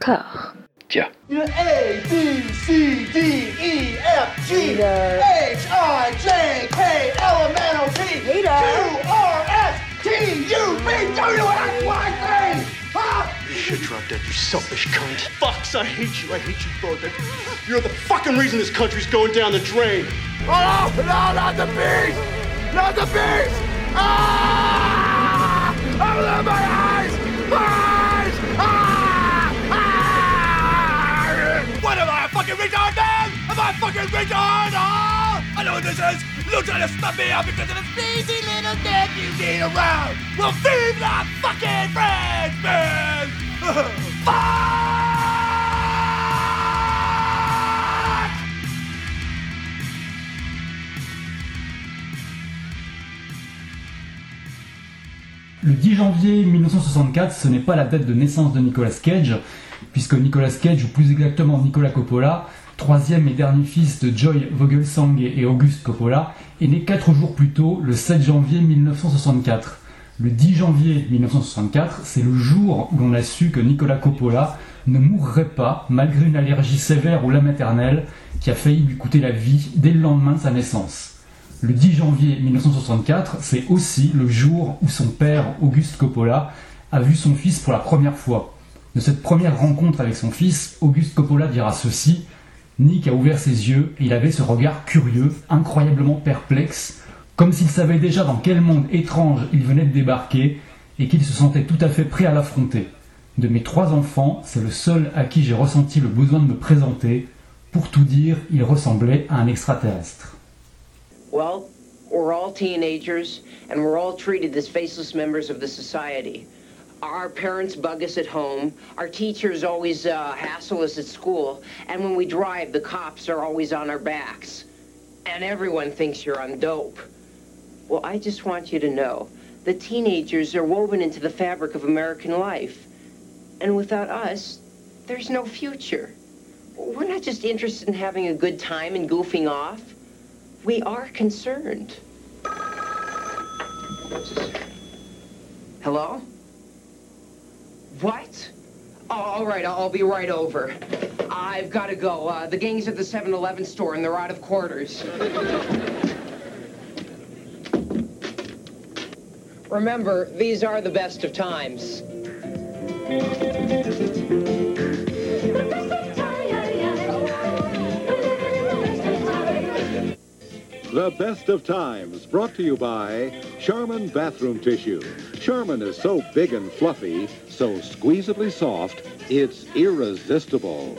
corps. Tiens. A, B, C, D, E, F, G, H, I, J, K, L, M, N, O, P, Q, R, S, T, U, V, W, X, Y, Z. Huh? You should drop dead, you selfish cunt. Fucks, I hate you. I hate you both. You're the fucking reason this country's going down the drain. Oh, no, not the bees! Not the bees! Ah! Open my eyes! Eyes! Ah! Le 10 janvier 1964, ce n'est pas la date de naissance de Nicolas Cage, puisque Nicolas Cage, ou plus exactement Nicolas Coppola, troisième et dernier fils de Joy Vogelsang et Auguste Coppola, est né 4 jours plus tôt, le 7 janvier 1964. Le 10 janvier 1964, c'est le jour où l'on a su que Nicolas Coppola ne mourrait pas malgré une allergie sévère ou la maternelle qui a failli lui coûter la vie dès le lendemain de sa naissance. Le 10 janvier 1964, c'est aussi le jour où son père, Auguste Coppola, a vu son fils pour la première fois. De cette première rencontre avec son fils, Auguste Coppola dira ceci Nick a ouvert ses yeux et il avait ce regard curieux, incroyablement perplexe, comme s'il savait déjà dans quel monde étrange il venait de débarquer et qu'il se sentait tout à fait prêt à l'affronter. De mes trois enfants, c'est le seul à qui j'ai ressenti le besoin de me présenter. Pour tout dire, il ressemblait à un extraterrestre. Well, we're all teenagers, and we're all treated as faceless members of the society. Our parents bug us at home, our teachers always uh, hassle us at school, and when we drive, the cops are always on our backs. And everyone thinks you're on dope. Well, I just want you to know the teenagers are woven into the fabric of American life. And without us, there's no future. We're not just interested in having a good time and goofing off. We are concerned. Hello? What? Oh, all right, I'll be right over. I've got to go. Uh, the gang's at the 7 Eleven store and they're out of quarters. Remember, these are the best of times. The best of times, brought to you by Charmin Bathroom Tissue. Charmin is so big and fluffy, so squeezably soft, it's irresistible.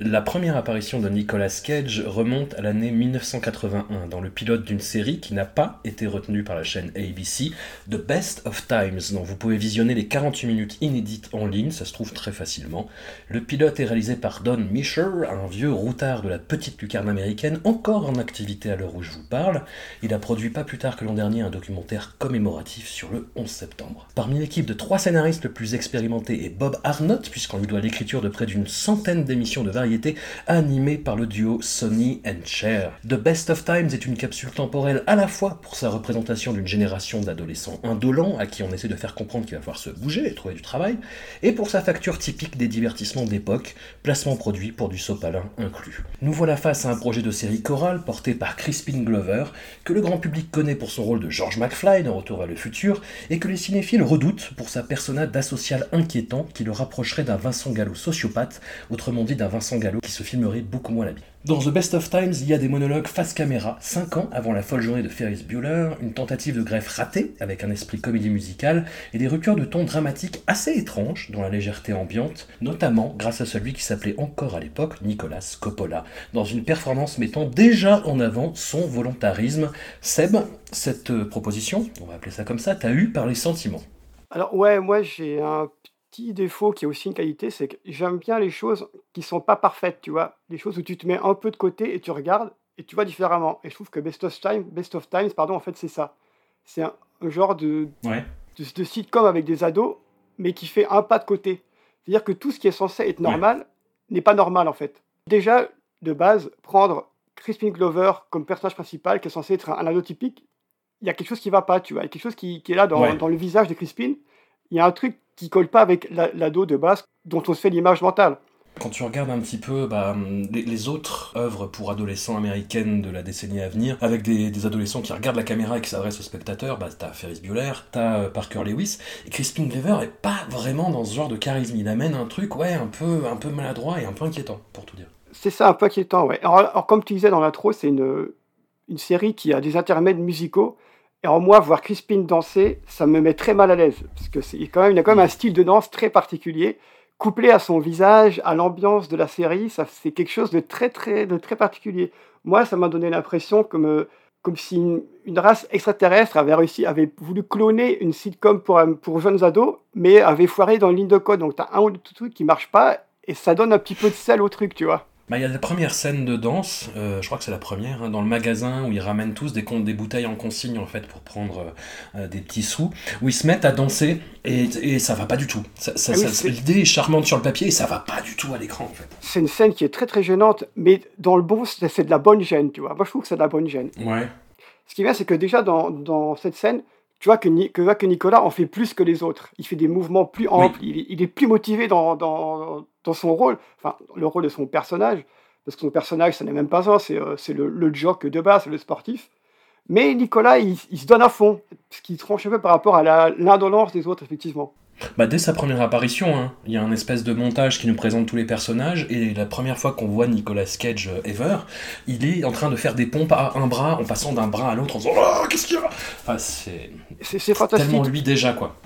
La première apparition de Nicolas Cage remonte à l'année 1981 dans le pilote d'une série qui n'a pas été retenue par la chaîne ABC, The Best of Times, dont vous pouvez visionner les 48 minutes inédites en ligne, ça se trouve très facilement. Le pilote est réalisé par Don Misher, un vieux routard de la petite lucarne américaine, encore en activité à l'heure où je vous parle. Il a produit pas plus tard que l'an dernier un documentaire commémoratif sur le 11 septembre. Parmi l'équipe de trois scénaristes le plus expérimentés est Bob Arnott, puisqu'on lui doit l'écriture de près d'une centaine d'émissions de variété animées par le duo Sonny and Cher. The Best of Times est une capsule temporelle à la fois pour sa représentation d'une génération d'adolescents indolents à qui on essaie de faire comprendre qu'il va falloir se bouger et trouver du travail, et pour sa facture typique des divertissements d'époque, placement produit pour du sopalin inclus. Nous voilà face à un projet de série chorale porté par Crispin Glover, que le grand public connaît pour son rôle de George McFly dans Retour vers le futur, et que les cinéphiles redoutent pour sa persona d'asocial inquiétant qui le rapprocherait d'un Vincent Gallo sociopathe, autrement dit d'un Vincent Gallo qui se filmerait beaucoup moins la bite. Dans The Best of Times, il y a des monologues face caméra, 5 ans avant la folle journée de Ferris Bueller, une tentative de greffe ratée avec un esprit comédie musicale et des ruptures de ton dramatiques assez étranges dans la légèreté ambiante, notamment grâce à celui qui s'appelait encore à l'époque Nicolas Coppola, dans une performance mettant déjà en avant son volontarisme. Seb, cette euh, proposition, on va appeler ça comme ça, t'as eu par les sentiments? Alors ouais, moi j'ai un petit défaut qui est aussi une qualité, c'est que j'aime bien les choses qui sont pas parfaites, tu vois. Les choses où tu te mets un peu de côté et tu regardes et tu vois différemment. Et je trouve que Best of Time, Best of Times, pardon, en fait c'est ça. C'est un, un genre de, Ouais. de, de sitcom avec des ados, mais qui fait un pas de côté. C'est-à-dire que tout ce qui est censé être normal n'est pas normal en fait. Déjà, de base, prendre Crispin Glover comme personnage principal, qui est censé être un, un ado typique, il y a quelque chose qui va pas, tu vois. Il y a quelque chose qui, qui est là dans, Ouais. dans le visage de Crispin. Il y a un truc qui colle pas avec l'ado de base dont on se fait l'image mentale. Quand tu regardes un petit peu bah, les, autres œuvres pour adolescents américaines de la décennie à venir, avec des, adolescents qui regardent la caméra et qui s'adressent aux spectateurs, bah, t'as Ferris Bueller, t'as euh, Parker Lewis, et Crispin Glover est pas vraiment dans ce genre de charisme. Il amène un truc, ouais, un peu, un peu maladroit et un peu inquiétant, pour tout dire. C'est ça, un peu inquiétant, ouais. Alors, comme tu disais dans l'intro, c'est une, une série qui a des intermèdes musicaux. Et en moi, voir Crispin danser, ça me met très mal à l'aise. Parce que c'est quand même, il a quand même un style de danse très particulier couplé à son visage, à l'ambiance de la série, ça c'est quelque chose de très très de très particulier. Moi, ça m'a donné l'impression comme euh, comme si une, race extraterrestre avait réussi, avait voulu cloner une sitcom pour, pour jeunes ados, mais avait foiré dans le ligne de code. Donc, tu as un ou deux trucs qui marchent pas, et ça donne un petit peu de sel au truc, tu vois. Bah, il y a la première scène de danse, euh, je crois que c'est la première, hein, dans le magasin où ils ramènent tous des, des bouteilles en consigne en fait pour prendre euh, euh, des petits sous, où ils se mettent à danser et, et ça va pas du tout. Ça, ah L'idée est charmante sur le papier et ça va pas du tout à l'écran en fait. C'est une scène qui est très très gênante, mais dans le bon, c'est de la bonne gêne, tu vois. Moi je trouve que c'est de la bonne gêne. Ouais. Ce qui est bien, c'est que déjà dans, dans cette scène, tu vois que, que, que, Nicolas en fait plus que les autres. Il fait des mouvements plus amples, il, il, est plus motivé dans, dans, dans son rôle, enfin le rôle de son personnage parce que son personnage, ça n'est même pas ça, c'est euh, le, le jock de base, le sportif. Mais Nicolas, il, se donne à fond, ce qui tranche un peu par rapport à l'indolence des autres, effectivement. Bah, dès sa première apparition, hein, il y a un espèce de montage qui nous présente tous les personnages, et la première fois qu'on voit Nicolas Cage euh, ever, il est en train de faire des pompes à un bras en passant d'un bras à l'autre en disant Oh, qu'est-ce qu'il y a? Enfin, C'est tellement lui déjà, quoi.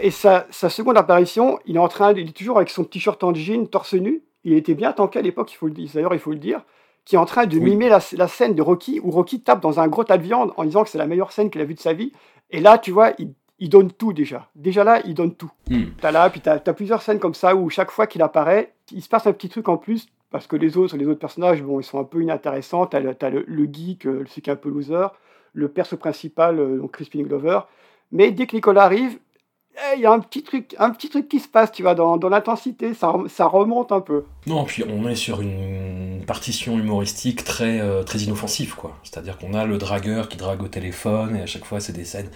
Et, sa, sa, seconde apparition, il est en train, il est toujours avec son t-shirt en jean, torse nu, il était bien tanké à l'époque, il faut le dire, d'ailleurs il faut le dire, qui est en train de mimer la, scène de Rocky où Rocky tape dans un gros tas de viande en disant que c'est la meilleure scène qu'il a vue de sa vie. Et là, tu vois, il, donne tout déjà. Déjà là, il donne tout. Hmm. T'as là, puis t'as as plusieurs scènes comme ça où chaque fois qu'il apparaît, il se passe un petit truc en plus parce que les autres, les autres personnages, bon, ils sont un peu inintéressants. T'as le, as le, le, geek, euh, celui qui est un peu loser, le perso principal, euh, donc Crispin Glover. Mais dès que Nicolas arrive, eh, il y a un petit truc, un petit truc qui se passe, tu vois, dans, dans l'intensité, ça, ça, remonte un peu. Non, puis on est sur une partition humoristique très, euh, très inoffensive, quoi. C'est-à-dire qu'on a le dragueur qui drague au téléphone, et à chaque fois, c'est des scènes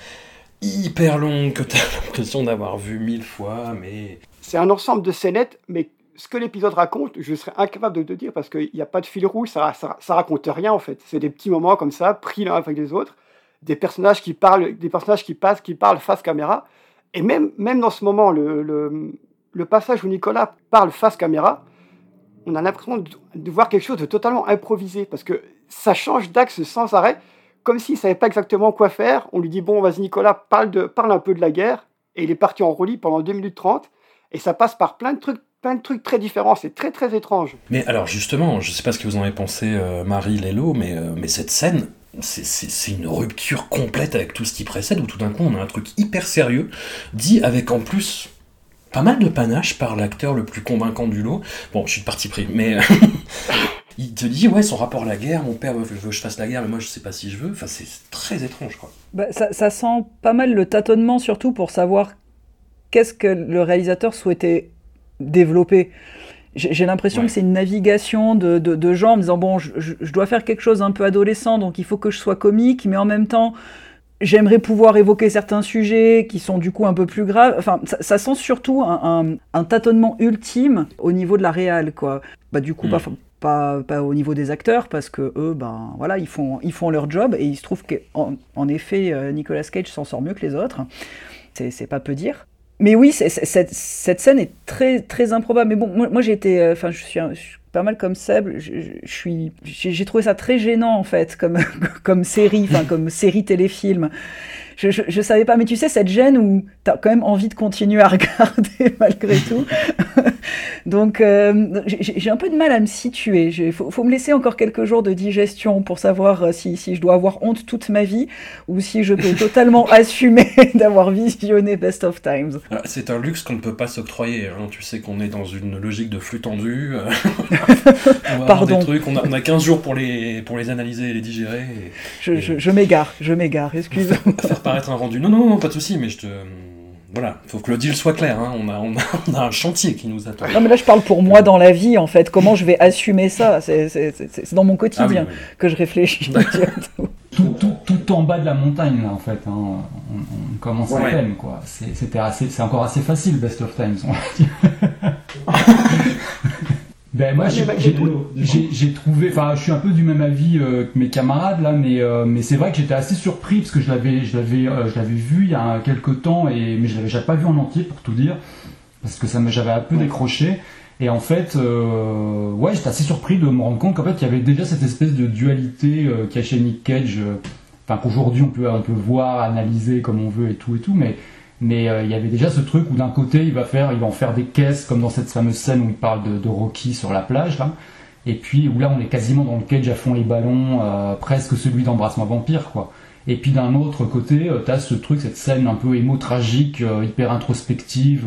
hyper longues que tu as l'impression d'avoir vu mille fois, mais... C'est un ensemble de scénettes, mais ce que l'épisode raconte, je serais incapable de te dire, parce qu'il n'y a pas de fil rouge, ça, raconte rien, en fait. C'est des petits moments comme ça, pris l'un avec les autres, des personnages qui parlent, des personnages qui passent, qui parlent face caméra, et même, même dans ce moment, le, passage où Nicolas parle face caméra, on a l'impression de, voir quelque chose de totalement improvisé, parce que ça change d'axe sans arrêt, comme s'il ne savait pas exactement quoi faire. On lui dit, bon, vas-y Nicolas, parle, de, parle un peu de la guerre, et il est parti en roulis pendant 2 minutes 30, et ça passe par plein de trucs plein de trucs très différents, c'est très très étrange. Mais alors justement, je ne sais pas ce que vous en avez pensé, euh, Marie Lello, mais, euh, mais cette scène, c'est une rupture complète avec tout ce qui précède, où tout d'un coup on a un truc hyper sérieux, dit avec en plus pas mal de panache par l'acteur le plus convaincant du lot. Bon, je suis de parti pris, mais il te dit ouais son rapport à la guerre, mon père veut, que je fasse la guerre, mais moi je sais pas si je veux. Enfin c'est très étrange quoi. Bah, ça, ça, sent pas mal le tâtonnement surtout pour savoir qu'est-ce que le réalisateur souhaitait développer j'ai l'impression que c'est une navigation de, de, gens en me disant bon, je, je, dois faire quelque chose un peu adolescent, donc il faut que je sois comique, mais en même temps, j'aimerais pouvoir évoquer certains sujets qui sont du coup un peu plus graves. Enfin, ça, sent surtout un, un, tâtonnement ultime au niveau de la réal, quoi. Bah, du coup, pas, mm. Pas, au niveau des acteurs, parce que eux, ben voilà, ils font, ils font leur job, et il se trouve qu'en en effet, euh, Nicolas Cage s'en sort mieux que les autres. C'est pas peu dire mais oui, cette, scène est très, très improbable. Mais bon, moi, j'ai été. Euh, enfin, je, suis pas mal comme Seb. J'ai trouvé ça très gênant, en fait, comme, comme série, enfin, comme série téléfilm je, je, savais pas, mais tu sais, cette gêne où tu as quand même envie de continuer à regarder malgré tout. Donc, euh, j'ai un peu de mal à me situer. Il faut, faut, me laisser encore quelques jours de digestion pour savoir euh, si, si, je dois avoir honte toute ma vie ou si je peux totalement assumer d'avoir visionné Best of Times. Ah, c'est un luxe qu'on ne peut pas s'octroyer. Hein. Tu sais qu'on est dans une logique de flux tendu. On Pardon. Des trucs. On, a, on a 15 jours pour les, pour les analyser et les digérer. je m'égare, je m'égare, excuse-moi un rendu. Non, non, non, pas de souci, mais je te. Voilà, faut que le deal soit clair. Hein. On, a, on, a, un chantier qui nous attend. Non, mais là, je parle pour moi dans la vie, en fait. Comment je vais assumer ça? C'est dans mon quotidien ah que je réfléchis. tout, tout, tout en bas de la montagne, là, en fait. hein. On, on commence à peine, quoi. C'est- C'était assez, c'est encore assez facile, Best of Times, on va dire. ben, moi, Ouais, j'ai- trouvé, enfin, je suis un peu du même avis euh, que mes camarades, là, mais, euh, mais c'est vrai que j'étais assez surpris, parce que je l'avais, je l'avais, euh, je l'avais vu il y a quelques temps, et, mais je l'avais j'avais pas vu en entier, pour tout dire, parce que ça j'avais un peu décroché. Et en fait, ouais, j'étais assez surpris de me rendre compte qu'en fait, il y avait déjà cette espèce de dualité euh, cachée Nick Cage, enfin qu'aujourd'hui on peut on peut voir, analyser comme on veut et tout et tout, mais mais euh, il y avait déjà ce truc où d'un côté il va faire, il va en faire des caisses comme dans cette fameuse scène où il parle de, Rocky sur la plage là, et puis où là on est quasiment dans le Cage à fond les ballons, euh, presque celui d'embrassement vampire quoi. Et puis d'un autre côté, euh, t'as ce truc, cette scène un peu émo-tragique, euh, hyper introspective,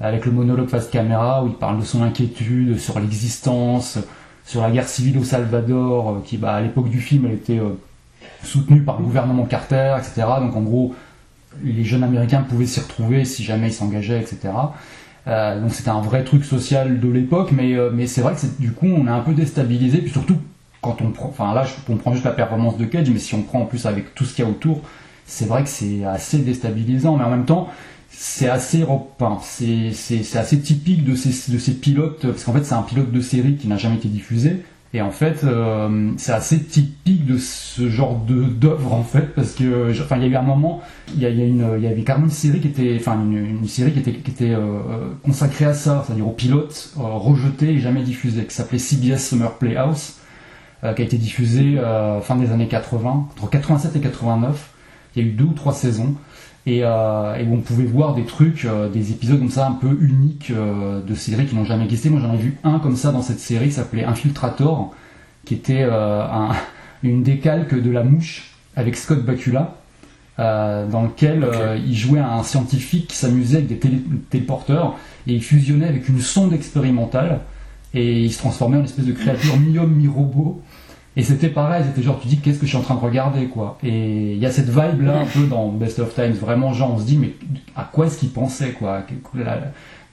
avec le monologue face caméra où il parle de son inquiétude sur l'existence, sur la guerre civile au Salvador, qui bah, à l'époque du film elle était soutenue par le gouvernement Carter, etc. Donc en gros, les jeunes américains pouvaient s'y retrouver si jamais ils s'engageaient, etc. Euh, donc c'était un vrai truc social de l'époque, mais, euh, mais c'est vrai que du coup on est un peu déstabilisé, puis surtout quand on prend, enfin là on prend juste la performance de Cage, mais si on prend en plus avec tout ce qu'il y a autour, c'est vrai que c'est assez déstabilisant, mais en même temps c'est assez enfin, c'est assez typique de ces de ces pilotes parce qu'en fait c'est un pilote de série qui n'a jamais été diffusé et en fait euh, c'est assez typique de ce genre d'œuvre en fait parce que enfin il y a eu un moment il y, y avait carrément une série qui était enfin une, série qui était qui était euh, euh, consacrée à ça c'est-à-dire aux pilotes euh, rejetés et jamais diffusés qui s'appelait CBS Summer Playhouse euh, qui a été diffusée fin des années 80 entre 87 et 89 il y a eu deux ou trois saisons et, euh, et où on pouvait voir des trucs, euh, des épisodes comme ça un peu uniques euh, de séries qui n'ont jamais existé. Moi j'en ai vu un comme ça dans cette série qui s'appelait Infiltrator, qui était euh, un- une décalque de La Mouche avec Scott Bakula, euh, dans lequel euh, il jouait un scientifique qui s'amusait avec des télé- téléporteurs et il fusionnait avec une sonde expérimentale et il se transformait en une espèce de créature mi-homme, mi-robot. Et c'était pareil, c'était genre tu dis qu'est-ce que je suis en train de regarder quoi. Et il y a cette vibe là un peu dans Best of Times, vraiment genre on se dit mais à quoi est-ce qu'il pensait quoi?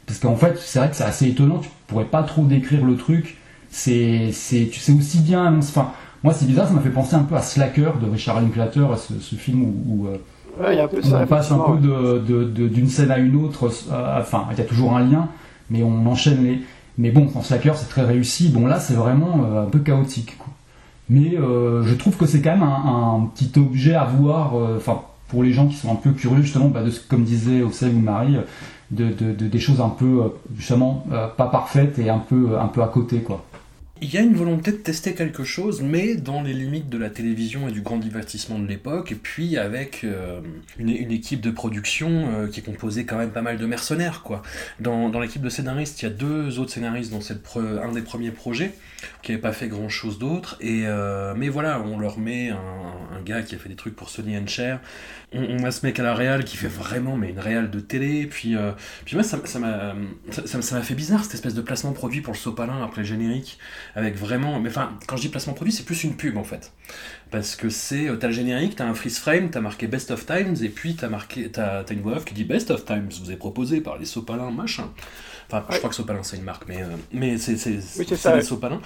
Parce qu'en fait c'est vrai que c'est assez étonnant, tu pourrais pas trop décrire le truc. C'est, c'est, tu sais aussi bien, enfin moi c'est bizarre, ça m'a fait penser un peu à Slacker de Richard Linklater, ce, ce film où, où, euh, Ouais, il y a un peu on ça. passe un peu ouais. de, de- de- d'une scène à une autre, euh, enfin, il y a toujours un lien, mais on enchaîne les. Mais bon, dans Slacker, c'est très réussi. Bon, là, c'est vraiment euh, un peu chaotique. quoi. Mais euh, je trouve que c'est quand même un, petit objet à voir, euh, enfin, pour les gens qui sont un peu curieux, justement, bah, comme disait Ocel ou Marie, euh, de, de- de- des choses un peu, justement, pas parfaites et un peu, un peu à côté, quoi. Il y a une volonté de tester quelque chose, mais dans les limites de la télévision et du grand divertissement de l'époque, et puis avec euh, une, équipe de production euh, qui est composée quand même pas mal de mercenaires. quoi. Dans, l'équipe de scénaristes, il y a deux autres scénaristes dans cette un des premiers projets, qui n'avaient pas fait grand-chose d'autre, et euh, mais voilà, on leur met un, un gars qui a fait des trucs pour Sony and Cher, on, on a ce mec à la réal qui fait vraiment mais une réal de télé, puis, euh, puis moi ça ça m'a ça, ça- fait bizarre cette espèce de placement produit pour le sopalin après le générique avec vraiment mais enfin quand je dis placement produit c'est plus une pub en fait. Parce que c'est euh, t'as le générique t'as un freeze frame t'as marqué best of times et puis t'as marqué t'as une voix off qui dit best of times vous est proposé par les sopalins machin. Enfin je crois que sopalin c'est une marque mais euh, mais c'est c'est Oui, des sopalins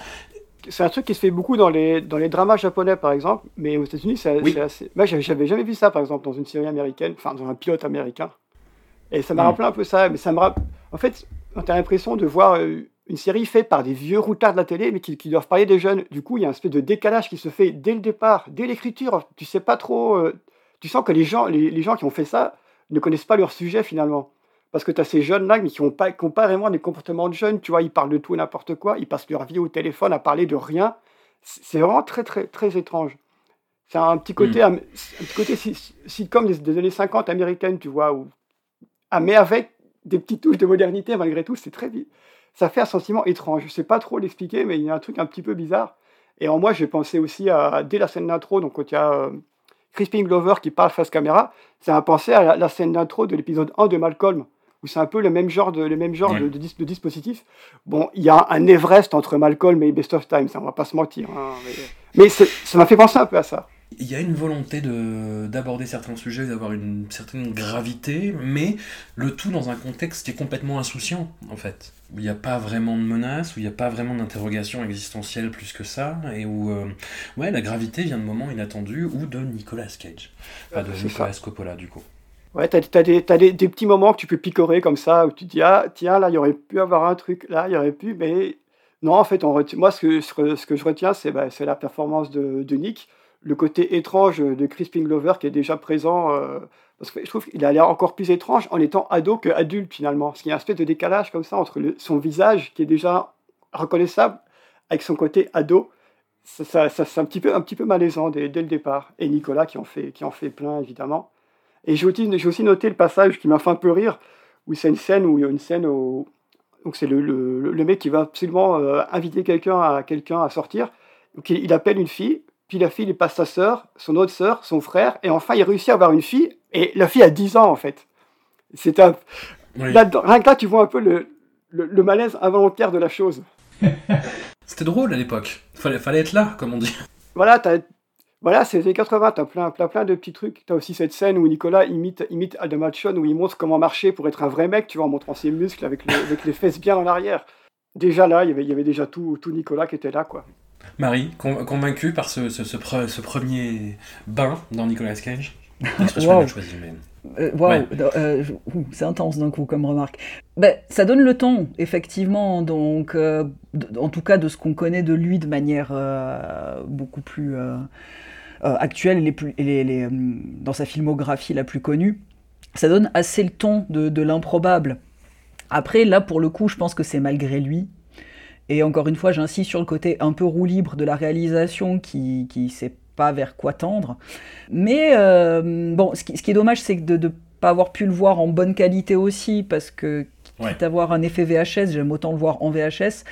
C'est un truc qui se fait beaucoup dans les, dans les dramas japonais, par exemple, mais aux États-Unis, c'est Oui. assez. Moi, j'avais jamais vu ça, par exemple, dans une série américaine, enfin, dans un pilote américain. Et ça m'a Mm. rappelé un peu ça, mais ça me rappelle. En fait, t'as l'impression de voir euh, une série faite par des vieux routards de la télé, mais qui, qui doivent parler des jeunes. Du coup, il y a un espèce de décalage qui se fait dès le départ, dès l'écriture. Tu sais pas trop. euh, tu sens que les gens, les, les gens qui ont fait ça ne connaissent pas leur sujet finalement. Parce que tu as ces jeunes-là, mais qui n'ont pas, qui ont pas vraiment des comportements de jeunes. Tu vois, ils parlent de tout et n'importe quoi. Ils passent leur vie au téléphone à parler de rien. C'est vraiment très, très, très étrange. C'est un petit côté, am- un petit côté si- sitcom des, des années 50 américaines, tu vois. Où... Ah, mais avec des petites touches de modernité, malgré tout, c'est très vite. Ça fait un sentiment étrange. Je sais pas trop l'expliquer, mais il y a un truc un petit peu bizarre. Et en moi, j'ai pensé aussi à, dès la scène d'intro, donc quand il y a euh, Crispin Glover qui parle face caméra, ça m'a pensé à la, la scène d'intro de l'épisode 1 de Malcolm, où c'est un peu le même genre de, le même genre Ouais. de, de dis- de dispositif. Bon, il y a un Everest entre Malcolm et Best of Times, hein, on va pas se mentir. hein, mais ça m'a fait penser un peu à ça. Il y a une volonté de- d'aborder certains sujets, d'avoir une certaine gravité, mais le tout dans un contexte qui est complètement insouciant, en fait. Où il n'y a pas vraiment de menace, où il n'y a pas vraiment d'interrogation existentielle plus que ça, et où euh, ouais, la gravité vient de moments inattendus ou de Nicolas Cage. Enfin, de Nicolas Coppola, du coup. Ouais, t'as, t'as des, petits moments que tu peux picorer comme ça, où tu te dis, ah, tiens, là, il y aurait pu avoir un truc, là, il y aurait pu, mais non, en fait, moi, ce que, je retiens, c'est, bah, la performance de, Nick, le côté étrange de Crispin Glover qui est déjà présent, euh, parce que je trouve qu'il a l'air encore plus étrange en étant ado qu'adulte, finalement, parce qu'il y a un espèce de décalage comme ça entre son visage, qui est déjà reconnaissable, avec son côté ado. Ça- c'est un petit peu, un petit peu malaisant dès, dès le départ. Et Nicolas qui en fait, qui en fait plein, évidemment. Et j'ai aussi, noté le passage qui m'a fait un peu rire, où c'est une scène où il y a une scène où donc c'est le, le, le mec qui va absolument euh, inviter quelqu'un à quelqu'un à sortir. Donc il, il appelle une fille, puis la fille lui passe sa sœur, son autre sœur, son frère, et enfin il réussit à avoir une fille, et la fille a 10 ans en fait. C'est un Oui. là, rien que là tu vois un peu le, le, le malaise involontaire de la chose. C'était drôle à l'époque. Fallait, fallait être là, comme on dit. Voilà, t'as- voilà, c'est les années 80, t'as plein, plein, plein de petits trucs. T'as aussi cette scène où Nicolas imite, imite Adam Hatchon, où il montre comment marcher pour être un vrai mec, tu vois, en montrant ses muscles avec, le- avec les fesses bien en arrière. Déjà là, il y avait, il y avait déjà tout, tout Nicolas qui était là, quoi. Marie, con- convaincue par ce, ce, ce pre- ce premier bain dans Nicolas Cage? L'expression Wow. choisie, mais... Euh, Waouh, Ouais. euh, c'est intense d'un coup comme remarque. Ben, ça donne le ton, effectivement, donc euh, en tout cas de ce qu'on connaît de lui de manière euh, beaucoup plus euh, actuelle et, les plus, et les- les, euh, dans sa filmographie la plus connue. Ça donne assez le ton de, de l'improbable. Après, là, pour le coup, je pense que c'est malgré lui. Et encore une fois, j'insiste sur le côté un peu roue libre de la réalisation qui qui sait pas vers quoi tendre. Mais euh, bon, ce qui, ce qui est dommage, c'est de ne pas avoir pu le voir en bonne qualité aussi, parce que Ouais. quitte à avoir un effet VHS, j'aime autant le voir en VHS.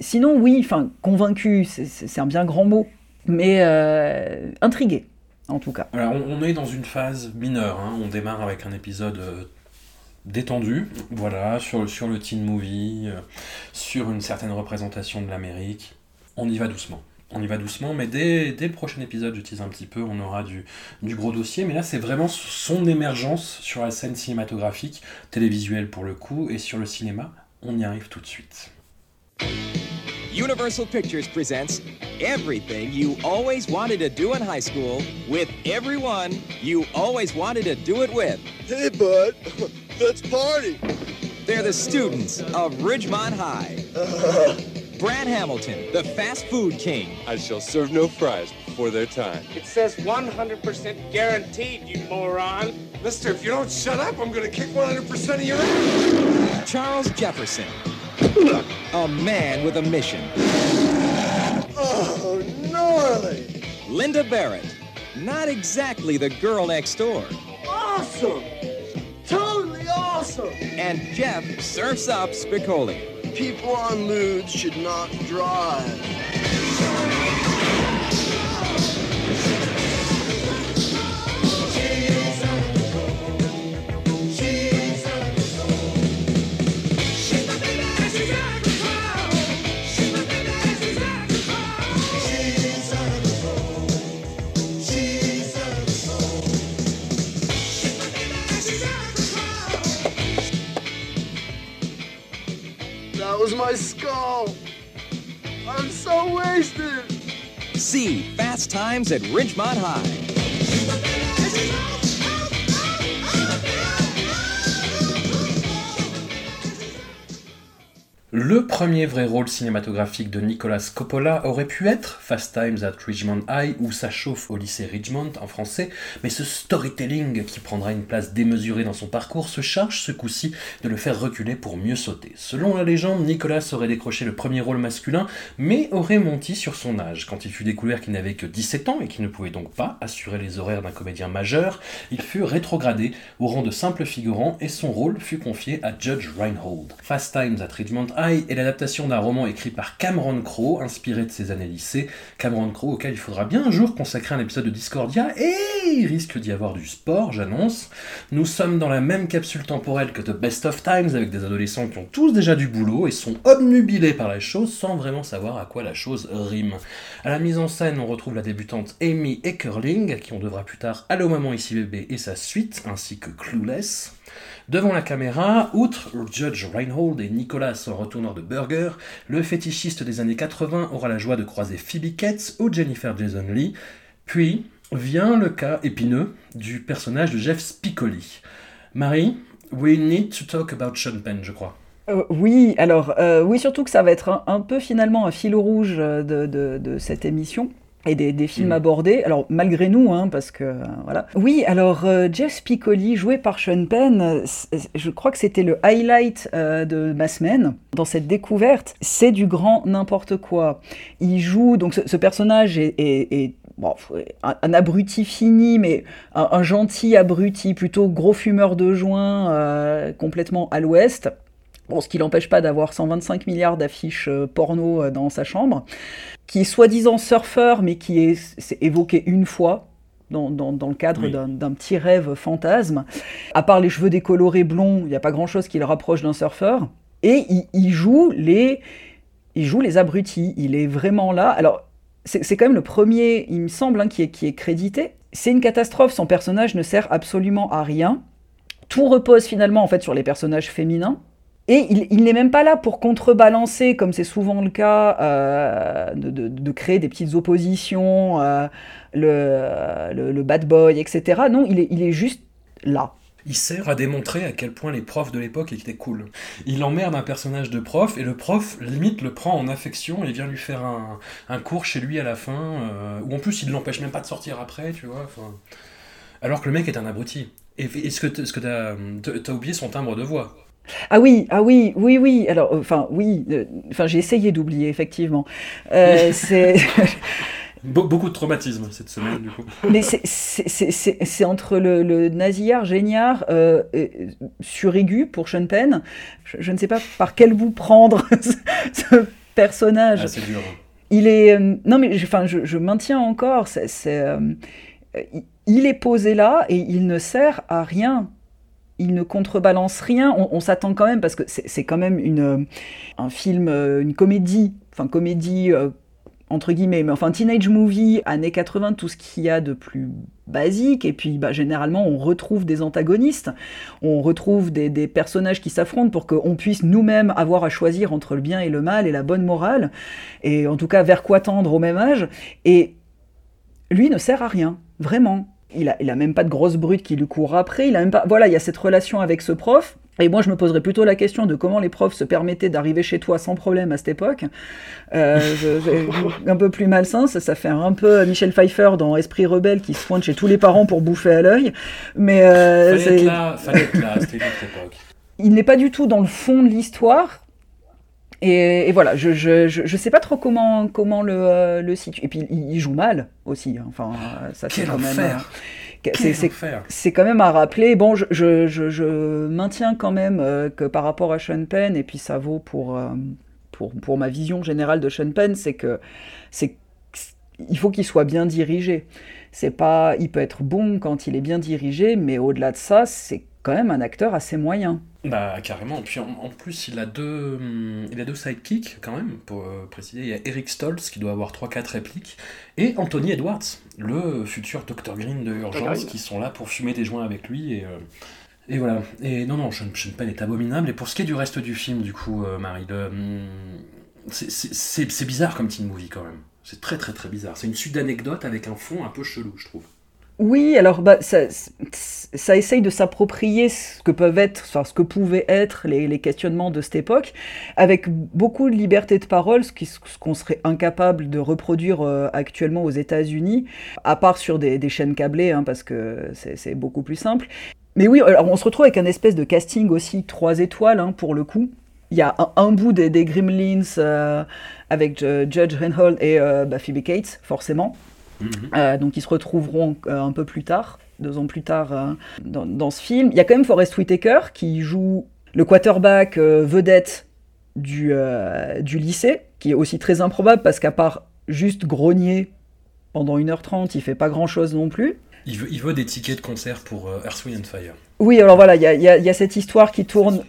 Sinon, oui, enfin, convaincu, c'est un bien grand mot, mais euh, intrigué, en tout cas. On, on est dans une phase mineure. hein. On démarre avec un épisode euh, détendu, voilà, sur, sur le teen movie, euh, sur une certaine représentation de l'Amérique. On y va doucement. On y va doucement, mais dès, dès le prochain épisode, j'utilise un petit peu, on aura du, du gros dossier. Mais là, c'est vraiment son émergence sur la scène cinématographique, télévisuelle pour le coup, et sur le cinéma. On y arrive tout de suite. Universal Pictures presents everything you always wanted to do in high school with everyone you always wanted to do it with. Hey, bud, let's party. They're the students of Ridgemont High. Brad Hamilton, the fast food king. I shall serve no fries before their time. It says 100% guaranteed, you moron. Mister, if you don't shut up, I'm gonna kick 100% of your ass. Charles Jefferson, a man with a mission. Oh, gnarly. Linda Barrett, not exactly the girl next door. Awesome. Totally awesome. And Jeff surfs up Spicoli. People on moods should not drive. Was my skull. I'm so wasted. See Fast Times at Ridgemont High. Le premier vrai rôle cinématographique de Nicolas Coppola aurait pu être Fast Times at Ridgemont High ou Ça chauffe au lycée Ridgemont en français, mais ce storytelling qui prendra une place démesurée dans son parcours se charge ce coup-ci de le faire reculer pour mieux sauter. Selon la légende, Nicolas aurait décroché le premier rôle masculin, mais aurait menti sur son âge. Quand il fut découvert qu'il n'avait que 17 ans et qu'il ne pouvait donc pas assurer les horaires d'un comédien majeur, il fut rétrogradé au rang de simple figurant et son rôle fut confié à Judge Reinhold. Fast Times at Ridgemont Est l'adaptation d'un roman écrit par Cameron Crowe, inspiré de ses années lycée. Cameron Crowe auquel il faudra bien un jour consacrer un épisode de Discordia et il risque d'y avoir du sport, j'annonce. Nous sommes dans la même capsule temporelle que The Best of Times, avec des adolescents qui ont tous déjà du boulot et sont obnubilés par la chose sans vraiment savoir à quoi la chose rime. À la mise en scène, on retrouve la débutante Amy Eckerling, à qui on devra plus tard Allo Maman Ici Bébé et sa suite, ainsi que Clueless. Devant la caméra, outre Judge Reinhold et Nicolas en retourneur de burger, le fétichiste des années 80 aura la joie de croiser Phoebe Cates ou Jennifer Jason Lee. Puis vient le cas épineux du personnage de Jeff Spicoli. Marie, we need to talk about Sean Penn, je crois. Euh, oui, alors euh, oui, surtout que ça va être un, peu finalement un fil rouge de, de cette émission et des, films mm. abordés. Alors malgré nous, hein, parce que euh, voilà. Oui, alors euh, Jeff Piccoli, joué par Sean Penn, je crois que c'était le highlight euh, de ma semaine dans cette découverte. C'est du grand n'importe quoi. Il joue donc ce, personnage est, Bon, un, abruti fini, mais un, gentil abruti, plutôt gros fumeur de joint, complètement à l'ouest. Bon, ce qui l'empêche pas d'avoir 125 milliards d'affiches porno dans sa chambre qui est soi-disant surfeur, mais qui est, évoqué une fois dans, le cadre d'un petit rêve fantasme. À part les cheveux décolorés blonds, il n'y a pas grand-chose qui le rapproche d'un surfeur. Et il, joue les, il joue les abrutis. Il est vraiment là. Alors, c'est quand même le premier, il me semble, hein, qui, est, qui est crédité. C'est une catastrophe. Son personnage ne sert absolument à rien. Tout repose finalement en fait sur les personnages féminins. Et il, n'est même pas là pour contrebalancer, comme c'est souvent le cas, euh, de, créer des petites oppositions, euh, le, bad boy, etc. Non, il est, juste là. Il sert à démontrer à quel point les profs de l'époque étaient cool. Il emmerde un personnage de prof et le prof limite le prend en affection et vient lui faire un, cours chez lui à la fin, euh, ou en plus il l'empêche même pas de sortir après, tu vois. Alors que le mec est un abruti. Et est-ce que tu as, oublié son timbre de voix ah oui, ah oui, oui, oui. Alors, euh, enfin, oui. Euh, enfin, j'ai essayé d'oublier, effectivement. Euh, c'est. Beaucoup de traumatisme cette semaine, du coup. Mais c'est entre le, le nasillard, géniard, euh, suraigu pour Sean Penn. Je, ne sais pas par quel bout prendre ce, personnage. Ah, c'est dur. Il est. non, mais enfin, je, je maintiens encore. c'est il est posé là et il ne sert à rien il ne contrebalance rien. On, s'attend quand même, parce que c'est quand même euh, un film, euh, une comédie, enfin comédie euh, entre guillemets, mais enfin teenage movie, années 80, tout ce qu'il y a de plus basique, et puis bah, généralement on retrouve des antagonistes, on retrouve des, des personnages qui s'affrontent pour qu'on puisse nous-mêmes avoir à choisir entre le bien et le mal et la bonne morale, et en tout cas vers quoi tendre au même âge, et lui ne sert à rien, vraiment il a, même pas de grosse brute qui lui court après. Il a même pas. Voilà, il y a cette relation avec ce prof. Et moi, je me poserais plutôt la question de comment les profs se permettaient d'arriver chez toi sans problème à cette époque. Euh, un peu plus malsain, ça, ça fait un peu Michel Pfeiffer dans Esprit rebelle qui se pointe chez tous les parents pour bouffer à l'œil. Mais euh, fallait, être là, fallait être époque. Il n'est pas du tout dans le fond de l'histoire. Et, voilà, je, je, je, sais pas trop comment, comment le, euh, le situer. Et puis il, joue mal aussi. Hein. Enfin, ça c'est quand même. Euh, c'est quand même à rappeler. Bon, je, je, je, maintiens quand même euh, que par rapport à Sean Penn, et puis ça vaut pour, pour, pour ma vision générale de Sean Penn, c'est que c'est il faut qu'il soit bien dirigé. C'est pas, il peut être bon quand il est bien dirigé, mais au-delà de ça, c'est quand même un acteur assez moyen. Bah carrément. Puis en, plus, il a deux, hum, il a deux sidekicks quand même pour euh, préciser. Il y a Eric Stoltz qui doit avoir 3-4 répliques et Anthony Edwards, le futur Dr Green de Urgence, qui sont là pour fumer des joints avec lui et. Euh, et voilà. Et non, non, Sean, Penn est abominable. Et pour ce qui est du reste du film, du coup, euh, Marie, hum, c'est bizarre comme teen movie quand même. C'est très très très bizarre. C'est une suite d'anecdotes avec un fond un peu chelou, je trouve. Oui, alors bah, ça, ça essaye de s'approprier ce que peuvent être, enfin, ce que pouvaient être les, questionnements de cette époque, avec beaucoup de liberté de parole, ce qu'on serait incapable de reproduire euh, actuellement aux États-Unis, à part sur des, chaînes câblées, hein, parce que c'est beaucoup plus simple. Mais oui, alors on se retrouve avec un espèce de casting aussi trois étoiles hein, pour le coup. Il y a un, bout des, Gremlins euh, avec euh, Judge Reinhold et bah, Phoebe Cates, forcément. Mhm. Euh, donc ils se retrouveront euh, un peu plus tard, deux ans plus tard, euh, dans, ce film. Il y a quand même Forrest Whitaker qui joue le quarterback vedette du, du lycée, qui est aussi très improbable parce qu'à part juste grogner pendant 1h30, il fait pas grand chose non plus. Il veut, il veut des tickets de concert pour Earth, Wind and Fire. Oui, alors voilà, il y a cette histoire qui tourne.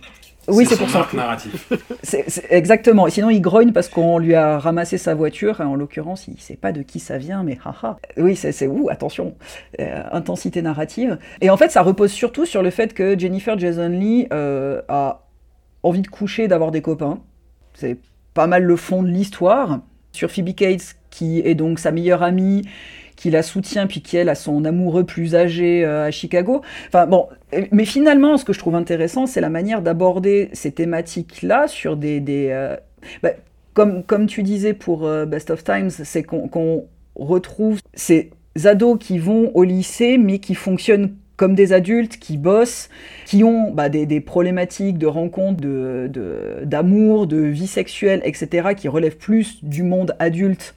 Oui, c'est son pour ça. arc narratif. Exactement. Et sinon, il grogne parce qu'on lui a ramassé sa voiture. Et en l'occurrence, il sait pas de qui ça vient, mais haha. Oui, c'est c'est- ouh, attention, Euh, intensité narrative. Et en fait, ça repose surtout sur le fait que Jennifer Jason Lee euh, a envie de coucher, d'avoir des copains. C'est pas mal le fond de l'histoire. Sur Phoebe Cates, qui est donc sa meilleure amie, qui la soutient, puis qui elle a son amoureux plus âgé euh, à Chicago. Enfin bon, euh, mais finalement, ce que je trouve intéressant, c'est la manière d'aborder ces thématiques-là sur des, des euh, bah, comme comme tu disais pour Best of Times, c'est qu'on retrouve ces ados qui vont au lycée, mais qui fonctionnent comme des adultes qui bossent, qui ont bah, des, problématiques de rencontres, de- de- d'amour, de, vie sexuelle, etc., qui relèvent plus du monde adulte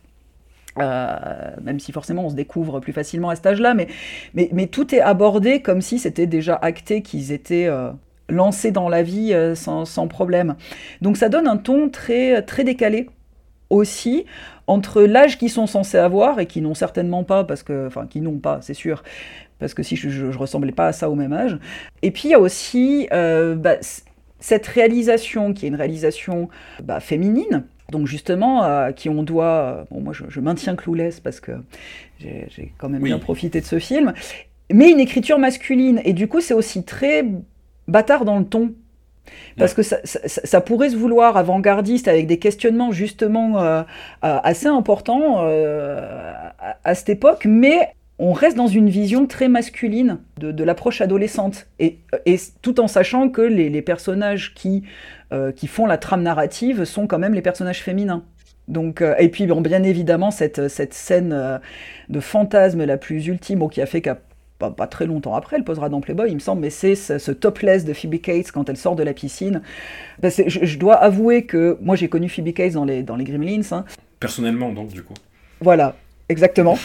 euh, même si forcément on se découvre plus facilement à cet âge-là, mais, tout est abordé comme si c'était déjà acté qu'ils étaient euh, lancés dans la vie euh, sans, problème. Donc ça donne un ton très, décalé aussi entre l'âge qu'ils sont censés avoir et qui n'ont certainement pas, parce que, enfin, qui n'ont pas, c'est sûr, parce que si je, je, ressemblais pas à ça au même âge. Et puis il y a aussi bah, cette réalisation qui est une réalisation bah, féminine, donc justement à qui on doit, euh, bon moi je, je maintiens Clouless parce que j'ai quand même Oui. bien profité de ce film, mais une écriture masculine et du coup c'est aussi très bâtard dans le ton. Parce que ça, ça- ça- ça pourrait se vouloir avant-gardiste avec des questionnements justement euh, euh, assez importants euh, à, à cette époque, mais on reste dans une vision très masculine de, de l'approche adolescente, et, et tout en sachant que les, les personnages qui, euh, qui font la trame narrative sont quand même les personnages féminins. Donc, euh, et puis bon, bien évidemment cette, cette scène euh, de fantasme la plus ultime, bon, qui a fait qu'à pas, pas très longtemps après, elle posera dans Playboy, il me semble, mais c'est ce, ce topless de Phoebe Cates quand elle sort de la piscine. Je, je dois avouer que moi j'ai connu Phoebe Cates dans les, dans les Gremlins, hein. Personnellement, donc, du coup. Voilà, exactement.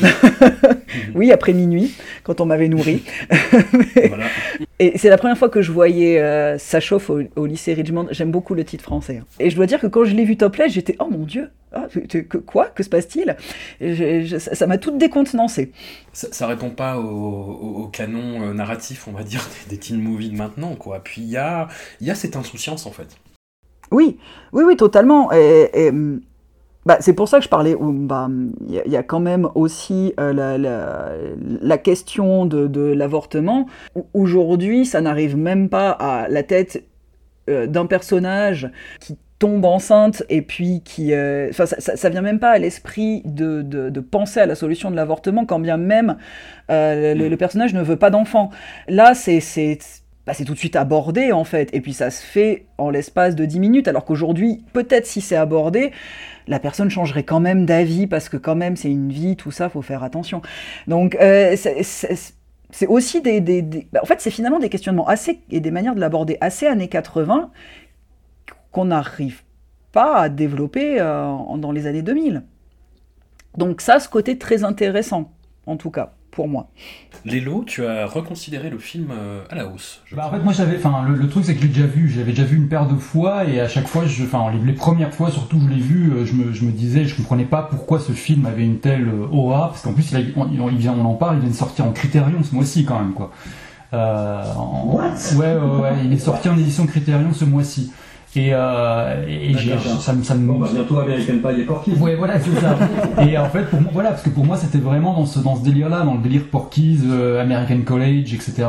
oui, après minuit, quand on m'avait nourri. Voilà. Et c'est la première fois que je voyais euh, Ça chauffe au, au lycée Richmond. J'aime beaucoup le titre français. hein. Et je dois dire que quand je l'ai vu topless, j'étais oh mon dieu, ah, que, quoi? Que se passe-t-il? Ça m'a toute décontenancée. Ça, ça répond pas au, au- au canon euh, narratif, on va dire, des, des teen movies de maintenant, quoi. Puis il y a, il y a cette insouciance, en fait. Oui, oui, oui, totalement. Et, et, bah, c'est pour ça que je parlais. hum, bah, Il y, a- il quand même aussi euh, la, question de, l'avortement. Au- Aujourd'hui, ça n'arrive même pas à la tête euh, d'un personnage qui tombe enceinte et puis qui... euh, ça, ça, vient même pas à l'esprit de, penser à la solution de l'avortement, quand bien même euh, le, personnage ne veut pas d'enfant. Là, c'est bah, c'est tout de suite abordé en fait, et puis ça se fait en l'espace de 10 minutes, alors qu'aujourd'hui, peut-être si c'est abordé, la personne changerait quand même d'avis, parce que quand même c'est une vie, tout ça, faut faire attention. Donc euh, c'est- aussi des... bah, en fait, c'est finalement des questionnements assez, et des manières de l'aborder assez années 80 qu'on n'arrive pas à développer euh, dans les années 2000. Donc ça, ce côté très intéressant, en tout cas, pour moi. Lélo, tu as reconsidéré le film euh, à la hausse. je Bah, en fait, moi, j'avais, enfin, le, le truc, c'est que je l'ai déjà vu. J'avais déjà vu une paire de fois, et à chaque fois, je, enfin, les, les premières fois, surtout, je l'ai vu, euh, je me, je me disais, je comprenais pas pourquoi ce film avait une telle euh, aura, parce qu'en plus, là, on, il- il vient, on en parle, il vient de sortir en Criterion ce mois-ci, quand même, quoi. Euh, en- ouais, ouais, ouais, il est sorti en édition Criterion ce mois-ci. Et, euh, et j'ai- ça, me- ça me, Bon, bah, bientôt American Pie et Porky. Ouais, voilà, c'est ça. et en fait, pour moi, voilà, parce que pour moi, c'était vraiment dans ce, dans ce délire-là, dans le délire Porky's, euh, American College, etc.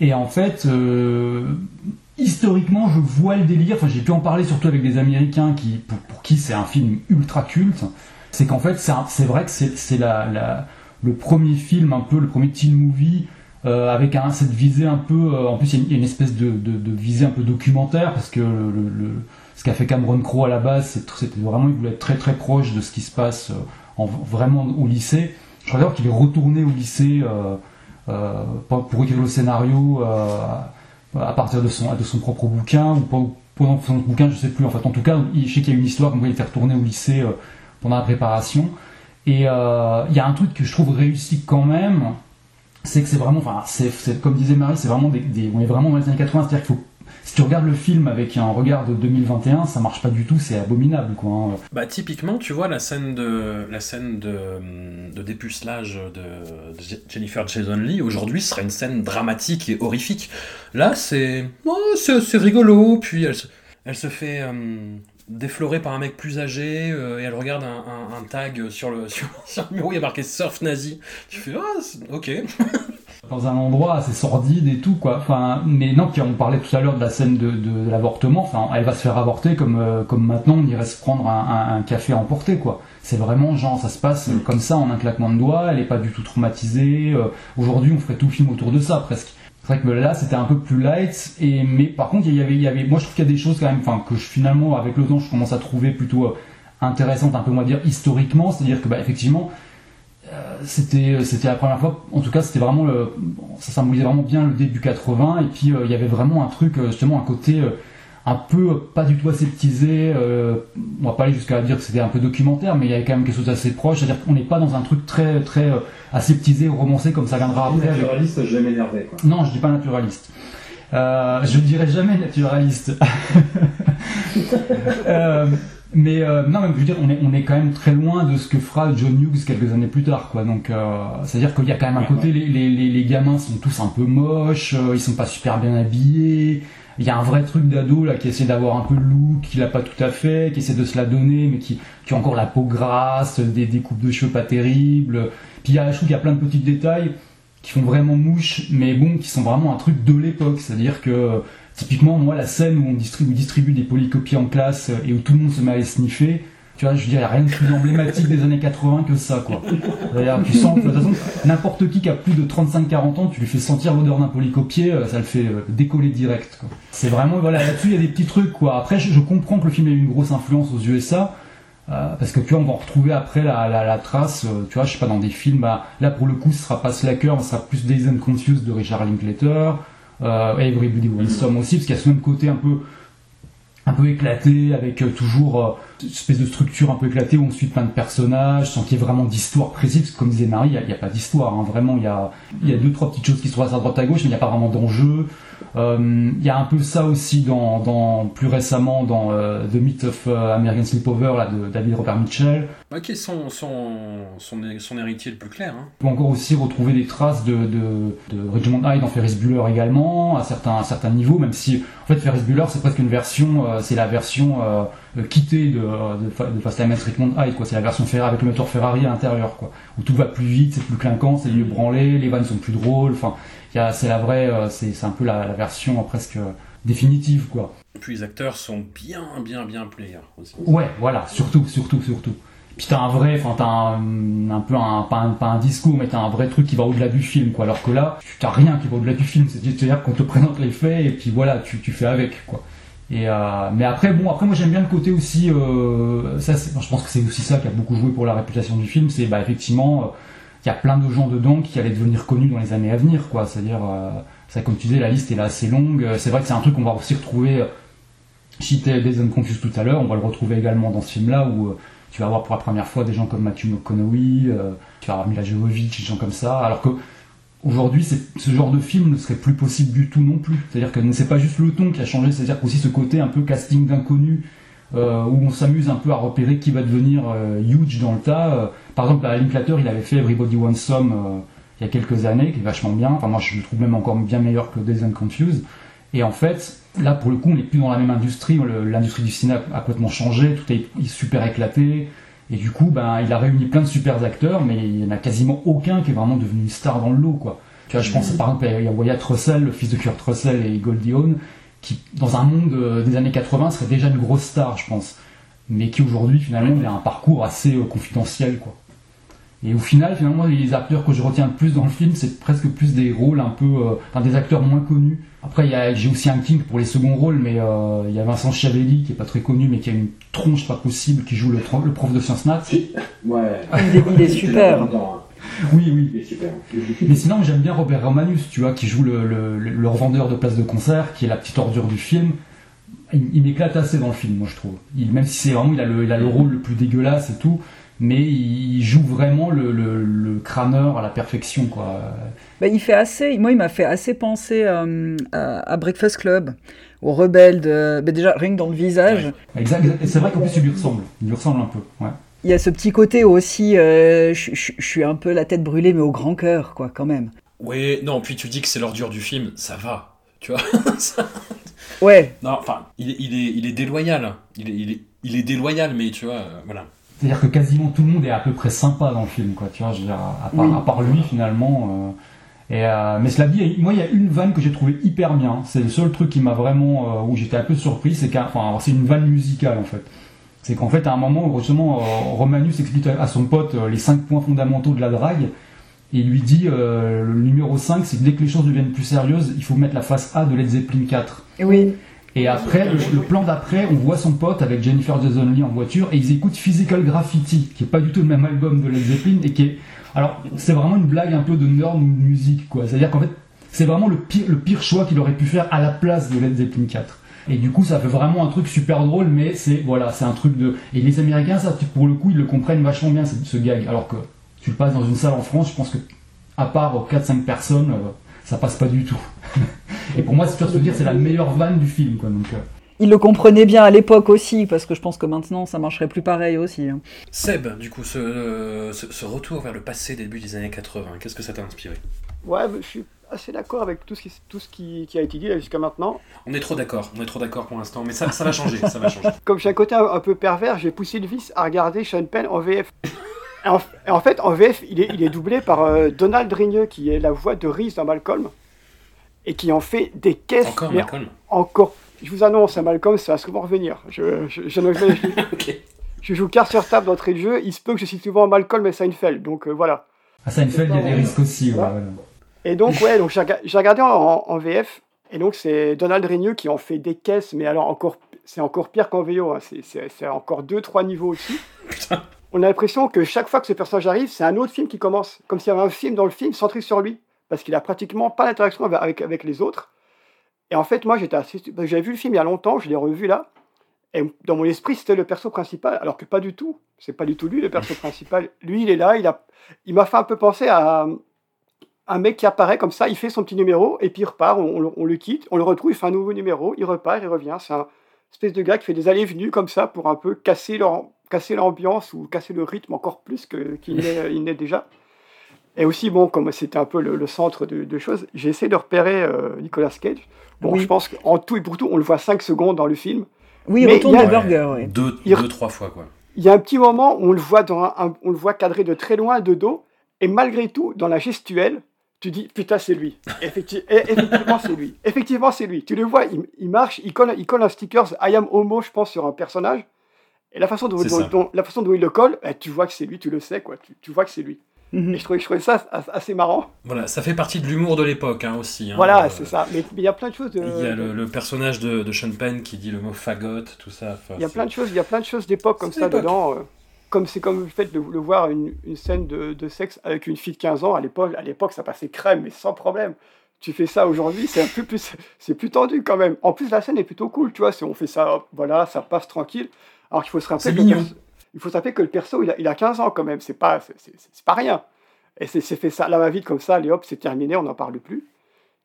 Et en fait, euh, historiquement, je vois le délire. Enfin, j'ai pu en parler surtout avec des Américains qui, pour, pour qui c'est un film ultra culte. C'est qu'en fait, c'est un- c'est vrai que c'est c'est la, la, le premier film, un peu le premier teen movie. Euh, avec un, cette visée un peu, euh, en plus il y a une- espèce de, de, visée un peu documentaire parce que ce qu'a fait Cameron Crowe à la base, c'était vraiment, il voulait être très très proche de ce qui se passe euh, en, vraiment au lycée. Je crois d'ailleurs qu'il est retourné au lycée pour écrire le scénario à partir de son, de son propre bouquin ou pendant son bouquin, je sais plus. En fait, en tout cas, je sais qu'il y a une histoire quoi il était retourné au lycée pendant la préparation. Et il y a un truc que je trouve réussi quand même, c'est que c'est vraiment, enfin, c'est, comme disait Marie, c'est vraiment des, on est vraiment dans les années 80, c'est-à-dire qu'il faut, si tu regardes le film avec un regard de 2021, ça marche pas du tout, c'est abominable quoi. hein. Bah typiquement, tu vois la scène de la scène de, dépucelage de, Jennifer Jason Lee aujourd'hui serait une scène dramatique et horrifique. Là, c'est oh, c'est rigolo, puis elle se, elle se fait euh, déflorer par un mec plus âgé euh, et elle regarde un, un- tag sur le sur, le mur où il y a marqué surf nazi. Tu fais ah ok. dans un endroit assez sordide et tout quoi. Enfin, mais non, on parlait tout à l'heure de la scène de, de, l'avortement. Enfin, elle va se faire avorter comme euh, comme maintenant on irait se prendre un, un, café à emporter quoi. C'est vraiment genre ça se passe comme ça en un claquement de doigts. Elle est pas du tout traumatisée. Euh, Aujourd'hui, on ferait tout film autour de ça presque. C'est vrai que là, c'était un peu plus light. Et mais par contre, il y avait il y avait moi je trouve qu'il y a des choses quand même, enfin que je, finalement avec le temps je commence à trouver plutôt euh, intéressantes, un peu va dire historiquement. C'est-à-dire que bah effectivement euh, c'était c'était la première fois en tout cas c'était vraiment le, ça symbolisait vraiment bien le début 80 et puis euh, il y avait vraiment un truc euh, justement un côté euh, un peu pas du tout aseptisé euh, on va pas aller jusqu'à dire que c'était un peu documentaire mais il y avait quand même quelque chose d'assez proche c'est à dire qu'on n'est pas dans un truc très très euh, aseptisé ou romancé comme ça viendra après avec- Naturaliste, je vais m'énerver, quoi. non, je dis pas naturaliste. Euh, je dirais jamais naturaliste. Euh, mais euh, non, mais je veux dire, on est, on est quand même très loin de ce que fera John Hughes quelques années plus tard, quoi. Donc, euh, c'est-à-dire qu'il y a quand même un côté, les, les, les, les gamins sont tous un peu moches, euh, ils sont pas super bien habillés. Il y a un vrai truc d'ado là qui essaie d'avoir un peu le look, qu'il a pas tout à fait, qui essaie de se la donner, mais qui, a encore la peau grasse, des, des coupes de cheveux pas terribles. Puis il y a, je trouve a plein de petits détails qui font vraiment mouche, mais bon, qui sont vraiment un truc de l'époque. C'est-à-dire que, typiquement, moi, la scène où on distribue, distribue des polycopies en classe euh, et où tout le monde se met à les sniffer, tu vois, je a rien de plus emblématique des années 80 que ça, quoi. Tu sens, n'importe qui qui a plus de 35-40 ans, tu lui fais sentir l'odeur d'un polycopier, euh, ça le fait euh, décoller direct. C'est vraiment, voilà, là-dessus, il y a des petits trucs, quoi. Après, je, comprends que le film ait eu une grosse influence aux USA, euh, parce que tu vois, on va en retrouver après la, trace, tu vois, je sais pas, dans des films, bah, là pour le coup, ce sera pas Slacker, ce sera plus Days and Confused de Richard Linklater, euh, Everybody Wants Some aussi, parce qu'il y a ce même côté un peu, un peu éclaté, avec toujours espèce de structure un peu éclatée où on suit plein de personnages, sans qu'il y ait vraiment d'histoire précise, parce que comme disait Marie, il n'y a, pas d'histoire, hein, vraiment, il y a, y a deux, trois petites choses qui se passent à droite à gauche, mais il n'y a pas vraiment d'enjeu. Euh, Il y a un peu ça aussi dans, dans plus récemment dans euh, The Myth of euh, American Sleepover là, de David Robert Mitchell. Qui est son, son, son, son héritier le plus clair. Hein. On peut encore aussi retrouver des traces de, de, de Richmond High dans Ferris Bueller également, à certains, à certains niveaux, même si en fait Ferris Bueller c'est presque une version, euh, c'est la version euh, quittée de, de, de Fast Times Richmond High, quoi. C'est la version Ferrari avec le moteur Ferrari à l'intérieur, quoi. Où tout va plus vite, c'est plus clinquant, c'est mieux branlé, les vannes sont plus drôles, enfin, c'est la vraie, euh, c'est un peu la, la version presque euh, définitive, quoi. Et puis les acteurs sont bien, bien, bien players aussi. Ouais, voilà, surtout, surtout, surtout. Puis t'as un vrai, enfin t'as un, un peu un pas, un, pas un discours, mais t'as un vrai truc qui va au-delà du film, quoi. Alors que là, tu t'as rien qui va au-delà du film. C'est-à-dire qu'on te présente les faits et puis voilà, tu, tu fais avec, quoi. Et euh, mais après, bon, après moi j'aime bien le côté aussi, euh, ça, je pense que c'est aussi ça qui a beaucoup joué pour la réputation du film, c'est bah effectivement, euh, il y a plein de gens dedans qui allaient devenir connus dans les années à venir, quoi. C'est-à-dire, euh, ça, comme tu disais, la liste est là assez longue. C'est vrai que c'est un truc qu'on va aussi retrouver. euh, citais Days and Confused tout à l'heure, on va le retrouver également dans ce film-là où euh, tu vas avoir pour la première fois des gens comme Matthew McConaughey, euh, tu vas avoir Mila Jovovich, des gens comme ça, alors que aujourd'hui ce genre de film ne serait plus possible du tout non plus. C'est-à-dire que c'est pas juste le ton qui a changé, c'est-à-dire qu'aussi ce côté un peu casting d'inconnus euh, où on s'amuse un peu à repérer qui va devenir euh, huge dans le tas. Euh, par exemple, à Linklater, il avait fait Everybody Wants Some il y a quelques années, qui est vachement bien. Enfin, moi, je le trouve même encore bien meilleur que Days and Confused. Et en fait, là, pour le coup, on n'est plus dans la même industrie. L'industrie du cinéma a complètement changé. Tout est super éclaté. Et du coup, ben, il a réuni plein de super acteurs, mais il n'y en a quasiment aucun qui est vraiment devenu une star dans le lot, quoi. Tu vois, je pense par exemple, il y a Wyatt Russell, le fils de Kurt Russell et Goldie Hawn, qui, dans un monde euh, des années 80, serait déjà une grosse star, je pense. Mais qui aujourd'hui, finalement, il a un parcours assez euh, confidentiel, quoi. Et au final, finalement, les acteurs que je retiens le plus dans le film, c'est presque plus des rôles un peu, euh, enfin des acteurs moins connus. Après, il y a- j'ai aussi un king pour les seconds rôles, mais euh, il y a Vincent Chiavelli qui est pas très connu, mais qui a une tronche pas possible, qui joue le, prof de sciences nat. Ouais. Il est- il est super. Oui, oui. Super. Mais sinon, j'aime bien Robert Romanus, tu vois, qui joue le, le, revendeur de places de concert, qui est la petite ordure du film. Il, il m'éclate assez dans le film, moi je trouve. Il, même si c'est vraiment, il a, le, il a le rôle le plus dégueulasse et tout, mais il joue vraiment le, le, le crâneur à la perfection, quoi. Bah, il fait assez, moi, il m'a fait assez penser euh, à, à, Breakfast Club, au rebelle de. Bah, déjà, rien que dans le visage. Ouais. Exact, c'est vrai qu'en plus, il lui ressemble. Il lui ressemble un peu, ouais. Il y a ce petit côté aussi, euh, je, je, je suis un peu la tête brûlée, mais au grand cœur, quoi, quand même. Oui, non, puis tu dis que c'est l'ordure du film, ça va, tu vois. ça... Ouais. Non, enfin, il est, il est, il est déloyal. Il est, il est, il est déloyal, mais tu vois, euh, voilà. C'est-à-dire que quasiment tout le monde est à peu près sympa dans le film, quoi. Tu vois, je veux dire, à part, oui. à part lui, finalement. Euh, et, euh, mais cela dit, moi, il y a une vanne que j'ai trouvé hyper bien. C'est le seul truc qui m'a vraiment, euh, où j'étais un peu surpris, c'est qu'un, enfin, c'est une vanne musicale, en fait. C'est qu'en fait, à un moment, justement, Romanus explique à son pote les cinq points fondamentaux de la drague. Et il lui dit, euh, le numéro 5, c'est que dès que les choses deviennent plus sérieuses, il faut mettre la face A de Led Zeppelin 4. Oui. Et après, le, le plan d'après, on voit son pote avec Jennifer Jason Leigh en voiture et ils écoutent Physical Graffiti, qui est pas du tout le même album de Led Zeppelin et qui est, alors c'est vraiment une blague un peu de nerd ou de musique, quoi. C'est-à-dire qu'en fait, c'est vraiment le pire, le pire choix qu'il aurait pu faire à la place de Led Zeppelin 4. Et du coup, ça fait vraiment un truc super drôle, mais c'est voilà, c'est un truc de. Et les Américains, ça, pour le coup, ils le comprennent vachement bien ce, ce gag. Alors que tu le passes dans une salle en France, je pense que à part 4-5 personnes, euh, ça passe pas du tout. Et pour moi, c'est se dire, c'est la meilleure vanne du film, quoi. Donc, euh... Il le comprenait bien à l'époque aussi, parce que je pense que maintenant, ça marcherait plus pareil aussi. Hein. Seb, du coup, ce, euh, ce, ce, retour vers le passé début des années 80, qu'est-ce que ça t'a inspiré? Ouais, je suis assez d'accord avec tout ce qui, tout ce qui, qui a été dit jusqu'à maintenant. On est trop d'accord, on est trop d'accord pour l'instant, mais ça, ça va changer, ça va changer. Comme j'ai un côté un, un peu pervers, j'ai poussé le vice à regarder Sean Penn en VF. En, en, fait, en VF, il est, il est doublé par euh, Donald Rigneux, qui est la voix de Reese dans Malcolm, et qui en fait des caisses. Encore Malcolm Encore. Je vous annonce, à Malcolm, ça va souvent revenir. Je, je, je, je, okay. je joue carte sur table d'entrée de jeu, il se peut que je suis souvent Malcolm et Seinfeld, donc euh, voilà. À Seinfeld, il y a des risques aussi. Ouais. Ouais. Et donc, ouais, donc j'ai regardé en, en, VF, et donc c'est Donald Rigneux qui en fait des caisses, mais alors encore, c'est encore pire qu'en VO, hein. c'est encore 2-3 niveaux au-dessus. On a l'impression que chaque fois que ce personnage arrive, c'est un autre film qui commence. Comme s'il y avait un film dans le film centré sur lui. Parce qu'il a pratiquement pas d'interaction avec, avec les autres. Et en fait, moi, j'étais assez. J'avais vu le film il y a longtemps, je l'ai revu là. Et dans mon esprit, c'était le perso principal. Alors que pas du tout. C'est pas du tout lui, le perso principal. Lui, il est là, il a. Il m'a fait un peu penser à un mec qui apparaît comme ça, il fait son petit numéro, et puis il repart, on, on, on le quitte, on le retrouve, il fait un nouveau numéro, il repart, il revient. C'est un espèce de gars qui fait des allées-venues comme ça pour un peu casser leur casser l'ambiance ou casser le rythme encore plus qu'il qu n'est est déjà. Et aussi, bon, comme c'était un peu le, le centre de, de, choses, j'ai essayé de repérer euh, Nicolas Cage. Bon, oui. je pense qu'en tout et pour tout, on le voit 5 secondes dans le film. Oui, il retourne le burger, ouais. Deux, il... deux, trois fois, quoi. Il y a un petit moment où on le voit, dans un, un, on le voit cadré de très loin, de dos, et malgré tout, dans la gestuelle, tu dis, putain, c'est lui. Effecti effectivement, c'est lui. Effectivement, c'est lui. Tu le vois, il, il marche, il colle, il colle un sticker I am homo, je pense, sur un personnage. Et la façon dont, dont, dont, la façon dont il le colle, eh, tu vois que c'est lui, tu le sais, quoi. Tu, tu vois que c'est lui. Mm -hmm. Et je trouvais, je trouvais, ça assez marrant. Voilà, ça fait partie de l'humour de l'époque hein, aussi. Hein, voilà, euh, c'est ça. Mais il y a plein de choses. De... Il y a le, le personnage de, de, Sean Penn qui dit le mot fagot, tout ça. Il y a plein de choses, il y a plein de choses d'époque comme ça dedans. Euh, comme c'est comme le fait de, de voir une, une scène de, de, sexe avec une fille de 15 ans à l'époque. À l'époque, ça passait crème, mais sans problème. Tu fais ça aujourd'hui, c'est un peu plus, c'est plus tendu quand même. En plus, la scène est plutôt cool, tu vois. Si on fait ça, hop, voilà, ça passe tranquille. Alors qu'il faut se rappeler que, il faut se rappeler que le perso, il a, il a 15 ans quand même, c'est pas, c'est pas rien. Et c'est fait ça là, va vite comme ça, allez hop, c'est terminé, on n'en parle plus.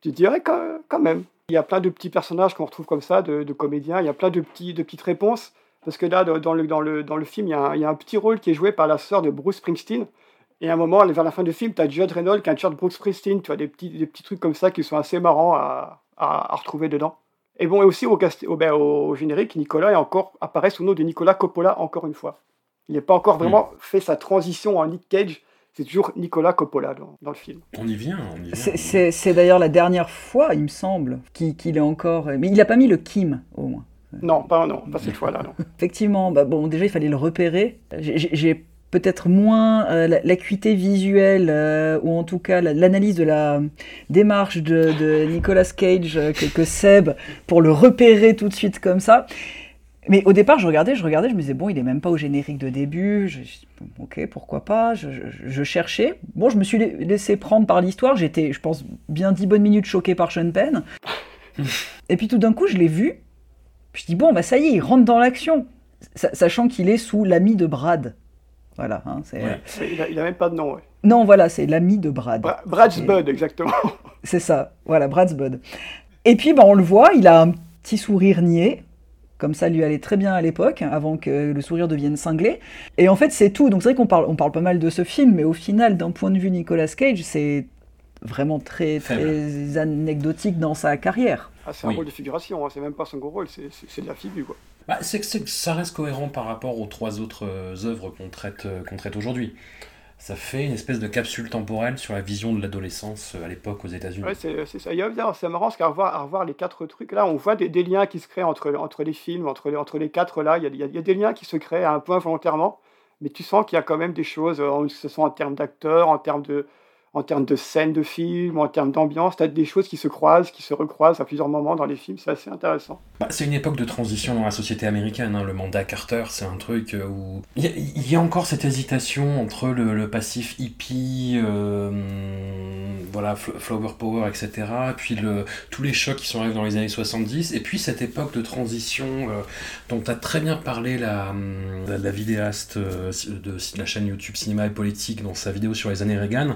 Tu dirais quand, quand, même. Il y a plein de petits personnages qu'on retrouve comme ça, de, de, comédiens, il y a plein de, petits, de petites réponses. Parce que là, dans le, dans le, dans le film, il y, a un, il y a un petit rôle qui est joué par la sœur de Bruce Springsteen. Et à un moment, vers la fin du film, tu as Judd Reynolds qui a un t-shirt Bruce Springsteen, tu vois, des petits, des petits trucs comme ça qui sont assez marrants à, à, à retrouver dedans. Et bon, et aussi au, au, ben, au, générique, Nicolas est encore, apparaît sous le nom de Nicolas Coppola encore une fois. Il n'a pas encore vraiment mmh. fait sa transition en Nick Cage. C'est toujours Nicolas Coppola dans, dans, le film. On y vient, on y vient. C'est d'ailleurs la dernière fois, il me semble, qu'il qu est encore. Mais il n'a pas mis le Kim, au moins. Non, pas, non, pas cette fois-là, non. Effectivement, bah, bon, déjà, il fallait le repérer. J'ai peut-être moins euh, l'acuité visuelle euh, ou en tout cas l'analyse de la démarche de, de Nicolas Cage euh, que, que, Seb pour le repérer tout de suite comme ça. Mais au départ, je regardais, je regardais, je me disais bon, il est même pas au générique de début. Je, ok, pourquoi pas? Je, je, je, cherchais. Bon, je me suis laissé prendre par l'histoire. J'étais, je pense, bien dix bonnes minutes choqué par Sean Penn. Et puis tout d'un coup, je l'ai vu. Je dis bon, bah ça y est, il rentre dans l'action, sachant qu'il est sous l'ami de Brad. Voilà, hein, c'est... Ouais. Il a, il a même pas de nom, ouais. Non, voilà, c'est l'ami de Brad. Bra- Brad's Bud, exactement. C'est ça, voilà, Brad's Bud. Et puis, bah, on le voit, il a un petit sourire niais, comme ça lui allait très bien à l'époque, avant que le sourire devienne cinglé. Et en fait, c'est tout. Donc c'est vrai qu'on parle, on parle pas mal de ce film, mais au final, d'un point de vue Nicolas Cage, c'est vraiment très, très anecdotique dans sa carrière. Ah, c'est un Oui. rôle de figuration, hein, c'est même pas son gros rôle, c'est- de la figure, quoi. Bah, c'est que ça reste cohérent par rapport aux trois autres euh, œuvres qu'on traite, euh, qu'on traite aujourd'hui. Ça fait une espèce de capsule temporelle sur la vision de l'adolescence euh, à l'époque aux États-Unis. Ouais, c'est ça. C'est marrant parce qu'à revoir, à revoir les quatre trucs, là, on voit des, des liens qui se créent entre, entre les films, entre les, entre les quatre, là. Il y, a, il y des liens qui se créent à un point volontairement, mais tu sens qu'il y a quand même des choses, que ce soit en termes d'acteurs, en termes de, en termes de scènes de films, en termes d'ambiance, tu as des choses qui se croisent, qui se recroisent à plusieurs moments dans les films, c'est assez intéressant. Bah, c'est une époque de transition dans la société américaine. hein. Le mandat Carter, c'est un truc euh, où il y, a- encore cette hésitation entre le, passif hippie, euh, voilà, fl- flower power, etc. Puis tous les chocs qui sont arrivés dans les années 70. Et puis cette époque de transition euh, dont a très bien parlé la, vidéaste de la chaîne YouTube Cinéma et Politique dans sa vidéo sur les années Reagan.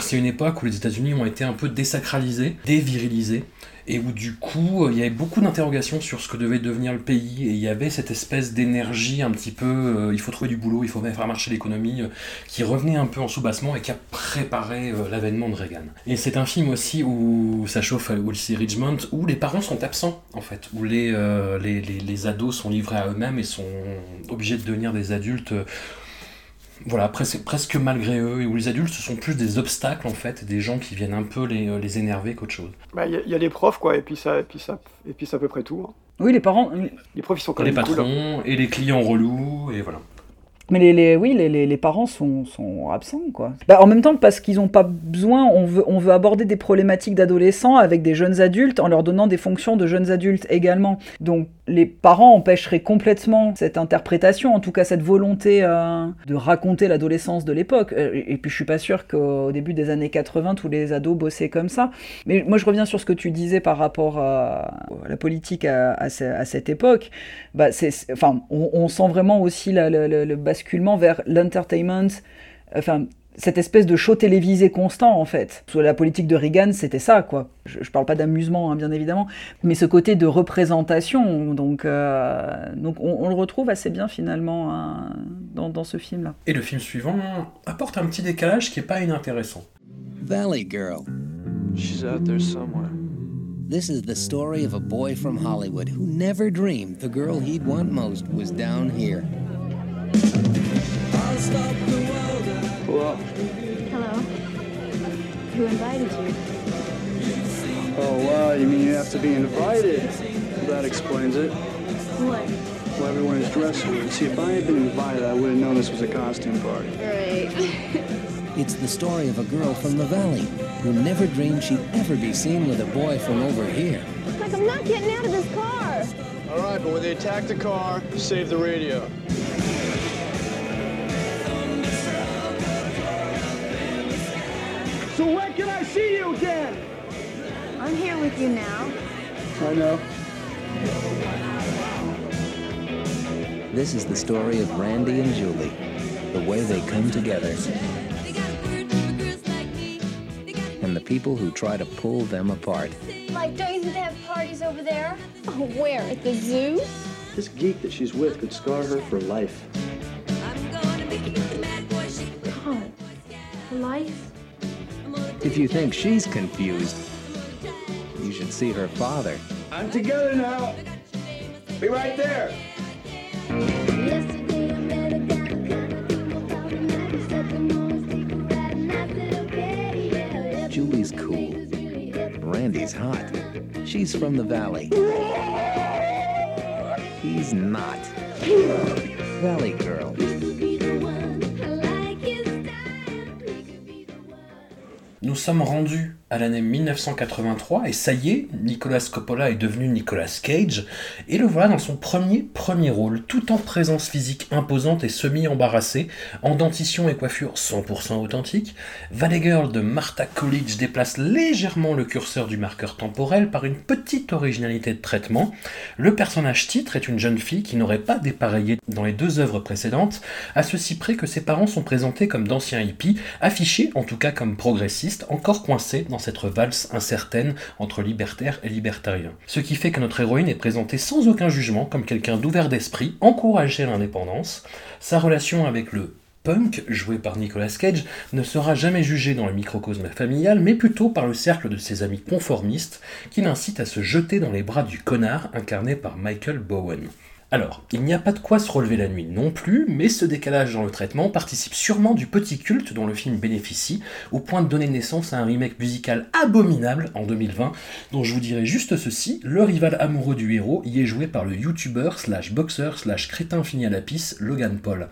C'est une époque où les États-Unis ont été un peu désacralisés, dévirilisés et où du coup euh, il y avait beaucoup d'interrogations sur ce que devait devenir le pays et il y avait cette espèce d'énergie un petit peu euh, il faut trouver du boulot, il faut faire marcher l'économie euh, qui revenait un peu en soubassement et qui a préparé l'avènement de Reagan. Et c'est un film aussi où ça chauffe au lycée Richmond où les parents sont absents en fait, où les, les, les, les ados sont livrés à eux-mêmes et sont obligés de devenir des adultes voilà, presque, presque malgré eux, et où les adultes ce sont plus des obstacles en fait, des gens qui viennent un peu les, euh, les énerver qu'autre chose. Bah, Il y, a- il y a les profs, quoi, et puis ça, et puis ça, et puis c'est à peu près tout. hein. Oui, les parents. Les profs, ils sont quand les même cool, hein. patrons et les clients relous, et voilà. Mais les, les- oui, les, les- parents sont, sont absents, quoi. Bah, en même temps, parce qu'ils n'ont pas besoin, on veut, on veut aborder des problématiques d'adolescents avec des jeunes adultes en leur donnant des fonctions de jeunes adultes également. Donc, les parents empêcheraient complètement cette interprétation, en tout cas cette volonté euh, de raconter l'adolescence de l'époque. Euh, Et, puis, je suis pas sûr qu'au début des années 80, tous les ados bossaient comme ça. Mais moi, je reviens sur ce que tu disais par rapport à, la politique à, à ce- à cette époque. Bah, c'est, enfin, on, sent vraiment aussi le basculement vers l'entertainment, enfin, cette espèce de show télévisé constant, en fait. Sur la politique de Reagan, c'était ça, quoi. Je, je parle pas d'amusement, hein, bien évidemment, mais ce côté de représentation, donc, euh, donc on, on le retrouve assez bien, finalement, hein, dans, dans ce film-là. Et le film suivant apporte un petit décalage qui est pas inintéressant. Valley Girl. She's out there somewhere. This is the story of a boy from Hollywood who never dreamed the girl he'd want most was down here. Hello. Hello. Who invited you? Oh, wow, you mean you have to be invited? That explains it. What? Well, everyone is dressed weird. See, if I had been invited, I would have known this was a costume party. Right. It's the story of a girl from the valley who never dreamed she'd ever be seen with a boy from over here. like, I'm not getting out of this car. All right, but when they attack the car, save the radio. So when can I see you again? I'm here with you now. I know. This is the story of Randy and Julie, the way they come together, and the people who try to pull them apart. Like, don't you think they have parties over there? Oh, where? At the zoo? This geek that she's with could scar her for life. God. Life? If you think she's confused, you should see her father. I'm together now. Be right there. Julie's cool. Randy's hot. She's from the valley. He's not. Valley girl. Nous sommes rendus à l'année 1983 et ça y est, Nicolas Coppola est devenu Nicolas Cage et le voilà dans son premier premier rôle, tout en présence physique imposante et semi-embarrassée, en dentition et coiffure 100% authentique. Valley Girl de Martha Coolidge déplace légèrement le curseur du marqueur temporel par une petite originalité de traitement. Le personnage titre est une jeune fille qui n'aurait pas dépareillé dans les deux œuvres précédentes, à ceci près que ses parents sont présentés comme d'anciens hippies, affichés en tout cas comme progressistes, encore coincés dans cette valse incertaine entre libertaire et libertarien. Ce qui fait que notre héroïne est présentée sans aucun jugement comme quelqu'un d'ouvert d'esprit, encouragé à l'indépendance. Sa relation avec le punk, joué par Nicolas Cage, ne sera jamais jugé dans le microcosme familial, mais plutôt par le cercle de ses amis conformistes, qui l'incitent à se jeter dans les bras du connard incarné par Michael Bowen. Alors, il n'y a pas de quoi se relever la nuit non plus, mais ce décalage dans le traitement participe sûrement du petit culte dont le film bénéficie, au point de donner naissance à un remake musical abominable en 2020, dont je vous dirai juste ceci, le rival amoureux du héros y est joué par le youtubeur slash boxeur slash crétin fini à la pisse Logan Paul.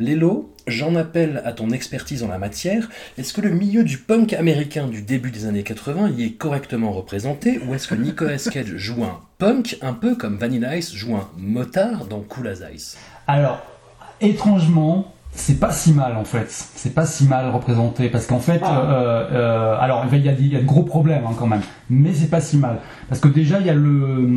Lélo, j'en appelle à ton expertise en la matière. Est-ce que le milieu du punk américain du début des années 80 y est correctement représenté ou est-ce que Nicolas Cage joue un punk un peu comme Vanilla Ice joue un motard dans Cool as Ice? Alors, étrangement, c'est pas si mal en fait. C'est pas si mal représenté parce qu'en fait, Ah. euh, euh, alors il y, a, des- il y a de gros problèmes hein, quand même, mais c'est pas si mal parce que déjà il y a le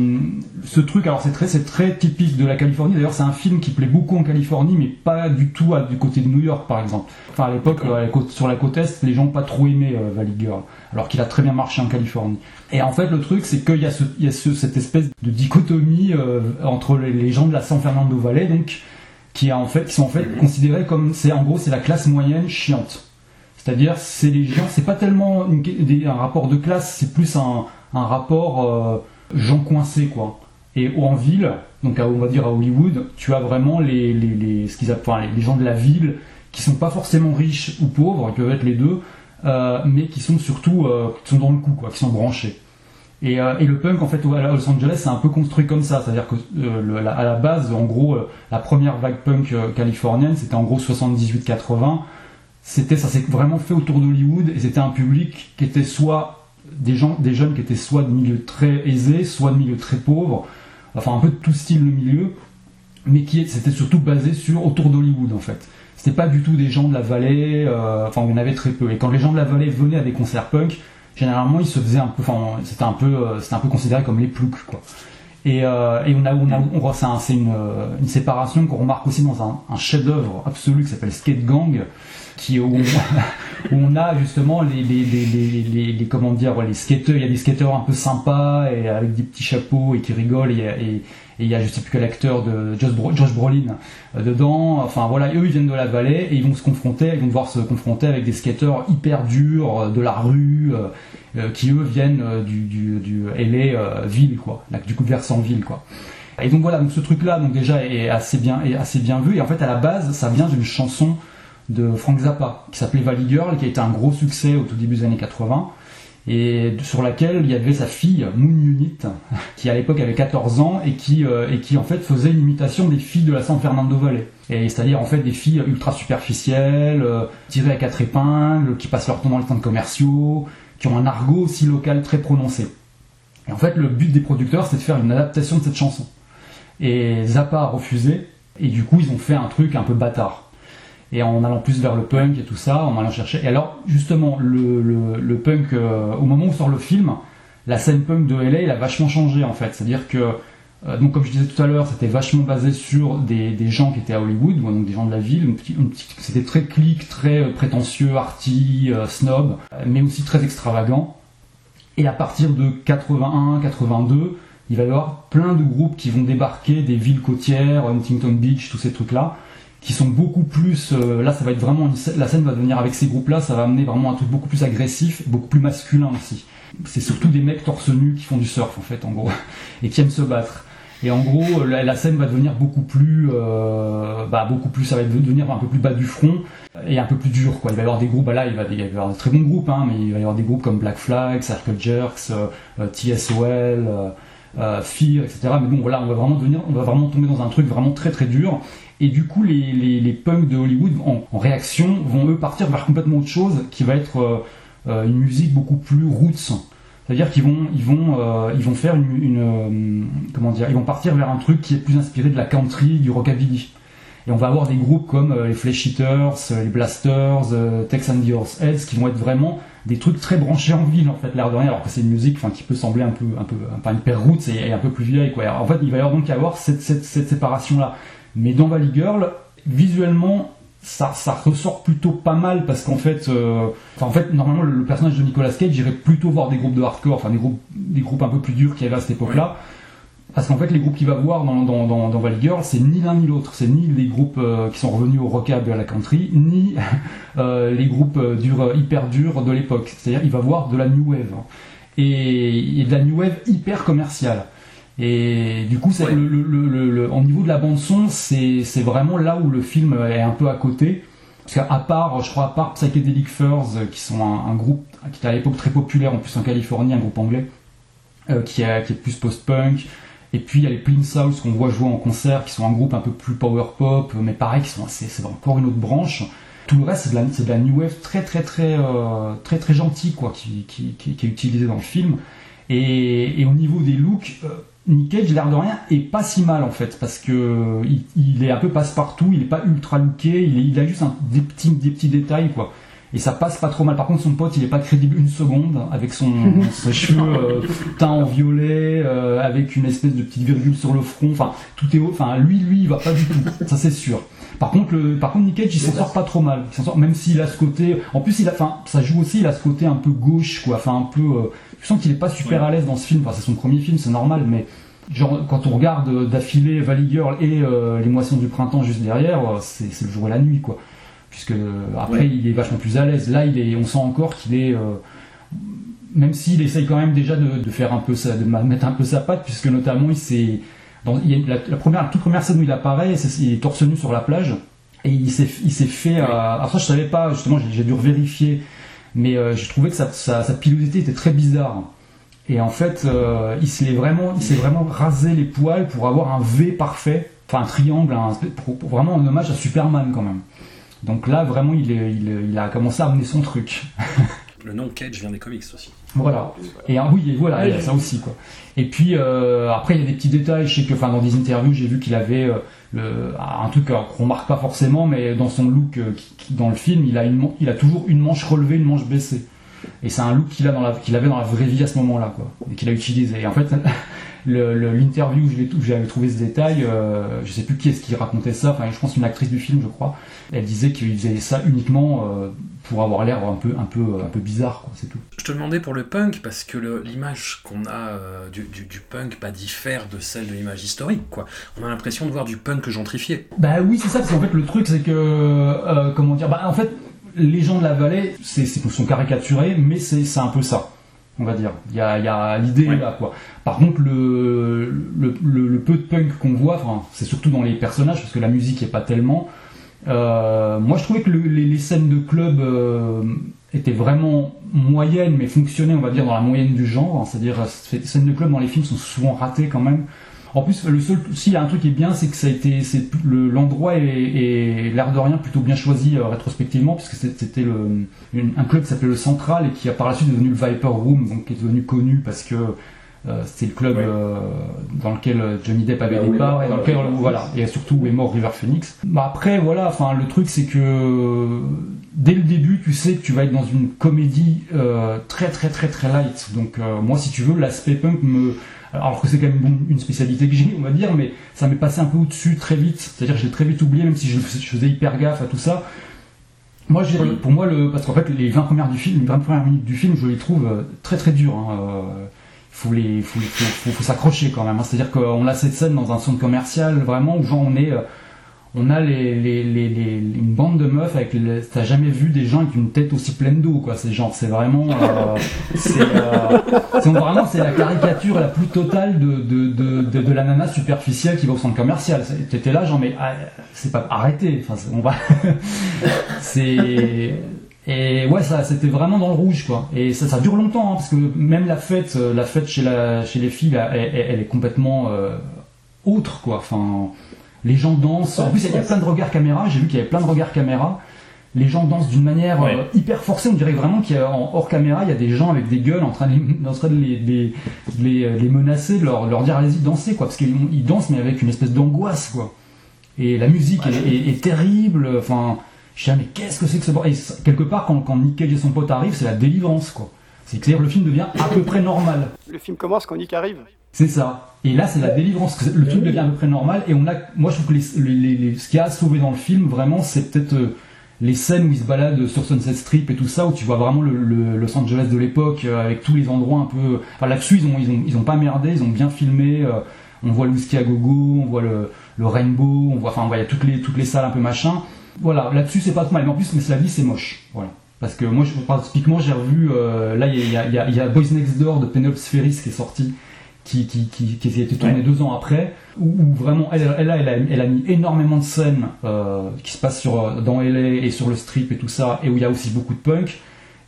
ce truc. Alors c'est très c'est très typique de la Californie. D'ailleurs c'est un film qui plaît beaucoup en Californie, mais pas du tout à- du côté de New York par exemple. Enfin à l'époque euh, sur la côte est, les gens pas trop aimé euh, Valley Girl, alors qu'il a très bien marché en Californie. Et en fait le truc c'est qu'il y a, ce, il y a ce- cette espèce de dichotomie euh, entre les, les gens de la San Fernando Valley donc qui a en fait qui sont en fait considérés comme c'est en gros c'est la classe moyenne chiante. C'est-à-dire c'est les gens c'est pas tellement un rapport de classe, c'est plus un, un rapport euh, gens coincés quoi. Et en ville, donc à- on va dire à Hollywood, tu as vraiment les, les, les, ce qu'ils appellent, enfin, les- gens de la ville qui sont pas forcément riches ou pauvres, ils peuvent être les deux, euh, mais qui sont surtout euh, qui sont dans le coup quoi, qui sont branchés. Et, euh, et le punk, en fait, à Los Angeles, c'est un peu construit comme ça. C'est-à-dire que euh, la- à la base, en gros, euh, la première vague punk californienne, c'était en gros 78-80. C'était, ça s'est vraiment fait autour d'Hollywood et c'était un public qui était soit des gens, des jeunes qui étaient soit de milieux très aisés, soit de milieux très pauvres. Enfin, un peu de tout style le milieu, mais qui c'était surtout basé sur autour d'Hollywood en fait. C'était pas du tout des gens de la vallée, enfin, y en avait très peu. Et quand les gens de la vallée venaient à des concerts punk, généralement ils se faisaient un peu, enfin c'était un peu, euh, c'était un peu considéré comme les ploucs quoi. Et, euh, on a, on a, on c'est c'est une, euh, une séparation qu'on remarque aussi dans un, chef-d'œuvre absolu qui s'appelle Skate Gang, qui où on, où on a justement les, les, les, les, comment dire, les skateurs, il y a des skateurs un peu sympas et avec des petits chapeaux et qui rigolent et, il y a je sais plus quel acteur de Josh, Bro- Josh Brolin euh, dedans. Enfin voilà, eux ils viennent de la vallée et ils vont se confronter, ils vont devoir se confronter avec des skateurs hyper durs euh, de la rue euh, qui eux viennent du, du, du LA ville du coup versant ville. Et donc voilà, donc ce truc là donc déjà est assez bien est assez bien vu et en fait à la base ça vient d'une chanson de Frank Zappa qui s'appelait Valley Girl qui a été un gros succès au tout début des années 80 et sur laquelle il y avait sa fille Moon Unit qui à l'époque avait 14 ans et qui euh, et qui en fait faisait une imitation des filles de la San Fernando Valley. Et c'est-à-dire en fait des filles ultra superficielles euh, tirées à quatre épingles qui passent leur temps dans les centres commerciaux qui ont un argot aussi local très prononcé. Et en fait le but des producteurs c'est de faire une adaptation de cette chanson. Et Zappa a refusé et du coup ils ont fait un truc un peu bâtard et en allant plus vers le punk et tout ça, en allant chercher. Et alors, justement, le, punk, euh, au moment où sort le film, la scène punk de LA, elle a vachement changé en fait. C'est-à-dire que, euh, donc comme je disais tout à l'heure, c'était vachement basé sur des, gens qui étaient à Hollywood, donc des gens de la ville. C'était très clique, très euh, prétentieux, arty, snob, mais aussi très extravagant. Et à partir de 81, 82, il va y avoir plein de groupes qui vont débarquer des villes côtières, Huntington Beach, tous ces trucs-là, qui sont beaucoup plus. euh, là, ça va être vraiment une la scène va devenir avec ces groupes-là, ça va amener vraiment un truc beaucoup plus agressif, beaucoup plus masculin aussi. C'est surtout des mecs torse nu qui font du surf en fait, en gros, et qui aiment se battre. Et en gros, la, la scène va devenir beaucoup plus, euh, bah beaucoup plus, ça va devenir un peu plus bas du front et un peu plus dur quoi. Il va y avoir des groupes, bah là il va, y avoir de très bons groupes, hein, mais il va y avoir des groupes comme Black Flag, Circle Jerks, euh, euh, TSOL, euh, euh, Fear, etc. Mais bon voilà, on va vraiment devenir, on va vraiment tomber dans un truc vraiment très très dur. Et du coup, les, les, les punks de Hollywood, en, réaction, vont eux partir vers complètement autre chose, qui va être euh, euh, une musique beaucoup plus roots. C'est-à-dire qu'ils vont, ils vont, euh, ils vont faire une, comment dire, ils vont partir vers un truc qui est plus inspiré de la country, du rockabilly. Et on va avoir des groupes comme les Flesh Eaters, les Blasters, Texan Dior's Heads, qui vont être vraiment des trucs très branchés en ville en fait, l'air de rien, alors que c'est une musique, enfin, qui peut sembler un peu, un peu, enfin, hyper roots et, un peu plus vieille quoi. En fait, il va y avoir donc avoir cette, cette, cette séparation là. Mais dans Valley Girl, visuellement, ça, ça ressort plutôt pas mal parce qu'en fait, euh, en fait, normalement, le, le personnage de Nicolas Cage irait plutôt voir des groupes de hardcore, enfin des groupes, des groupes un peu plus durs qu'il y avait à cette époque-là. Parce qu'en fait, les groupes qu'il va voir dans, dans, dans, dans Valley Girl, c'est ni l'un ni l'autre. C'est ni les groupes euh, qui sont revenus au rockabilly et à la country, ni euh, les groupes durs, hyper durs de l'époque. C'est-à-dire, il va voir de la new wave. Et, et de la new wave hyper commerciale. Et du coup, c'est le, le, le, le- le- au niveau de la bande son, c'est c'est vraiment là où le film est un peu à côté. Parce qu'à part, je crois, à part Psychedelic Furs, euh, qui sont un, un groupe qui était à l'époque très populaire, en plus en Californie, un groupe anglais, euh, qui, est, qui est plus post-punk. Et puis il y a les Plain Souls qu'on voit jouer en concert, qui sont un groupe un peu plus power pop, mais pareil, qui sont c'est c'est encore une autre branche. Tout le reste, c'est de, la- c'est de la new wave très très très euh, très très gentil quoi, qui, qui, qui, qui est utilisé dans le film. Et, et au niveau des looks, euh, Nick Cage, l'air de rien, est pas si mal en fait, parce que il, il est un peu passe-partout, il est pas ultra looké, il, est- il a juste un- des, petits, des petits détails quoi. Et ça passe pas trop mal. Par contre, son pote, il est pas crédible une seconde, avec son, ses cheveux euh, teints en violet, euh, avec une espèce de petite virgule sur le front. Enfin, tout est haut. Enfin, lui, lui, il va pas du tout. Ça, c'est sûr. Par contre, le, par contre, Nick Cage, il s'en sort pas trop mal. Il s'en sort, même s'il a ce côté. En plus, il a, enfin, ça joue aussi. Il a ce côté un peu gauche, quoi. Enfin, un peu. Tu sens qu'il est pas super à l'aise dans ce film. Enfin, c'est son premier film, c'est normal, mais. Genre, quand on regarde euh, d'affilée Valley Girl et euh, Les Moissons du Printemps juste derrière, euh, c'est le jour et la nuit, quoi. Puisque après, Ouais. il est vachement plus à l'aise. Là, il est, on sent encore qu'il est. euh, même s'il essaye quand même déjà de, de faire un peu ça, de mettre un peu sa patte, puisque notamment il s'est. Dans, il y a la, la première, la toute première scène où il apparaît, c'est, il est torse nu sur la plage, et il s'est, il s'est fait. euh, alors ça, je savais pas, justement, j'ai, j'ai dû revérifier, mais euh, j'ai trouvé que sa, sa, sa pilosité était très bizarre. Et en fait, euh, il s'est vraiment, il s'est vraiment rasé les poils pour avoir un V parfait, enfin un triangle, un, pour, pour vraiment un hommage à Superman quand même. Donc là, vraiment, il, est, il, est- il a commencé à amener son truc. Le nom Cage vient des comics aussi. Voilà. Et ah oui, et voilà, il y a ça aussi quoi. Et puis euh, après il y a des petits détails. Je sais que, enfin, dans des interviews, j'ai vu qu'il avait euh, un truc euh, qu'on remarque pas forcément, mais dans son look euh, dans le film, il a il a toujours une manche relevée, une manche baissée. Et c'est un look qu'il qu'il avait dans la vraie vie à ce moment-là quoi, et qu'il a utilisé. Et en fait. le- le- L'interview l'ai- où j'avais trouvé ce détail, euh, je sais plus qui est-ce qui racontait ça, enfin je pense une actrice du film je crois, elle disait qu'il faisait ça uniquement euh, pour avoir l'air un peu, un peu, un peu bizarre c'est tout. Je te demandais pour le punk parce que le- l'image qu'on a euh, du, du- du punk bah, diffère de celle de l'image historique. Quoi. On a l'impression de voir du punk gentrifié. Bah oui, c'est ça, parce qu'en fait, le truc, c'est que, euh, comment dire, bah en fait, les gens de la vallée, c'est, sont caricaturés, mais c'est un peu ça, on va dire. Il y a, il y a l'idée là, quoi. Par contre, le, le, le- le peu de punk qu'on voit, c'est surtout dans les personnages, parce que la musique est pas tellement. Euh, moi, je trouvais que le- les, les scènes de club euh, étaient vraiment moyennes, mais fonctionnaient, on va dire, dans la moyenne du genre. C'est-à-dire, les scènes de club dans les films sont souvent ratées quand même. En plus, le seul, s'il y a un truc qui est bien, c'est que ça a été, c'est le- l'endroit est, est l'air de rien plutôt bien choisi euh, rétrospectivement, puisque c'était le, une- un club qui s'appelait le Central et qui a par la suite devenu le Viper Room, donc qui est devenu connu parce que euh, c'est le club euh, dans lequel euh, Johnny Depp avait Là des parts et dans lequel River voilà et surtout où est mort River Phoenix. Bah après voilà, enfin le truc c'est que euh, dès le début tu sais que tu vas être dans une comédie euh, très très très très light. Donc euh, moi si tu veux l'aspect punk me alors que c'est quand même bon, une spécialité que j'ai, on va dire, mais ça m'est passé un peu au-dessus très vite. C'est-à-dire que je l'ai très vite oublié, même si je, je faisais hyper gaffe à tout ça. Moi, je dirais, pour moi, le, parce qu'en fait, les 20 premières du film, les 20 premières minutes du film, je les trouve euh, très très dures. Hein. Euh, faut les, faut, faut, faut, faut s'accrocher quand même. hein. C'est-à-dire qu'on a cette scène dans un centre commercial, vraiment où genre on est, euh, on a les, les, une bande de meufs avec, t'as jamais vu des gens avec une tête aussi pleine d'eau, quoi. C'est genre, c'est vraiment, euh, c'est, euh, c'est vraiment, la caricature la plus totale de, la nana superficielle qui va au centre commercial. T'étais là, genre, mais ah, c'est pas, c'est- on va, c'est, et ouais, ça, c'était vraiment dans le rouge, quoi. Et ça, dure longtemps, hein, parce que même la fête, euh, la fête chez la, chez les filles, elle, elle- est complètement autre, quoi. Enfin, les gens dansent. En plus, il y a plein de regards caméra. J'ai vu qu'il y avait plein de regards caméra. les gens dansent d'une manière Ouais. euh, hyper forcée. On dirait vraiment qu'il y a en hors caméra, il y a des gens avec des gueules en train de les, en train de les, les, les, les menacer, de leur, leur dire allez-y dansez quoi, parce qu'ils ils dansent mais avec une espèce d'angoisse quoi. Et la musique est, est- est terrible. Enfin, je sais mais qu'est-ce que c'est que ce bordel Et quelque part quand, quand Nick Cage et son pote arrivent, c'est la délivrance quoi. C'est que c'est-à-dire le film devient à peu près normal. Le film commence quand Nick arrive. C'est ça. Et là, c'est la délivrance. Le truc devient à peu près normal. Et on a, moi, je trouve que les, les- les- ce qui a sauvé dans le film, vraiment, c'est peut-être euh, les scènes où ils se baladent sur Sunset Strip et tout ça, où tu vois vraiment le, Los Angeles de l'époque, euh, avec tous les endroits un peu. Enfin, là-dessus, ils ont, ils ont, ils ont pas merdé, ils ont bien filmé. euh, on voit le whisky à gogo, on voit le, rainbow, enfin, on voit il y a toutes les, toutes les salles un peu machin. Voilà, là-dessus, c'est pas trop mal. Mais en plus, mais la vie, c'est moche. Voilà. Parce que moi, je, typiquement, j'ai revu, là, il y a, il il Boys Next Door de Penelope Spheris qui est sorti, qui, qui, qui, qui a été tourné deux ans après, où, où vraiment, elle, elle, a- elle, a, elle a mis énormément de scènes euh, qui se passent sur, euh, dans LA et sur le strip et tout ça, et où il y a aussi beaucoup de punk.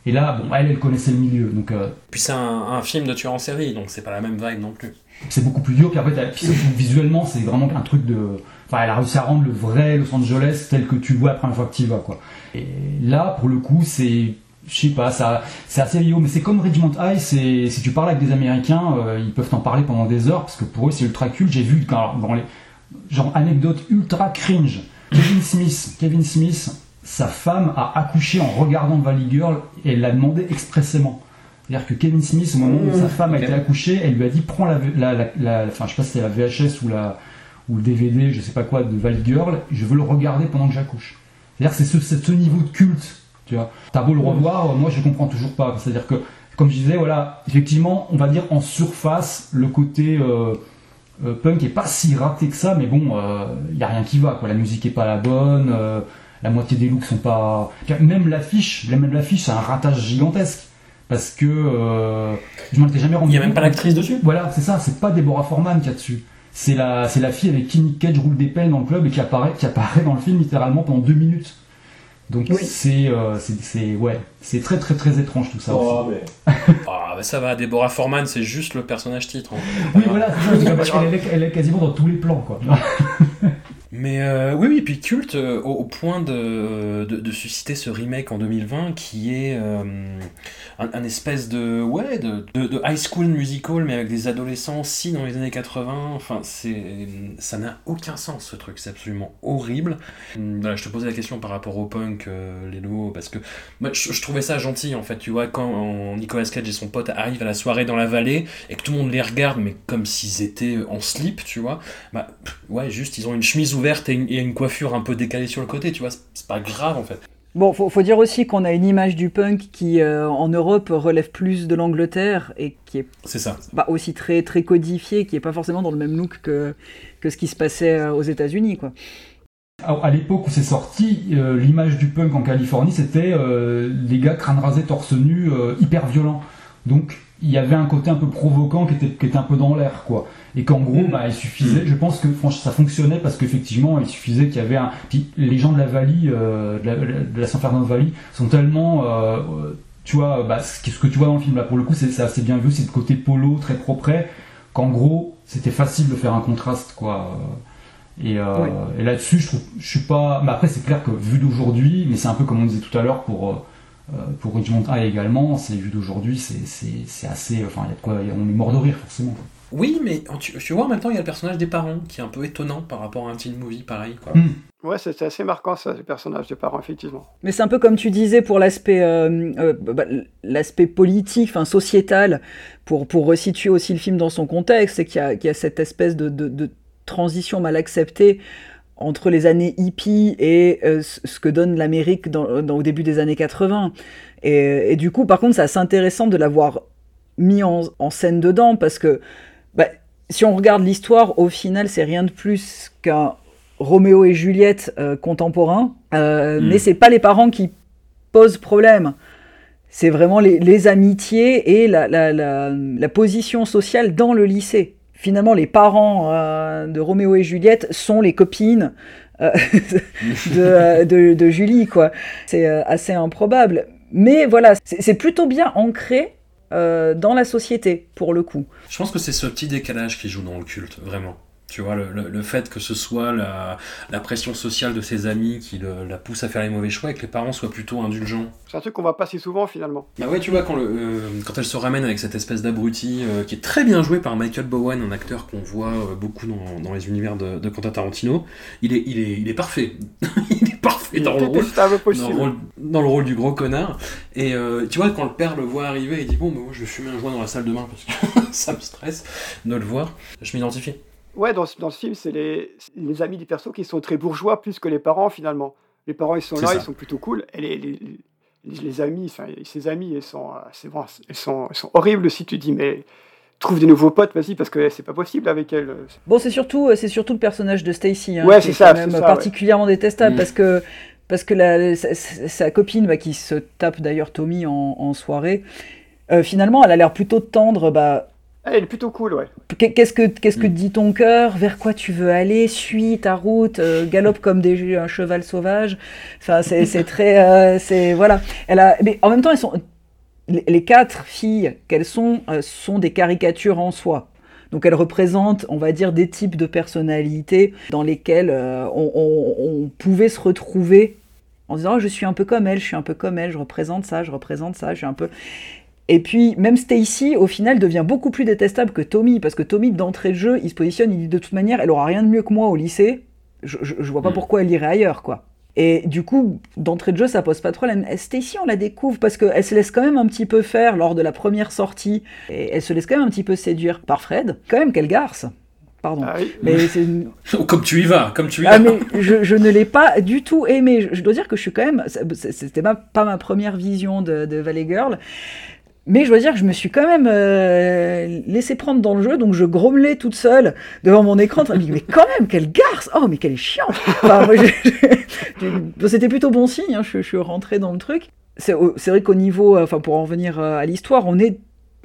Et là, bon, elle, elle connaissait le milieu, donc euh, Puis c'est un, un film de tueur en série, donc c'est pas la même vibe non plus. c'est beaucoup plus dur. Puis après, visuellement, c'est vraiment un truc de. Enfin, elle a réussi à rendre le vrai Los Angeles tel que tu vois la première fois que tu y vas, quoi. Et là, pour le coup, c'est. Je sais pas, ça, c'est assez vieillot, mais c'est comme Regiment High, c'est, si tu parles avec des Américains, euh, ils peuvent t'en parler pendant des heures, parce que pour eux, c'est ultra culte. J'ai vu, quand, dans les, genre, anecdote ultra cringe. Kevin Smith, Kevin Smith, sa femme a accouché en regardant Valley Girl, et elle l'a demandé expressément. C'est-à-dire que Kevin Smith, au moment où Mmh, sa femme a été accouchée, elle lui a dit prends la, la, la, la- enfin je sais pas si c'était la VHS ou la ou le DVD, je sais pas quoi, de Valley Girl, je veux le regarder pendant que j'accouche. C'est-à-dire que c'est ce, c'est ce niveau de culte, tu vois. T'as beau le revoir, euh, moi je comprends toujours pas. C'est-à-dire que, comme je disais, voilà, effectivement, on va dire en surface, le côté euh, euh, punk est pas si raté que ça, mais bon, il y a rien qui va, quoi. La musique est pas la bonne, la moitié des looks sont pas. Même l'affiche, même l'affiche, c'est un ratage gigantesque. Parce que euh, je m'en étais jamais rendu Il y a même pas l'actrice dessus Voilà, c'est ça, c'est pas Deborah Foreman qui a dessus. C'est la, c'est la fille avec qui Nick Cage roule des pelles dans le club et qui apparaît, qui apparaît dans le film littéralement pendant deux minutes. Donc c'est, euh, c'est, c'est, ouais, c'est très très très étrange tout ça. Oh, aussi. Ah, bah ça va, Deborah Foreman, c'est juste le personnage titre. en fait. Oui, voilà, c'est ça, parce qu'elle est, elle est quasiment dans tous les plans, quoi. Mais euh, oui, oui, puis culte euh, au, point de, de, susciter ce remake en 2020 qui est euh, un, espèce de ouais de, de, high school musical mais avec des adolescents si dans les années 80. Enfin, ça n'a aucun sens ce truc, c'est absolument horrible. Hum, je te posais la question par rapport au punk, euh, Lélo, parce que je, je trouvais ça gentil en fait. Tu vois, quand Nicolas Cage et son pote arrivent à la soirée dans la vallée et que tout le monde les regarde, mais comme s'ils étaient en slip, tu vois. Bah, ouais, juste ils ont une chemise ouverte et une, et une coiffure un peu décalée sur le côté, tu vois. c'est- pas grave en fait. Bon, faut, faut dire aussi qu'on a une image du punk qui, euh, en Europe, relève plus de l'Angleterre et qui est C'est ça. bah, aussi très, très codifié, qui est pas forcément dans le même look que, que ce qui se passait euh, aux États-Unis, quoi. Alors, à l'époque où c'est sorti, euh, l'image du punk en Californie, c'était euh, les gars crâne rasé, torse nu, euh, hyper violents. Donc il y avait un côté un peu provoquant qui était, qui était un peu dans l'air, quoi. Et qu'en gros, bah, il suffisait, je pense que franchement, ça fonctionnait parce qu'effectivement, il suffisait qu'il y avait un. Puis les gens de la Valley, euh, de, la, de la San Fernando Valley, sont tellement. euh, tu vois, bah, ce que tu vois dans le film là, pour le coup, c'est assez bien vu, c'est le côté polo, très propre, qu'en gros, c'était facile de faire un contraste, quoi. Et, euh, et là-dessus, je trouve, je suis pas. Mais après, c'est clair que vu d'aujourd'hui, mais c'est un peu comme on disait tout à l'heure pour euh, euh, pour Richmond High également, c'est vu d'aujourd'hui, c'est c'est c'est assez. Enfin, il y a de quoi, on est mort de rire forcément. quoi. Oui, mais tu, tu vois, en même temps, il y a le personnage des parents qui est un peu étonnant par rapport à un teen movie pareil. Quoi. Hmm. Ouais, c'était assez marquant ça, le personnage des parents, effectivement. Mais c'est un peu comme tu disais pour l'aspect euh, euh, bah, l'aspect politique, enfin sociétal, pour, pour resituer aussi le film dans son contexte, c'est qu'il y, a- qu'il y a cette espèce de, de- de transition mal acceptée entre les années hippies et euh, ce que donne l'Amérique dans, dans- au début des années 80. Et, et du coup, par contre, c'est assez intéressant de l'avoir mis en, en scène dedans, parce que bah, si on regarde l'histoire, au final, c'est rien de plus qu'un Roméo et Juliette euh, contemporains, euh, Mm. mais c'est pas les parents qui posent problème. C'est vraiment les, les amitiés et la, la, la, la position sociale dans le lycée. Finalement, les parents euh, de Roméo et Juliette sont les copines euh, de, euh, de, de Julie, quoi. C'est assez improbable. Mais voilà, c'est plutôt bien ancré euh, dans la société, pour le coup. Je pense que c'est ce petit décalage qui joue dans le culte, vraiment. Tu vois, le, le, le, fait que ce soit la, la, pression sociale de ses amis qui le, la pousse à faire les mauvais choix et que les parents soient plutôt indulgents. C'est un truc qu'on voit pas si souvent finalement. Bah ouais, tu vois, quand, le, euh, quand elle se ramène avec cette espèce d'abruti euh, qui est très bien joué par Michael Bowen, un acteur qu'on voit euh, beaucoup dans, dans, les univers de, de Quentin Tarantino, il est, il est, il est parfait. il est parfait dans le, rôle, dans, le rôle, dans le rôle du gros connard. Et euh, tu vois, quand le père le voit arriver, il dit Bon, bah, moi je vais fumer un joint dans la salle de bain parce que ça me stresse de le voir. Je m'identifie. Ouais, dans, dans ce film, c'est les, les, amis des persos qui sont très bourgeois plus que les parents finalement. Les parents, ils sont là, ça. ils sont plutôt cool. Et les, les, les amis, enfin, ses amis, elles sont, c'est bon, elles sont, elles sont horribles si tu dis, mais trouve des nouveaux potes, vas-y, parce que c'est pas possible avec elle. Bon, c'est surtout, c'est surtout le personnage de Stacy, hein, ouais, qui est ça, quand même ça, particulièrement ouais. détestable, mmh. parce que parce que la, sa, sa, copine, bah, qui se tape d'ailleurs Tommy en, en soirée, euh, finalement, elle a l'air plutôt tendre, bah elle est plutôt cool, ouais. Qu'est-ce que, qu'est-ce que dit ton cœur? Vers quoi tu veux aller? Suis ta route, euh, galope comme des, un cheval sauvage. Enfin, c'est, c'est très. Euh, c'est, voilà. Elle a, mais en même temps, elles sont, les, quatre filles qu'elles sont euh, sont des caricatures en soi. Donc elles représentent, on va dire, des types de personnalités dans lesquelles euh, on, on, on, pouvait se retrouver en disant oh, je suis un peu comme elle, je suis un peu comme elle, je représente ça, je représente ça, je suis un peu. Et puis, même Stacy, au final, devient beaucoup plus détestable que Tommy, parce que Tommy, d'entrée de jeu, il se positionne, il dit de toute manière, elle aura rien de mieux que moi au lycée, je, je, je vois pas mmh. pourquoi elle irait ailleurs, quoi. Et du coup, d'entrée de jeu, ça pose pas de problème. Stacy, on la découvre parce qu'elle se laisse quand même un petit peu faire lors de la première sortie, et elle se laisse quand même un petit peu séduire par Fred. Quand même, quelle garce Pardon. Ah oui. Mais c'est une... Comme tu y vas, comme tu y ah, vas. mais je, je ne l'ai pas du tout aimé. Je, je, dois dire que je suis quand même. C'était ma, pas ma première vision de, de Valley Girl. Mais je dois dire que je me suis quand même euh, laissé prendre dans le jeu, donc je grommelais toute seule devant mon écran. mais quand même, quelle garce Oh, mais quelle chiante C'était plutôt bon signe, hein, je, suis rentré dans le truc. C'est vrai qu'au niveau, enfin pour en venir à l'histoire, on est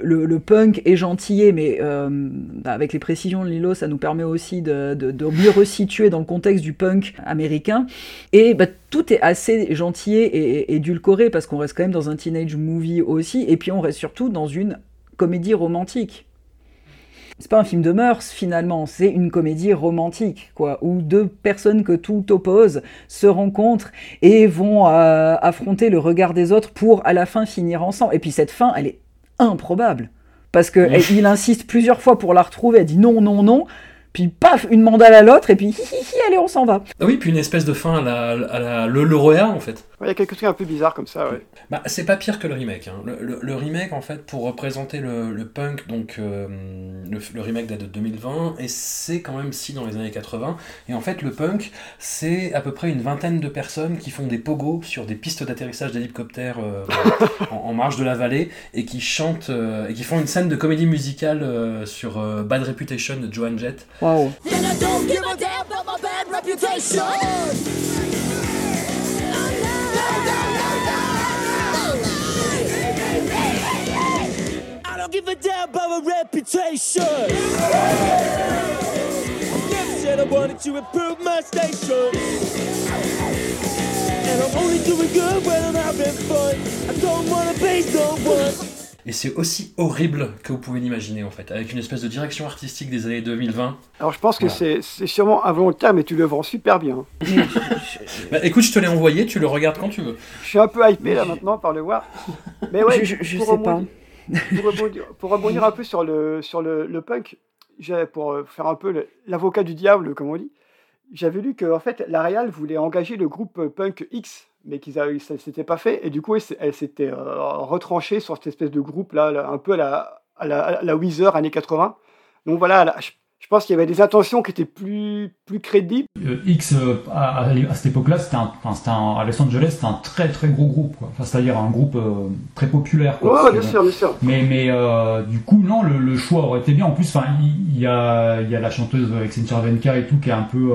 le, punk est gentillé, mais euh, bah avec les précisions de Lilo, ça nous permet aussi de, mieux resituer dans le contexte du punk américain. Et bah, tout est assez gentillé et, et édulcoré parce qu'on reste quand même dans un teenage movie aussi, et puis on reste surtout dans une comédie romantique. C'est pas un film de mœurs finalement, c'est une comédie romantique, quoi, où deux personnes que tout oppose se rencontrent et vont euh, affronter le regard des autres pour à la fin finir ensemble. Et puis cette fin, elle est improbable. Parce que elle, il insiste plusieurs fois pour la retrouver, elle dit non, non, non, puis paf, une mandale à l'autre, et puis hi, hi, hi, allez, on s'en va. Ah oui, puis une espèce de fin à la, à la le lauréat, en fait. Il ouais, y a quelques trucs un peu bizarres comme ça, ouais. Bah, c'est pas pire que le remake. Hein. Le, le, le, remake, en fait, pour représenter le, le punk, donc euh, le, remake date de 2020, et c'est quand même si dans les années 80. Et en fait, le punk, c'est à peu près une vingtaine de personnes qui font des pogos sur des pistes d'atterrissage d'hélicoptères euh, en, en, marge de la vallée, et qui chantent, euh, et qui font une scène de comédie musicale euh, sur euh, Bad Reputation de Joan Jett. Wow. Don't give a damn about a reputation. Never said I wanted to improve my station. And I'm only doing good when I'm having fun. I don't wanna base no one. Et c'est aussi horrible que vous pouvez l'imaginer en fait, avec une espèce de direction artistique des années 2020. Alors je pense que voilà. c'est sûrement involontaire, mais tu le vends super bien. bah, écoute, je te l'ai envoyé, tu le regardes quand tu veux. Je suis un peu hypé là maintenant par le voir. Mais ouais, je, je, je sais pas pour, rebondir, un peu sur le, sur le, punk, pour faire un peu l'avocat du diable, comme on dit, j'avais lu que en fait, la Real voulait engager le groupe punk X, mais qu'ils ça ne s'était pas fait, et du coup, elle, s'était euh, retranchée sur cette espèce de groupe là, un peu à la, à la, la Weezer années 80. Donc voilà, je pense qu'il y avait des intentions qui étaient plus, plus crédibles. Euh, X, euh, à, à, cette époque-là, c'était à Los Angeles, c'était un très très gros groupe, quoi. Enfin, c'est-à-dire un groupe euh, très populaire. Quoi, ouais, bien sûr, bien sûr. Mais, mais du coup, non, le, le, choix aurait été bien. En plus, il, y, a, y a la chanteuse Accenture Venka et tout qui est un peu.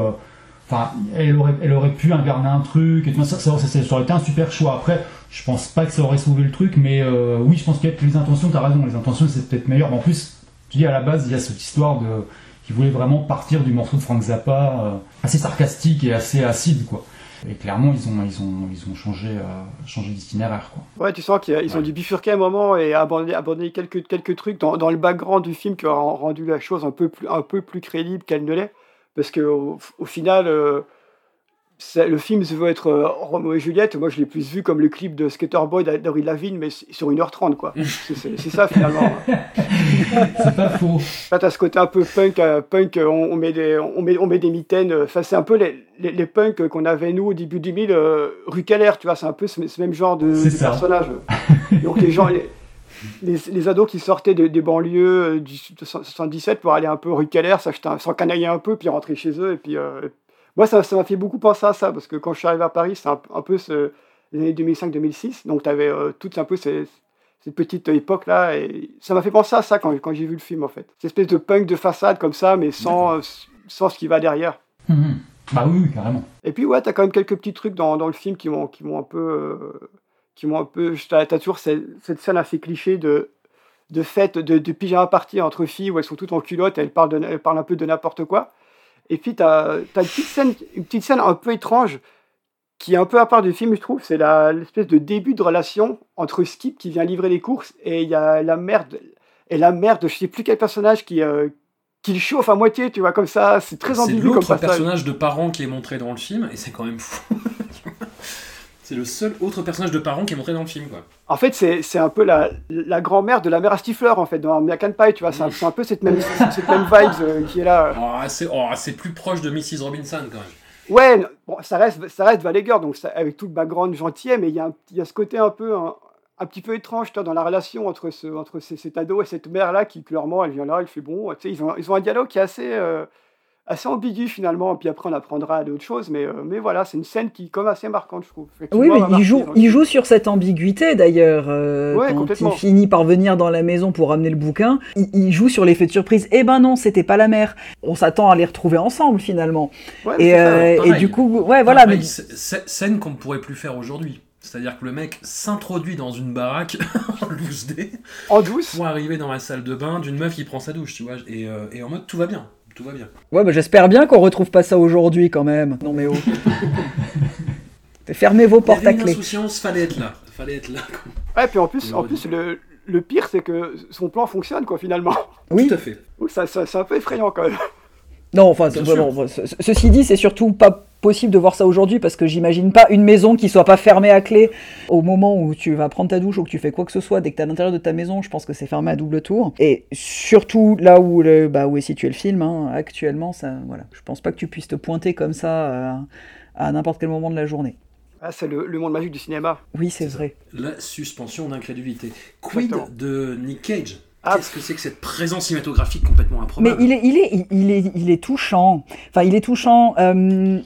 Enfin, elle aurait, elle aurait pu incarner un truc. Et tout, ça, ça, ça, ça, aurait été un super choix. Après, je pense pas que ça aurait sauvé le truc, mais oui, je pense qu'il y a les intentions. T'as raison, les intentions c'est peut-être meilleur. En plus, tu dis à la base, il y a cette histoire de qui voulait vraiment partir du morceau de Frank Zappa, euh, assez sarcastique et assez acide, quoi. Et clairement, ils ont, ils ont, ils ont changé, euh, changé d'itinéraire. Quoi. Ouais, tu sens qu'ils ont dû bifurquer un moment et abandonner, abandonner quelques, quelques trucs dans, dans, le background du film qui ont rendu la chose un peu plus, un peu plus crédible qu'elle ne l'est. Parce qu'au au final, euh, le film se veut être euh, Roméo et Juliette. Moi, je l'ai plus vu comme le clip de Skater Boy d'Avril Lavigne, mais sur 1h30, quoi. C'est ça, finalement. c'est pas faux. Là, t'as ce côté un peu punk. Euh, punk on, on, met des, on, met, on met des mitaines. Enfin, c'est un peu les, les, les punks qu'on avait, nous, au début du 2000, euh, rue Keller, tu vois. C'est un peu ce, ce, même genre de, de personnage. Donc, les gens... Les, les, les, ados qui sortaient des, des banlieues du 77 pour aller un peu rue Keller, s'encanailler un peu, puis rentrer chez eux, et puis, euh, moi, ça m'a fait beaucoup penser à ça, parce que quand je suis arrivé à Paris, c'est un, un, peu ce, les années 2005-2006, donc tu avais euh, toute un peu ces, cette petite époque-là, et ça m'a fait penser à ça quand, quand j'ai vu le film, en fait. Cette espèce de punk de façade comme ça, mais sans, sans ce qui va derrière. Mmh. Bah oui, carrément. Et puis, ouais, tu as quand même quelques petits trucs dans, dans le film qui m'ont un peu... Euh, qui m'ont un peu... Tu as, toujours cette, cette, scène assez cliché de de fête de, de pyjama party entre filles où elles sont toutes en culotte et elles parlent, de, elles parlent un peu de n'importe quoi. Et puis, tu as, as, une, petite scène, une petite scène un peu étrange qui est un peu à part du film, je trouve. C'est l'espèce de début de relation entre Skip qui vient livrer les courses et il y a la mère de, et la mère de je sais plus quel personnage qui, euh, qui le chauffe à moitié, tu vois, comme ça. C'est très ambigu comme C'est personnage de parent qui est montré dans le film et c'est quand même fou. C'est le seul autre personnage de parent qui est montré dans le film, quoi. En fait, c'est un peu la, la grand-mère de la mère à Stifler, en fait, dans American Pie, tu vois. C'est un, un, peu cette même, cette même vibe euh, qui est là. Oh, c'est oh, plus proche de Mrs. Robinson, quand même. Ouais, bon, ça reste, ça reste donc ça, avec tout le background gentil, mais il y, a y a ce côté un peu, un, un petit peu étrange toi, dans la relation entre, ce, entre ces, cet ado et cette mère-là, qui clairement, elle vient là, elle fait bon. Tu sais, ils ont, ils ont un dialogue qui est assez... Euh, assez ambigu finalement, puis après on apprendra d'autres choses, mais, euh, mais voilà, c'est une scène qui est comme assez marquante, je trouve. Oui, mais il joue, il joue sur cette ambiguïté d'ailleurs. Euh, ouais, quand il finit par venir dans la maison pour ramener le bouquin, il, il joue sur l'effet de surprise. Eh ben non, c'était pas la mère. On s'attend à les retrouver ensemble finalement. Ouais, et, euh, et du coup, ouais, voilà. Pareil, mais... Scène qu'on ne pourrait plus faire aujourd'hui. C'est-à-dire que le mec s'introduit dans une baraque en loose day. En douce Pour arriver dans la salle de bain d'une meuf qui prend sa douche, tu vois. Et, euh, et en mode tout va bien tout va bien. Ouais, bah j'espère bien qu'on retrouve pas ça aujourd'hui quand même. Non mais oh. Fermez vos portes à clé. insouciance, fallait être là. Fallait être là. Ouais, puis en plus, en plus le, le pire, c'est que son plan fonctionne, quoi, finalement. Oui. Tout à fait. Ça, ça, c'est un peu effrayant quand même. Non, enfin, bon, ceci dit, c'est surtout pas possible de voir ça aujourd'hui parce que j'imagine pas une maison qui soit pas fermée à clé au moment où tu vas prendre ta douche ou que tu fais quoi que ce soit. Dès que tu es à l'intérieur de ta maison, je pense que c'est fermé à double tour. Et surtout là où, le, bah, où est situé le film, hein, actuellement, ça, voilà, je pense pas que tu puisses te pointer comme ça à, à n'importe quel moment de la journée. Ah, c'est le, le, monde magique du cinéma. Oui, c'est vrai. La suspension d'incrédulité. Quid de Nick Cage? Ah. Qu'est-ce que c'est que cette présence cinématographique complètement improbable? Mais il est, il est, il est, il est touchant. Enfin, il est touchant. Euh,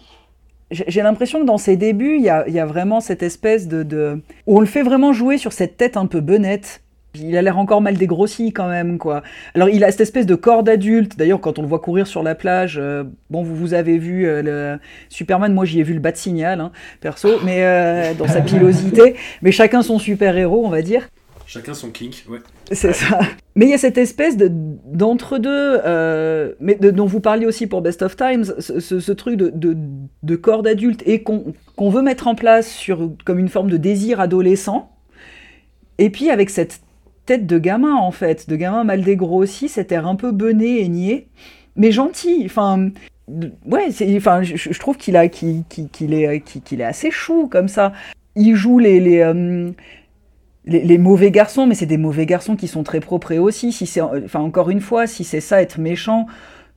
j'ai l'impression que dans ses débuts, il y a, il y a vraiment cette espèce de, de, où on le fait vraiment jouer sur cette tête un peu benette. Il a l'air encore mal dégrossi quand même, quoi. Alors il a cette espèce de corps d'adulte. D'ailleurs, quand on le voit courir sur la plage, euh, bon, vous vous avez vu euh, le Superman. Moi, j'y ai vu le bas de signal, hein, perso, mais euh, dans sa pilosité. Mais chacun son super héros, on va dire. Chacun son kink, ouais. C'est ça. Mais il y a cette espèce d'entre-deux, euh, mais de, dont vous parliez aussi pour Best of Times, ce, ce, ce truc de, de, de corps d'adulte et qu'on qu veut mettre en place sur, comme une forme de désir adolescent. Et puis avec cette tête de gamin, en fait, de gamin mal dégrossi, cet air un peu bené et niais, mais gentil. Enfin, ouais, enfin, je, je, trouve qu'il a, qu'il qu est, qu'il est assez chou comme ça. Il joue les, les, euh, les, mauvais garçons, mais c'est des mauvais garçons qui sont très propres aussi. Si c'est, enfin, encore une fois, si c'est ça être méchant,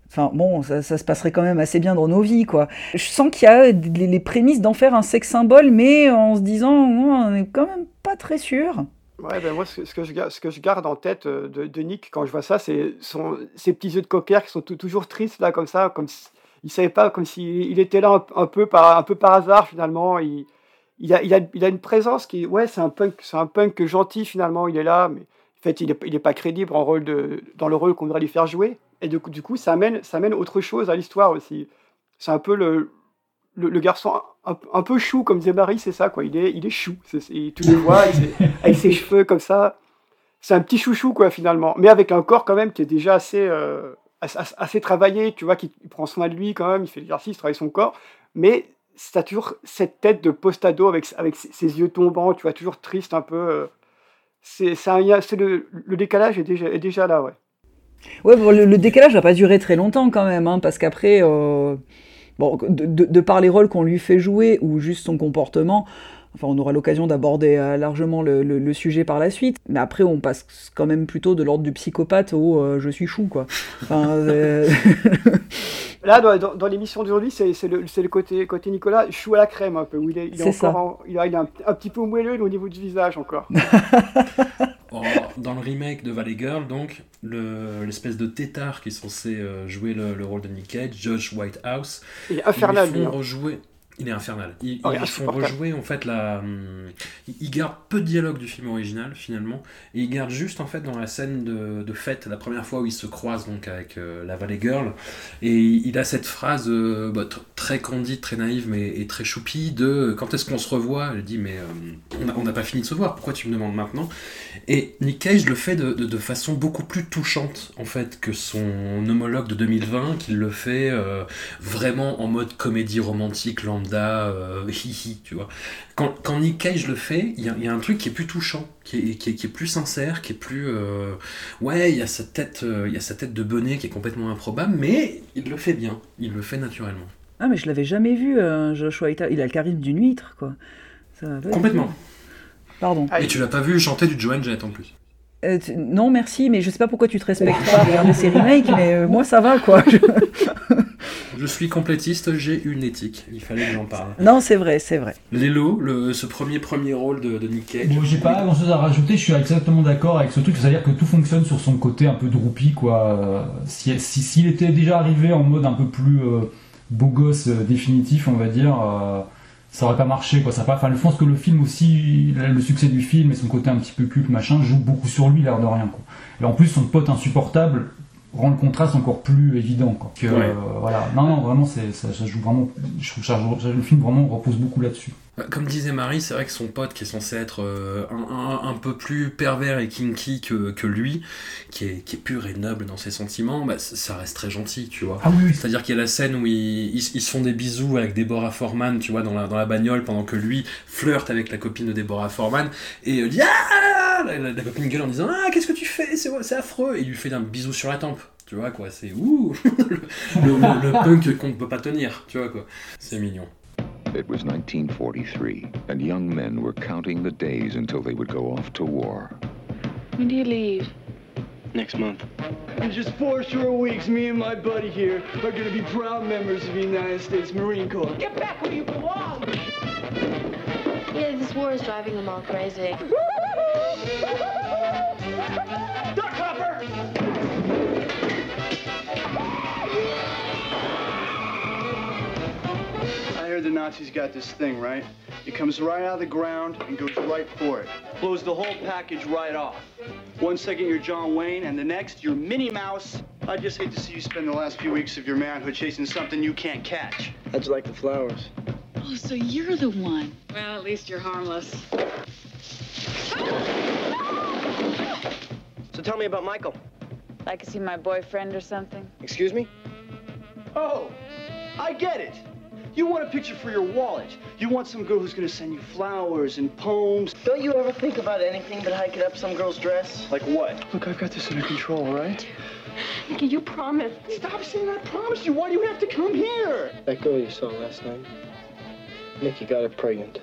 enfin bon, ça, se passerait quand même assez bien dans nos vies, quoi. Je sens qu'il y a les, les prémices d'en faire un sexe symbole, mais en se disant, on est quand même pas très sûr. Ouais, ben moi, ce, que je, garde en tête de, de Nick quand je vois ça, c'est ces petits yeux de cocker qui sont toujours tristes, là, comme ça, comme savait pas, comme s'il il était là un, peu par, un peu par hasard, finalement. Il a, il, a, il a une présence qui, ouais, c'est un punk, c'est un punk gentil finalement. Il est là, mais en fait, il n'est il est pas crédible en rôle de, dans le rôle qu'on devrait lui faire jouer. Et du coup, du coup, ça amène, ça amène autre chose à l'histoire aussi. C'est un peu le, le, garçon un, peu chou, comme disait Marie, c'est ça quoi. Il est, il est chou. C'est, tu le vois, avec ses cheveux comme ça. C'est un petit chouchou quoi finalement, mais avec un corps quand même qui est déjà assez, euh, assez, assez travaillé. Tu vois, qu'il prend soin de lui quand même. Il fait l'exercice, travaille son corps, mais t'as toujours cette tête de post-ado avec, avec ses, yeux tombants, tu vois, toujours triste un peu. euh. C'est c'est un- il y a- c'est le, décalage est déjà, est déjà là, ouais. Ouais, le, le décalage n'a pas duré très longtemps quand même, hein, parce qu'après, euh, bon, de par les rôles qu'on lui fait jouer ou juste son comportement, enfin, on aura l'occasion d'aborder euh, largement le, le- le sujet par la suite, mais après, on passe quand même plutôt de l'ordre du psychopathe au euh, je suis chou, quoi. Enfin, euh, Là, dans, dans, dans l'émission d'aujourd'hui, c'est le, côté, côté Nicolas chou à la crème un peu, où il est, il est C'est encore en- il, a, il un, un petit peu moelleux au niveau du visage encore. Dans le remake de Valley Girl, donc, le- l'espèce de tétard qui est censé jouer le, le rôle de Nick Cage, Josh Whitehouse, Il est infernal, ils lui, lui hein. font rejouer. Il est infernal. Ils, Oh, ils font rejouer en fait la. hum, ils- Ils gardent peu de dialogue du film original finalement, et ils gardent juste en fait dans la scène de, de fête, la première fois où il se croise donc avec euh, la Valley Girl, et il a cette phrase euh, bah, tr- très candide, très naïve, mais et très choupie de euh, quand est-ce qu'on se revoit? Elle dit mais euh, on n'a pas fini de se voir, pourquoi tu me demandes maintenant? Et Nick Cage le fait de, de- de façon beaucoup plus touchante en fait que son homologue de 2020, qui le fait vraiment en mode comédie romantique lambda, euh, hihi, tu vois. Quand, quand Nick Cage le fait, il y, a- il y a un truc qui est plus touchant, qui est, qui est- qui est plus sincère, qui est plus... euh, ouais, il y, a sa tête, euh, il y a sa tête de bonnet qui est complètement improbable, mais il le fait bien, il le fait naturellement. Ah, mais je l'avais jamais vu, euh, Joshua Ita. Il a le charisme d'une huître, quoi. Ça Complètement. Pardon. Et tu l'as pas vu chanter du Joan Jett en plus. Euh, non, merci, mais je sais pas pourquoi tu te respectes pas à regarder ces remakes, mais euh, moi ça va, quoi. Je- Je suis complétiste, j'ai une éthique, il fallait que j'en parle. non, c'est vrai, c'est vrai. Lélo, le, ce premier premier rôle de, de Nick Cage. Bon, j'ai pas grand chose à rajouter, je suis exactement d'accord avec ce truc, c'est-à-dire que tout fonctionne sur son côté un peu droopy, quoi. Euh, Si, si- s'il était déjà arrivé en mode un peu plus euh, beau gosse euh, définitif, on va dire, euh, ça aurait pas marché, quoi. Ça pas, enfin, je pense que le film aussi, le succès du film et son côté un petit peu culte, machin, joue beaucoup sur lui, l'air de rien, quoi. Et en plus, son pote insupportable rend le contraste encore plus évident, quoi. Que, Ouais. euh, voilà. Non, non, vraiment, c'est, ça, ça joue vraiment, je trouve que ça, le film vraiment repose beaucoup là-dessus. Bah, Comme disait Marie, c'est vrai que son pote qui est censé être euh, un, un- un peu plus pervers et kinky que, que lui, qui est, qui est pur et noble dans ses sentiments, bah, ça reste très gentil, tu vois. Ah oui. C'est-à-dire qu'il y a la scène où ils, ils, ils se font des bisous avec Deborah Foreman, tu vois, dans la, dans la bagnole, pendant que lui flirte avec la copine de Deborah Foreman, et euh, dit Ah la, la- la copine gueule en disant Ah, qu'est-ce que tu fais? C'est c'est affreux Et il lui fait un bisou sur la tempe. Tu vois quoi, c'est ouh le, le- le- le punk qu'on ne peut pas tenir, tu vois quoi. C'est mignon. It was 1943, and young men were counting the days until they would go off to war. When do you leave? Next month. In just four short weeks, me and my buddy here are gonna be proud members of the United States Marine Corps. Get back where you belong! Yeah, this war is driving them all crazy. Duck hopper! Heard the Nazis got this thing, right? It comes right out of the ground and goes right for it. Blows the whole package right off. One second you're John Wayne, and the next you're Minnie Mouse. I just hate to see you spend the last few weeks of your manhood chasing something you can't catch. How'd you like the flowers? Oh, so you're the one. Well, at least you're harmless. So tell me about Michael. Like, is he my boyfriend or something? Excuse me? Oh, I get it. You want a picture for your wallet. You want some girl who's gonna send you flowers and poems. Don't you ever think about anything but hiking up some girl's dress? Like what? Look, I've got this under control, all right? Nikki, you promised. Stop saying I promised you. Why do you have to come here? That girl you saw last night, Nikki got her pregnant.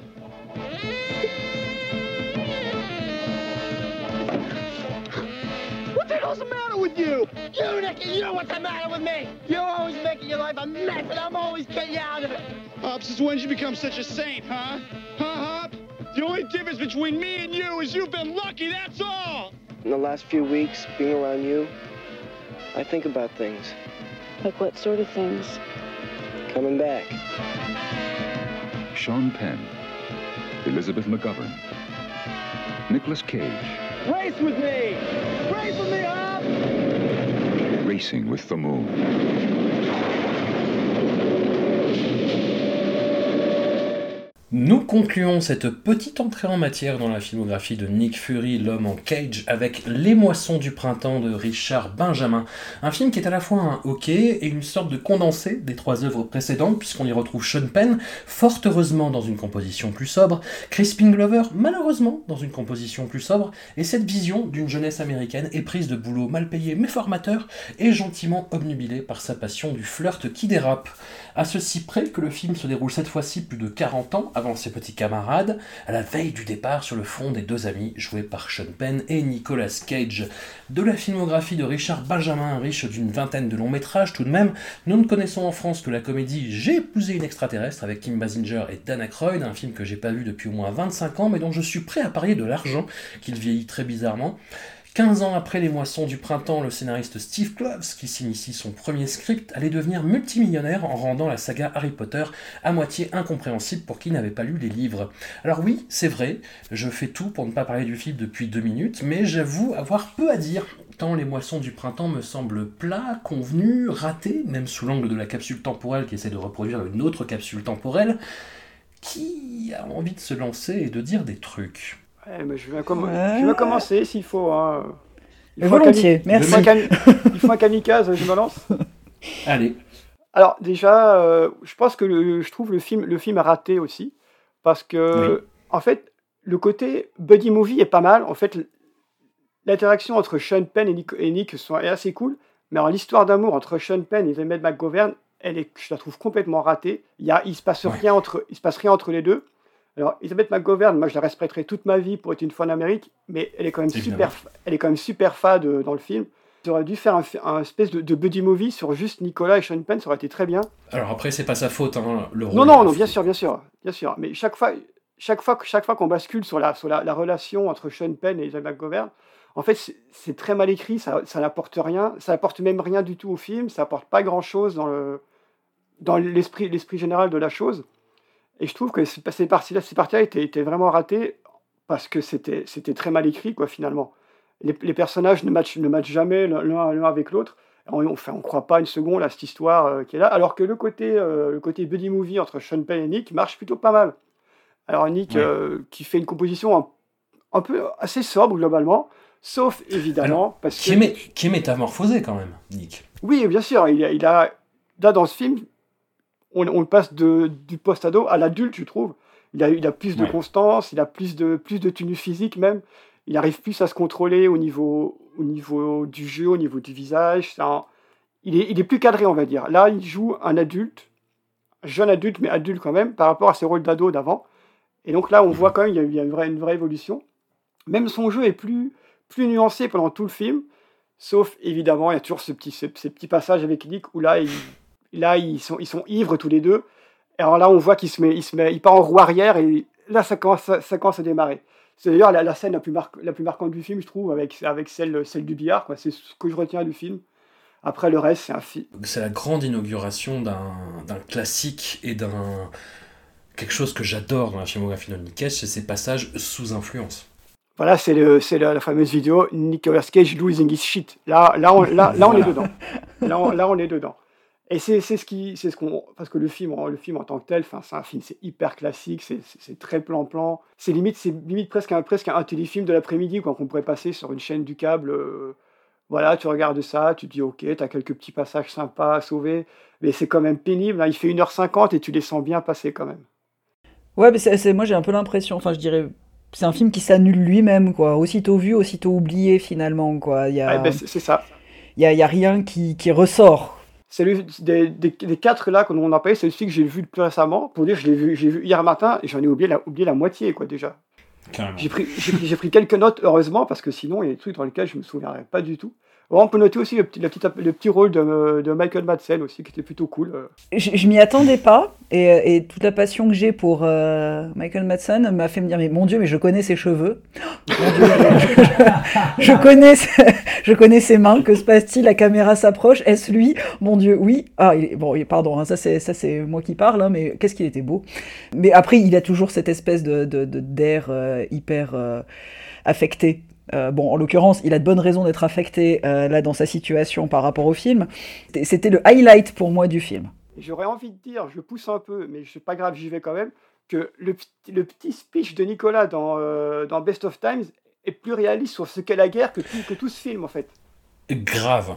Hell's the matter with you? You, Nicky, you know what's the matter with me? You're always making your life a mess, and I'm always getting you out of it. Hop, since when did you become such a saint, huh? Huh, Hop? The only difference between me and you is you've been lucky, that's all! In the last few weeks, being around you, I think about things. Like, what sort of things? Coming back. Sean Penn, Elizabeth McGovern, Nicholas Cage, Race with me! Race with me, Hop! Racing with the Moon. Nous concluons cette petite entrée en matière dans la filmographie de Nick Fury, l'homme en cage, avec Les Moissons du printemps de Richard Benjamin, un film qui est à la fois un hockey et une sorte de condensé des trois œuvres précédentes, puisqu'on y retrouve Sean Penn, fort heureusement dans une composition plus sobre, Crispin Glover, malheureusement dans une composition plus sobre, et cette vision d'une jeunesse américaine éprise de boulot mal payé mais formateur, et gentiment obnubilée par sa passion du flirt qui dérape. À ceci près que le film se déroule cette fois-ci plus de 40 ans avant ses petits camarades, à la veille du départ sur le front des deux amis joués par Sean Penn et Nicolas Cage. De la filmographie de Richard Benjamin, riche d'une vingtaine de longs métrages tout de même, nous ne connaissons en France que la comédie J'ai épousé une extraterrestre avec Kim Basinger et Dan Aykroyd, un film que j'ai pas vu depuis au moins 25 ans mais dont je suis prêt à parier de l'argent qu'il vieillit très bizarrement. 15 ans après les moissons du printemps, le scénariste Steve Kloves, qui signe son premier script, allait devenir multimillionnaire en rendant la saga Harry Potter à moitié incompréhensible pour qui n'avait pas lu les livres. Alors oui, c'est vrai, je fais tout pour ne pas parler du film depuis deux minutes, mais j'avoue avoir peu à dire, tant les moissons du printemps me semblent plats, convenus, ratés, même sous l'angle de la capsule temporelle qui essaie de reproduire une autre capsule temporelle, qui a envie de se lancer et de dire des trucs. Ouais, mais je, vais comm- je vais commencer s'il faut. hein. Il faut un volontiers, merci. Il faut un, kami- il faut un kamikaze, je me lance. Allez. Alors déjà, euh, je pense que le- je trouve le film, le film raté aussi, parce que Oui. en fait, le côté buddy movie est pas mal. En fait, l'interaction entre Sean Penn et Nick, et Nick sont, est assez cool, mais alors l'histoire d'amour entre Sean Penn et Emmett McGovern, elle est, je la trouve complètement ratée. Il y a, il se passe rien entre, il se passe rien entre les deux. Alors, Elizabeth McGovern, moi je la respecterai toute ma vie pour être une fois en Amérique, mais elle est quand même Évidemment. super, elle est quand même super fade euh, dans le film. Auraient dû faire un, un espèce de, de buddy movie sur juste Nicolas et Sean Penn, ça aurait été très bien. Alors après, c'est pas sa faute, hein, le rôle. Non, non, non, bien sûr, bien sûr, bien sûr. Mais chaque fois, chaque fois, que- chaque fois qu'on bascule sur la, sur la, la relation entre Sean Penn et Elizabeth McGovern, en fait, c'est- c'est très mal écrit, ça, ça n'apporte rien, ça n'apporte même rien du tout au film, ça n'apporte pas grand-chose dans le dans l'esprit l'esprit général de la chose. Et je trouve que ces parties-là parties étaient, étaient vraiment ratées parce que c'était très mal écrit, quoi, finalement. Les, les personnages ne matchent, ne matchent jamais l'un avec l'autre. On ne on croit pas une seconde à cette histoire euh, qui est là, alors que le côté, euh, le côté buddy movie entre Sean Penn et Nick marche plutôt pas mal. Alors Nick, Ouais. euh, qui fait une composition un, un peu assez sobre globalement, sauf évidemment parce Qui que... est, qui est métamorphosé quand même, Nick. Oui, bien sûr, il a, il a là dans ce film, on, passe de, du post-ado à l'adulte, je trouve. Il a, il a plus de Ouais. constance, il a plus de, plus de tenue physique même. Il arrive plus à se contrôler au niveau, au niveau du jeu, au niveau du visage. Un- il, est, il est plus cadré, on va dire. Là, il joue un adulte, jeune adulte, mais adulte quand même, par rapport à ses rôles d'ado d'avant. Et donc là, on voit quand même, il y a, il y a une, vraie, une vraie évolution. Même son jeu est plus, plus nuancé pendant tout le film. Sauf, évidemment, il y a toujours ce petit, ce- ces petits passages avec Nick où là, il- là ils, sont, ils sont ivres tous les deux. Alors là, on voit qu'il se met, il se met, il part en roue arrière et là, ça commence, ça, ça commence à démarrer. C'est d'ailleurs la, la scène la plus, mar- la plus marquante du film, je trouve, avec, avec celle, celle du billard. C'est ce que je retiens du film. Après, le reste, c'est un film. C'est la grande inauguration d'un classique et d'un. Quelque chose que j'adore dans la filmographie de Nick Cage, c'est ses passages sous influence. Voilà, c'est la, la fameuse vidéo Nicolas Cage losing his shit. Là, là, on, là, là, on est dedans. Là, on, là, on est dedans. Et c'est c'est ce qui, c'est ce qu'on, parce que le film, en- le film en tant que tel, enfin, c'est un film, c'est hyper classique, c'est très plan-plan. C'est limite, c'est limite presque un, presque un téléfilm de l'après-midi, quoi, qu'on pourrait passer sur une chaîne du câble. euh, voilà, tu regardes ça, tu te dis ok, t'as quelques petits passages sympas à sauver, mais c'est quand même pénible. hein, il fait 1h50 et tu les sens bien passer quand même. Ouais, mais c'est, moi j'ai un peu l'impression, enfin je dirais, c'est un film qui s'annule lui-même, quoi. Aussitôt vu, aussitôt oublié finalement, quoi. A, Ah, ben, c'est c'est ça. il y a, y a rien qui, qui ressort. C'est le- des, des- des quatre là qu'on on a parlé, c'est celui que j'ai vu le plus récemment. Pour dire, je l'ai vu, j'ai vu hier matin et j'en ai oublié la, oublié la moitié, quoi, déjà. Carrément. J'ai pris, j'ai pris, j'ai pris quelques notes, heureusement, parce que sinon, il y a des trucs dans lesquels je me souviendrai pas du tout. On peut noter aussi le petit, le petit rôle de, Michael Madsen aussi, qui était plutôt cool. euh. Je, je m'y attendais pas, et, et toute la passion que j'ai pour euh, Michael Madsen m'a fait me dire, mais mon Dieu, mais je connais ses cheveux. Je, connais, ses- je connais ses mains. Que se passe-t-il? La caméra s'approche. Est-ce lui? Mon Dieu, oui. Ah, il bon, pardon, hein, ça c'est moi qui parle, hein, mais qu'est-ce qu'il était beau. Mais après, il a toujours cette espèce de d'air euh, hyper euh, affecté. Euh, bon, en l'occurrence, il a de bonnes raisons d'être affecté euh, là dans sa situation par rapport au film. C'était- le highlight pour moi du film. J'aurais envie de dire, je pousse un peu, mais c'est pas grave, j'y vais quand même, que le, petit- le petit speech de Nicolas dans, euh, dans Best of Times est plus réaliste sur ce qu'est la guerre que tout, que tout ce film, en fait. Grave.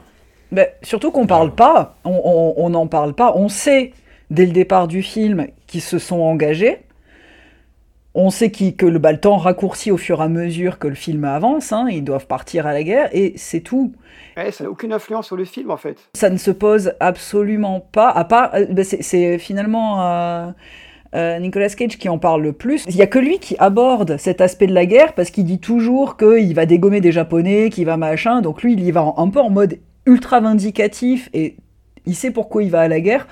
Ben, surtout qu'on parle pas, on- on on n'en parle pas. On sait dès le départ du film qu'ils se sont engagés. On sait que le, bah, le temps raccourcit au fur et à mesure que le film avance. hein, ils doivent partir à la guerre et c'est tout. Ouais, ça n'a aucune influence sur le film, en fait. Ça ne se pose absolument pas, à part, euh, ben, c'est- finalement euh, euh, Nicolas Cage qui en parle le plus. Il y a que lui qui aborde cet aspect de la guerre parce qu'il dit toujours qu'il va dégommer des Japonais, qu'il va machin. Donc lui, il y va un peu en mode ultra vindicatif et il sait pourquoi il va à la guerre.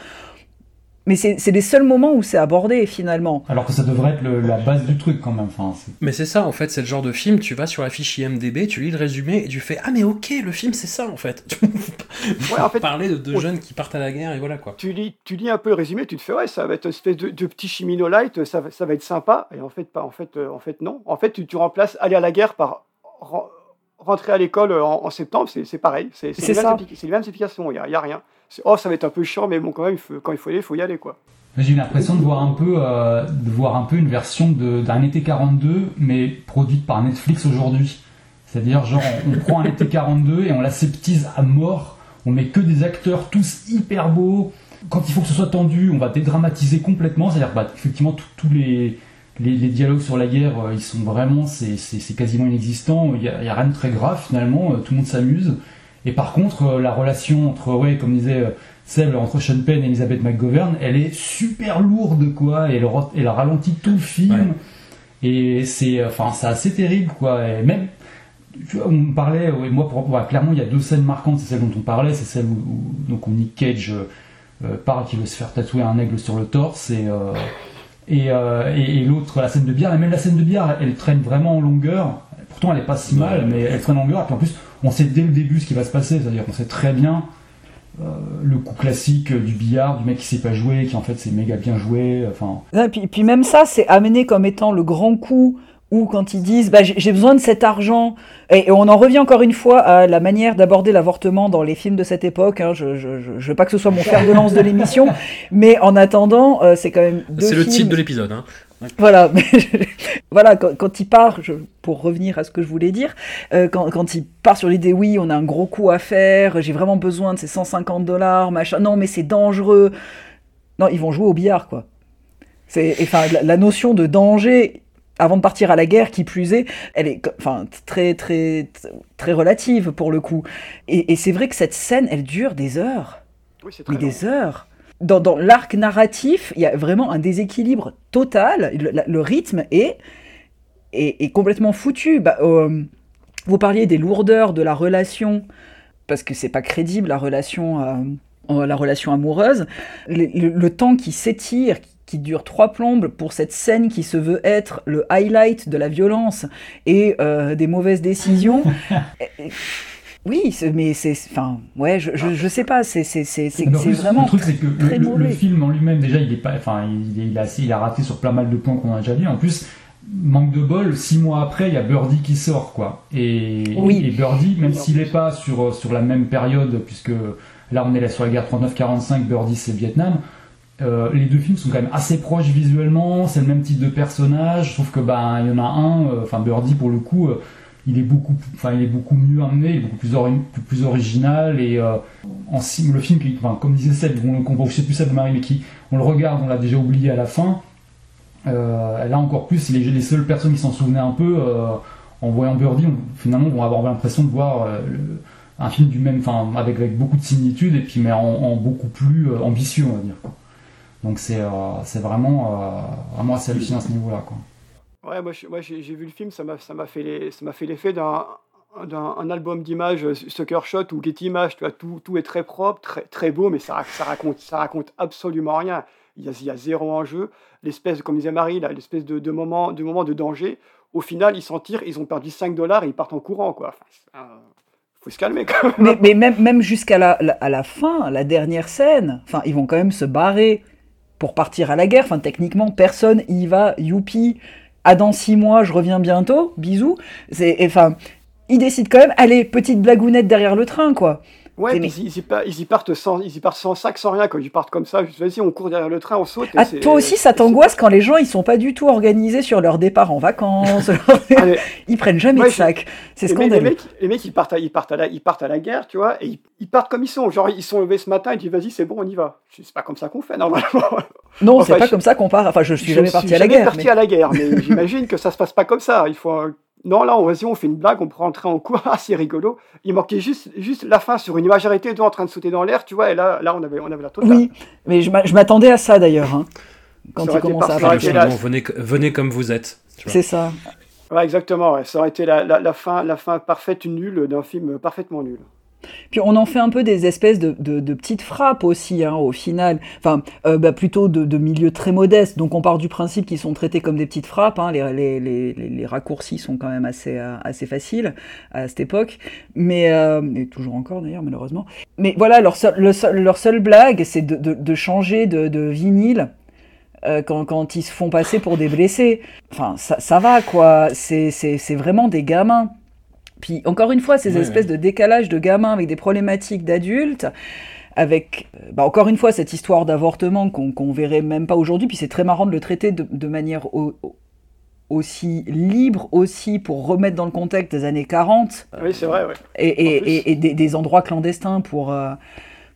Mais c'est les seuls moments où c'est abordé finalement. Alors que ça devrait être le- la base du truc quand même. Enfin, Mais c'est ça, en fait, c'est le genre de film, tu vas sur la fiche IMDB, tu lis le résumé et tu fais Ah, mais ok, le film c'est ça en fait. Ouais, en fait, Parler de deux on- jeunes qui partent à la guerre et voilà quoi. tu lis, tu lis un peu le résumé, tu te fais ouais, ça va être une espèce de, de petit chimino light, ça, va- ça va être sympa. Et en fait, pas. En fait, euh, en fait, non. En fait, tu, tu remplaces aller à la guerre par ren- rentrer à l'école en, en septembre, c'est pareil. C'est les, les mêmes applications, il n'y a rien. Oh, ça va être un peu chiant, mais bon, quand même, il faut- quand il faut aller, il faut y aller, quoi. J'ai eu l'impression de voir un peu, euh, de voir un peu une version d'un été 42, mais produite par Netflix aujourd'hui. C'est-à-dire, genre, on, prend un été 42 et on l'aseptise à mort. On met que des acteurs tous hyper beaux. Quand il faut que ce soit tendu, on va dédramatiser complètement. C'est-à-dire, bah, effectivement, tous les, les, les dialogues sur la guerre, euh, ils sont vraiment, c'est quasiment inexistant. Il y a, il y a rien de très grave finalement. euh, Tout le monde s'amuse. Et par contre, euh, la relation entre, ouais, comme disait euh, Seb, entre Sean Penn et Elizabeth McGovern, elle est super lourde, quoi. Et elle, ra- elle ralentit tout le film. Et c'est, enfin, c'est assez terrible, quoi. Et même, tu vois, on parlait, ouais, moi, pour, ouais, clairement, il y a deux scènes marquantes. C'est celle dont on parlait, c'est celle où, où- donc, où Nick Cage euh, euh, parle qu'il veut se faire tatouer un aigle sur le torse et euh, et, euh, et, et l'autre, la scène de bière, et même la scène de bière, elle, elle traîne vraiment en longueur. Pourtant, elle est pas si mal, mais elle traîne en longueur. Et puis en plus, on sait dès le début ce qui va se passer, c'est-à-dire qu'on sait très bien euh, le coup classique du billard, du mec qui sait pas jouer, qui en fait c'est méga bien joué. Enfin, Et puis, puis même ça, c'est amené comme étant le grand coup où quand ils disent bah, j'ai besoin de cet argent, et, et on en revient encore une fois à la manière d'aborder l'avortement dans les films de cette époque, hein, je, je, je, je veux pas que ce soit mon fer de lance de l'émission, mais en attendant, euh, c'est quand même C'est le titre de l'épisode. Hein. Ouais. Voilà, mais voilà quand, quand il part, je- pour revenir à ce que je voulais dire, euh, quand, quand il part sur l'idée, oui, on a un gros coup à faire, j'ai vraiment besoin de ces 150 dollars, machin, non, mais c'est dangereux. Non, ils vont jouer au billard, quoi. C'est, enfin, la, la notion de danger avant de partir à la guerre, qui plus est, elle est, enfin, très, très, très relative pour le coup. Et, et c'est vrai que cette scène, elle dure des heures. Oui, c'est Mais long. des heures. Dans, dans l'arc narratif, il y a vraiment un déséquilibre total. Le, la- le rythme est, est, est complètement foutu. Bah, euh, vous parliez des lourdeurs de la relation, parce que c'est pas crédible la relation, euh, la relation amoureuse. Le, le- le temps qui s'étire, qui, qui dure trois plombes pour cette scène qui se veut être le highlight de la violence et euh, des mauvaises décisions. Oui, mais c'est, enfin, ouais, je, je, je sais pas, c'est, c'est, c'est, vraiment le truc c'est que le, film en lui-même déjà il est pas, enfin il, est- il a, il a raté sur plein mal de points qu'on a déjà dit. En plus, manque de bol, six mois après il y a Birdie qui sort quoi. Et, Oui. et Birdie, même s'il n'est pas sur sur la même période puisque là on est là sur la guerre 39-45, Birdie c'est Vietnam. euh, les deux films sont quand même assez proches visuellement, c'est le même type de personnage, sauf que ben il y en a un, euh, enfin Birdie pour le coup, euh, il est beaucoup, enfin il est beaucoup mieux amené, il est beaucoup plus, plus, original et euh, le film, qui, enfin, comme disait Seb, on, on, je sais plus Seb de Marie, mais qui, on le regarde, on l'a déjà oublié à la fin. Euh, là encore plus, les, les seules personnes qui s'en souvenaient un peu euh, en voyant Birdie, finalement vont avoir l'impression de voir un film du même, enfin avec, beaucoup de similitudes et puis mais en, beaucoup plus ambitieux on va dire. Donc c'est vraiment assez hallucinant à ce niveau-là quoi. Ouais, moi, j'ai vu le film, ça m'a fait l'effet d'un d'un un album d'images euh, Sucker Shot ou Getty Images, tu vois, tout, tout est très propre, très, très beau, mais ça, ça raconte ça raconte absolument rien. Il y a, il y a zéro enjeu. L'espèce, comme disait Marie, l'espèce de, moment, de moment de danger. Au final, ils s'en tirent, ils ont perdu 5 dollars et ils partent en courant, quoi. Euh, faut se calmer. Mais, mais même, même jusqu'à la, la- à la fin, la dernière scène, enfin, ils vont quand même se barrer pour partir à la guerre. Enfin, techniquement, personne y va. Youpi, à dans six mois, je reviens bientôt. Bisous. C'est, enfin, ils décident quand même, allez, petite blagounette derrière le train, quoi. Ouais, Mais- ils, y pa- ils y partent sans, ils y partent sans sac, sans rien. Quand ils partent comme ça, vas-y, on court derrière le train, on saute. et Ah, toi aussi, ça t'angoisse quand les gens ils sont pas du tout organisés sur leur départ en vacances. ils prennent jamais Ouais, de je- sac. C'est scandaleux. Les mecs, les mecs, ils partent, à, ils, partent à la, ils partent à la guerre, tu vois, et ils, ils partent comme ils sont. Genre, ils sont levés ce matin, ils disent, vas-y, c'est bon, on y va. Je- C'est pas comme ça qu'on fait, normalement. Non, Enfin, c'est pas je- comme ça qu'on part. Enfin, je suis je jamais parti suis à la jamais guerre. parti mais- à la guerre, mais j'imagine que ça se passe pas comme ça. Il faut. un- Non, là, on, vas-y, on fait une blague, on prend un train en cours, ah, c'est rigolo. Il manquait juste, juste la fin sur une image arrêtée, deux en train de sauter dans l'air, tu vois, et là, là on, avait, on avait la totale. Oui, mais je m'a- je m'attendais à ça d'ailleurs. hein, quand Ça il commence à aurait été Bon, venez, venez comme vous êtes. C'est ça. Ouais, exactement, ouais. ça aurait été la, la, la fin, la fin parfaite nulle d'un film parfaitement nul. Puis on en fait un peu des espèces de, petites frappes aussi, hein, au final. Enfin, euh, bah, plutôt de, milieux très modestes. Donc on part du principe qu'ils sont traités comme des petites frappes. hein. Les, raccourcis sont quand même assez, euh, assez faciles à cette époque. Mais, euh, et toujours encore d'ailleurs, malheureusement. Mais voilà, leur seul, le seul- leur seule blague, c'est de, changer de, vinyle. euh, quand, ils se font passer pour des blessés. Enfin, ça, va, quoi. C'est vraiment des gamins. Puis encore une fois, ces Ouais, espèces de décalage de gamins avec des problématiques d'adultes, avec euh, bah, encore une fois cette histoire d'avortement qu'on qu'on verrait même pas aujourd'hui. Puis c'est très marrant de le traiter de, de manière au- au- aussi libre, aussi pour remettre dans le contexte des années 40 Oui, c'est vrai, ouais. et, et- et- et des, des endroits clandestins pour, euh,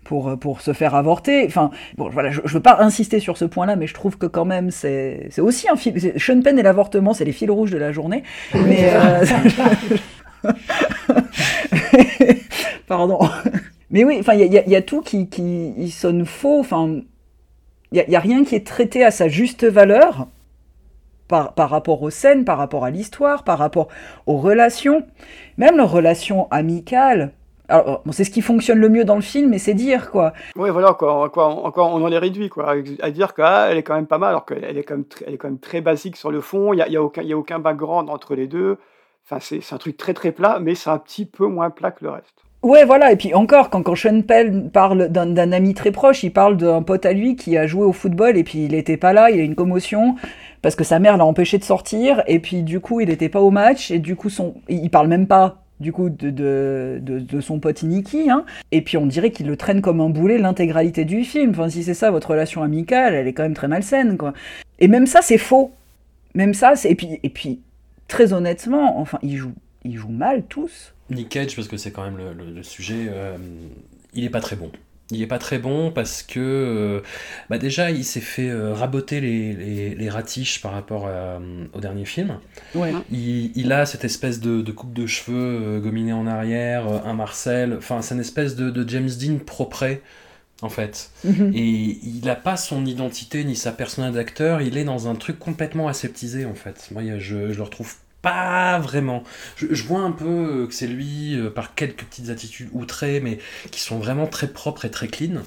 pour, euh, pour se faire avorter. Enfin, bon, voilà, je ne veux pas insister sur ce point-là, mais je trouve que quand même, c'est c'est aussi un fil. Sean Penn et l'avortement, c'est les fils rouges de la journée. Mais. euh, Pardon. Mais oui, enfin, il y, a- tout qui, qui sonne faux. Enfin, il n'y a, rien qui est traité à sa juste valeur par, par rapport aux scènes, par rapport à l'histoire, par rapport aux relations, même leurs relations amicales. Alors, bon, c'est ce qui fonctionne le mieux dans le film, mais c'est dire quoi. Oui, voilà, quoi, quoi, encore, on en est réduit, quoi, à dire qu'elle est quand même pas mal, alors qu'elle est quand même, est quand même très basique sur le fond, il n'y y a, a aucun background entre les deux, enfin, c'est un truc très très plat, mais c'est un petit peu moins plat que le reste. Ouais, voilà, et puis encore, quand, quand Sean Penn parle d'un ami très proche, il parle d'un pote à lui qui a joué au football et puis il n'était pas là, il a une commotion parce que sa mère l'a empêché de sortir et puis du coup il n'était pas au match et du coup son, il parle même pas du coup de, de, de, de son pote Nicky, hein. et puis on dirait qu'il le traîne comme un boulet l'intégralité du film. Enfin, si c'est ça votre relation amicale, elle est quand même très malsaine, quoi. Et même ça, c'est faux. Même ça, c'est et puis et puis très honnêtement, enfin, ils jouent ils jouent mal tous. Nick Cage, parce que c'est quand même le, le- le sujet, euh, il est pas très bon. Il est pas très bon parce que euh, bah déjà il s'est fait euh, raboter les, les, les ratiches par rapport à, au dernier film. Ouais. Il, il a cette espèce de, de coupe de cheveux gominée en arrière, un Marcel, enfin c'est une espèce de, de James Dean propre en fait. Mhm. Et il n'a pas son identité ni sa personnalité d'acteur, il est dans un truc complètement aseptisé en fait. Moi je, je le retrouve pas vraiment. Je, je vois un peu que c'est lui euh, par quelques petites attitudes outrées, mais qui sont vraiment très propres et très clean.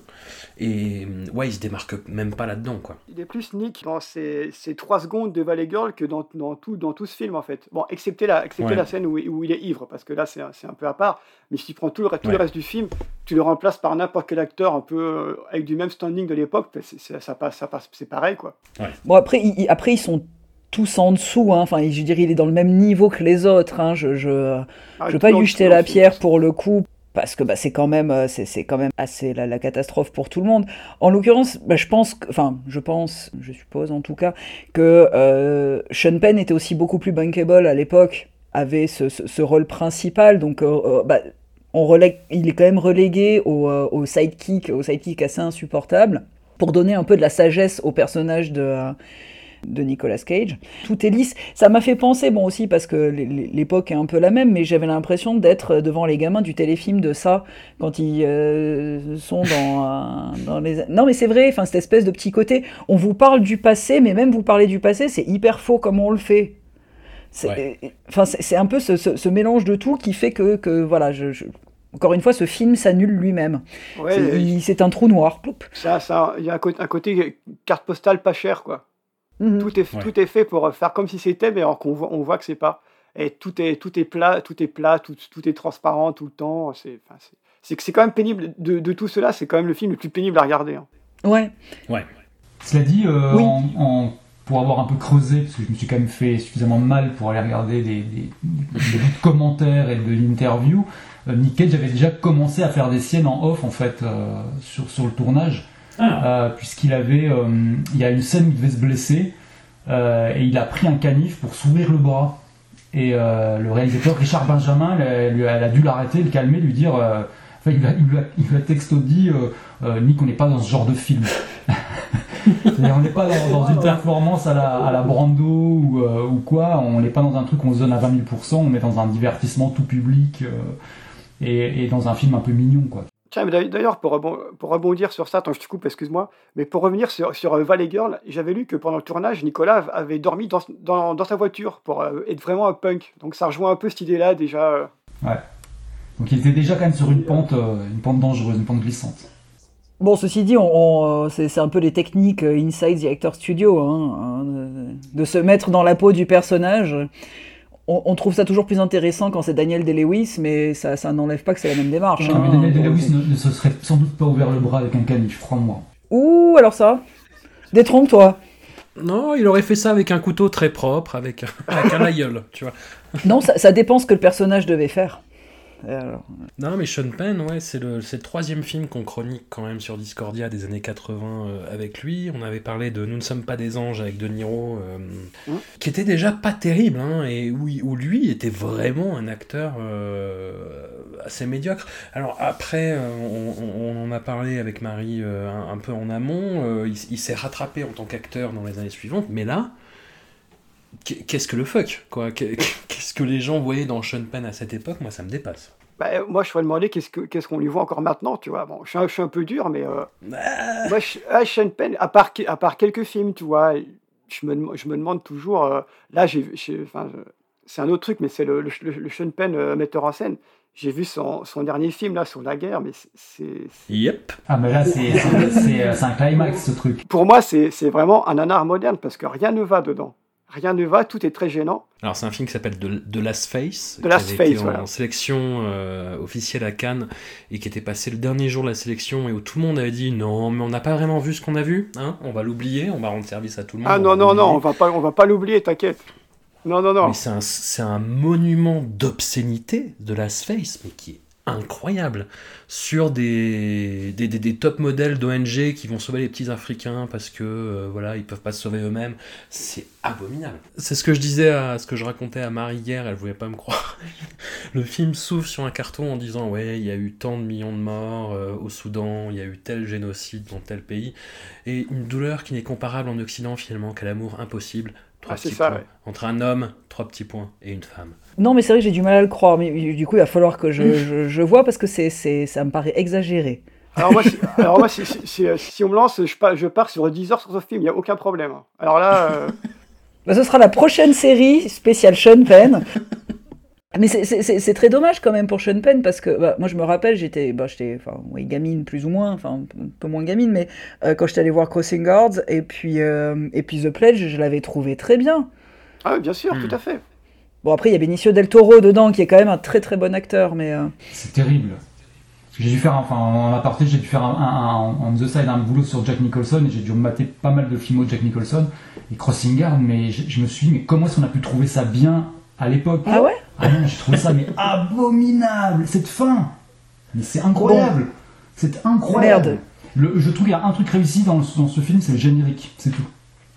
Et euh, ouais, il se démarque même pas là-dedans quoi. Il est plus Nick dans ces, ces 3 secondes de Valley Girl que dans, dans, tout, dans tout ce film, en fait. Bon, excepté la, excepté Ouais. la scène où, où il est ivre, parce que là, c'est un, c'est un peu à part. Mais si tu prends tout le, tout le reste du film, tu le remplaces par n'importe quel acteur un peu euh, avec du même standing de l'époque, ben, ça passe, ça passe, c'est pareil, quoi. Bon, après, après, ils sont tous en dessous. Hein. Enfin, je dirais, il est dans le même niveau que les autres. Hein. Je, je, Ah, je veux pas lui jeter la pierre pour le coup. Parce que bah, c'est quand même, euh, c'est, quand même assez la, catastrophe pour tout le monde. En l'occurrence, bah, je pense, enfin, je pense, je suppose en tout cas, que euh, Sean Penn était aussi beaucoup plus bankable à l'époque, avait ce, ce- rôle principal. Donc, euh, bah, on relègue, il est quand même relégué au, au sidekick, au sidekick assez insupportable, pour donner un peu de la sagesse au personnage de, de Nicolas Cage. Tout est lisse. Ça m'a fait penser, bon aussi parce que l'é- l'é- l'époque est un peu la même, mais j'avais l'impression d'être devant les gamins du téléfilm de ça, quand ils euh, sont dans, euh, dans les... Non mais c'est vrai, enfin cette espèce de petit côté, on vous parle du passé, mais même vous parler du passé, c'est hyper faux comme on le fait. C'est enfin, c'est- c'est un peu ce, ce- ce mélange de tout qui fait que, que voilà, je, je- encore une fois, ce film s'annule lui-même. Ouais, C'est- un trou noir. Ploup. Ça, ça, il y a un côté, un côté carte postale pas cher, quoi. Mhm. Tout, est, Ouais. tout est fait pour faire comme si c'était, mais alors qu'on voit, on voit que c'est pas. Et tout est, tout est plat, tout est plat, tout, tout est transparent tout le temps. C'est, enfin, c'est, c'est que c'est quand même pénible. De, de tout cela, c'est quand même le film le plus pénible à regarder. hein. Ouais. Ouais. Cela dit, euh, Oui. en- en- pour avoir un peu creusé, parce que je me suis quand même fait suffisamment mal pour aller regarder des, des- commentaires et de l'interview, euh, Nick Cage avait déjà commencé à faire des siennes en off en fait euh, sur, sur le tournage, euh, puisqu'il avait, euh, il y a une scène où il devait se blesser euh, et il a pris un canif pour s'ouvrir le bras. Et le réalisateur Richard Benjamin, elle, elle a dû l'arrêter, le calmer, lui dire, enfin, il, lui a, il, lui a, il lui a texto dit, Nick, on n'est pas dans ce genre de film. On n'est pas dans, dans une performance à la, à la Brando ou, euh, ou quoi, on n'est pas dans un truc où on se donne à 20 000%, on est dans un divertissement tout public euh, et, et dans un film un peu mignon, quoi. Tiens, mais d'ailleurs- pour, rebon- pour rebondir sur ça, attends, je te coupe, excuse-moi, mais pour revenir sur, sur euh, Valley Girl, j'avais lu que pendant le tournage, Nicolas avait dormi dans, dans, dans sa voiture pour euh, être vraiment un punk. Donc ça rejoint un peu cette idée-là déjà. euh. Ouais. Donc il était déjà quand même sur une pente, une pente dangereuse, une pente glissante. Bon, ceci dit, on, on, c'est un peu les techniques inside the actor studio, hein, hein, de, de se mettre dans la peau du personnage. On, on trouve ça toujours plus intéressant quand c'est Daniel Day-Lewis, mais ça, ça n'enlève pas que c'est la même démarche. Non, hein. mais Daniel Day-Lewis ne, ne se serait sans doute pas ouvert le bras avec un canif, crois-moi. Ouh, alors ça? Détrompe-toi. Non, il aurait fait ça avec un couteau très propre, avec, avec un aïeul, tu vois. Non, ça, ça dépend ce que le personnage devait faire. Alors, Non, mais Sean Penn, ouais, c'est le, c'est le troisième film qu'on chronique quand même sur Discordia des années 80 euh, avec lui. On avait parlé de Nous ne sommes pas des anges avec De Niro, euh, qui était déjà pas terrible, hein, et où, où lui était vraiment un acteur euh, assez médiocre. Alors après, euh, on, on- on en a parlé avec Marie euh, un, un peu en amont, euh, il, il s'est rattrapé en tant qu'acteur dans les années suivantes, mais là, qu'est-ce que le fuck quoi? Qu'est-ce que les gens voyaient dans Sean Penn à cette époque? Moi, ça me dépasse. Bah, moi, je me demander qu'est-ce que- qu'est-ce qu'on lui voit encore maintenant, tu vois? Bon, je suis un, je suis un peu dur, mais euh, moi, je, ah, Sean Penn, à part, à part quelques films, tu vois, je me, je me demande toujours. euh, là, j'ai, c'est un autre truc, mais c'est le, le, le- le Sean Penn euh, metteur en scène. J'ai vu son, son dernier film là sur la guerre, mais c'est- Yep. Ah, mais là, c'est c'est- c'est, euh, c'est un climax, ce truc. Pour moi, c'est c'est vraiment un nanar moderne parce que rien ne va dedans. Rien ne va, tout est très gênant. Alors c'est un film qui s'appelle The, The Last Face, The qui Last avait Face, été en voilà. sélection euh, officielle à Cannes et qui était passé le dernier jour de la sélection et où tout le monde avait dit non mais on n'a pas vraiment vu ce qu'on a vu, hein on va l'oublier, on va rendre service à tout le monde. Ah on non, non, non, on va pas, on va pas l'oublier, t'inquiète. Non, non, non. Mais c'est un, c'est un monument d'obscénité de Last Face, mais qui est incroyable, sur des, des, des- des top modèles d'ONG qui vont sauver les petits Africains parce que euh, voilà ils peuvent pas se sauver eux-mêmes. C'est abominable. C'est ce que je disais à ce que je racontais à Marie hier, elle voulait pas me croire. Le film s'ouvre sur un carton en disant ouais il y a eu tant de millions de morts euh, au Soudan, il y a eu tel génocide dans tel pays et une douleur qui n'est comparable en Occident finalement qu'à l'amour impossible. Trois Ah, petits ça, points. ouais. Entre un homme, trois petits points, et une femme. Non, mais c'est vrai que j'ai du mal à le croire, mais du coup, il va falloir que je, je, je vois parce que c'est, c'est, ça me paraît exagéré. Alors moi, si, alors moi, si, si- si- si on me lance, je pars, je pars sur 10 heures sur ce film, il n'y a aucun problème. Alors là, euh, Bah, ce sera la prochaine série spéciale Sean Penn. Mais c'est- c'est c'est- c'est très dommage quand même pour Sean Penn parce que bah, moi je me rappelle, j'étais bah, j'étais enfin, oui, gamine plus ou moins, enfin un peu moins gamine, mais euh, quand j'étais allé voir Crossing Guards et puis, euh, et puis The Pledge, je l'avais trouvé très bien. ah, oui, bien sûr, Hmm. tout à fait. Bon après il y a Benicio del Toro dedans qui est quand même un très très bon acteur, mais euh, C'est terrible. J'ai dû faire, enfin, en aparté, j'ai dû faire un, un, un- on the side un boulot sur Jack Nicholson et j'ai dû mater pas mal de films de Jack Nicholson et Crossing Guard, mais je, je me suis dit, mais comment est-ce qu'on a pu trouver ça bien à l'époque? Ah ouais? Ah non, j'ai trouvé ça mais abominable, cette fin Mais c'est incroyable C'est incroyable Merde. Le- Je trouve qu'il y a un truc réussi dans ce film, c'est le générique, c'est tout.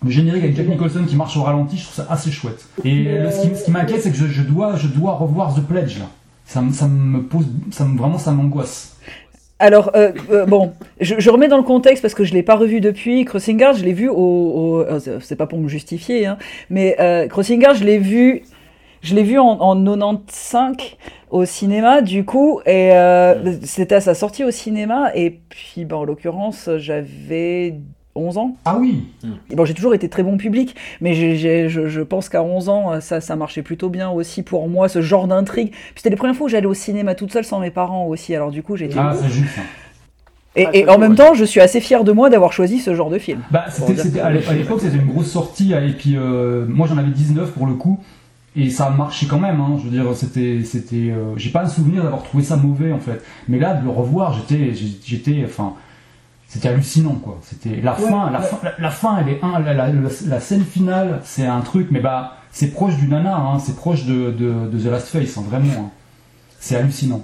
Le générique avec Jack Nicholson qui marche au ralenti, je trouve ça assez chouette. Et ce qui, m'inquiète, c'est que je, dois, revoir The Pledge là. Ça, me- pose, ça me, vraiment, ça m'angoisse. Alors, euh, euh, bon, je, remets dans le contexte parce que je l'ai pas revu depuis. Crossing Guard, je l'ai vu au. euh, c'est- pas pour me justifier, hein, mais euh, Crossing Guard, je l'ai vu. Je l'ai vu en, en 95 au cinéma, du coup, et c'était à sa sortie au cinéma, et puis, bon, en l'occurrence, j'avais 11 ans. Ah oui bon, j'ai toujours été très bon public, mais je, je pense qu'à 11 ans, ça, ça marchait plutôt bien aussi pour moi, ce genre d'intrigue. Puis c'était les premières fois où j'allais au cinéma toute seule sans mes parents aussi, alors du coup, j'étais. Ah, c'est juste. Et, Ah, et en même ouais. temps, je suis assez fier de moi d'avoir choisi ce genre de film. Bah, c'était, à l'é- à l'époque, c'était une grosse sortie, et puis euh, moi j'en avais 19 pour le coup, et ça a marché quand même. Hein, je veux dire, c'était, c'était, euh, j'ai pas un souvenir d'avoir trouvé ça mauvais en fait. Mais là, de le revoir, j'étais, j'étais, enfin, c'était hallucinant quoi. C'était la fin, la fin, la, la fin, elle est un, la, la, la- la scène finale, c'est un truc, mais bah, c'est proche du nanar, hein, c'est proche de, de, de The Last Face, hein, vraiment. hein. C'est hallucinant.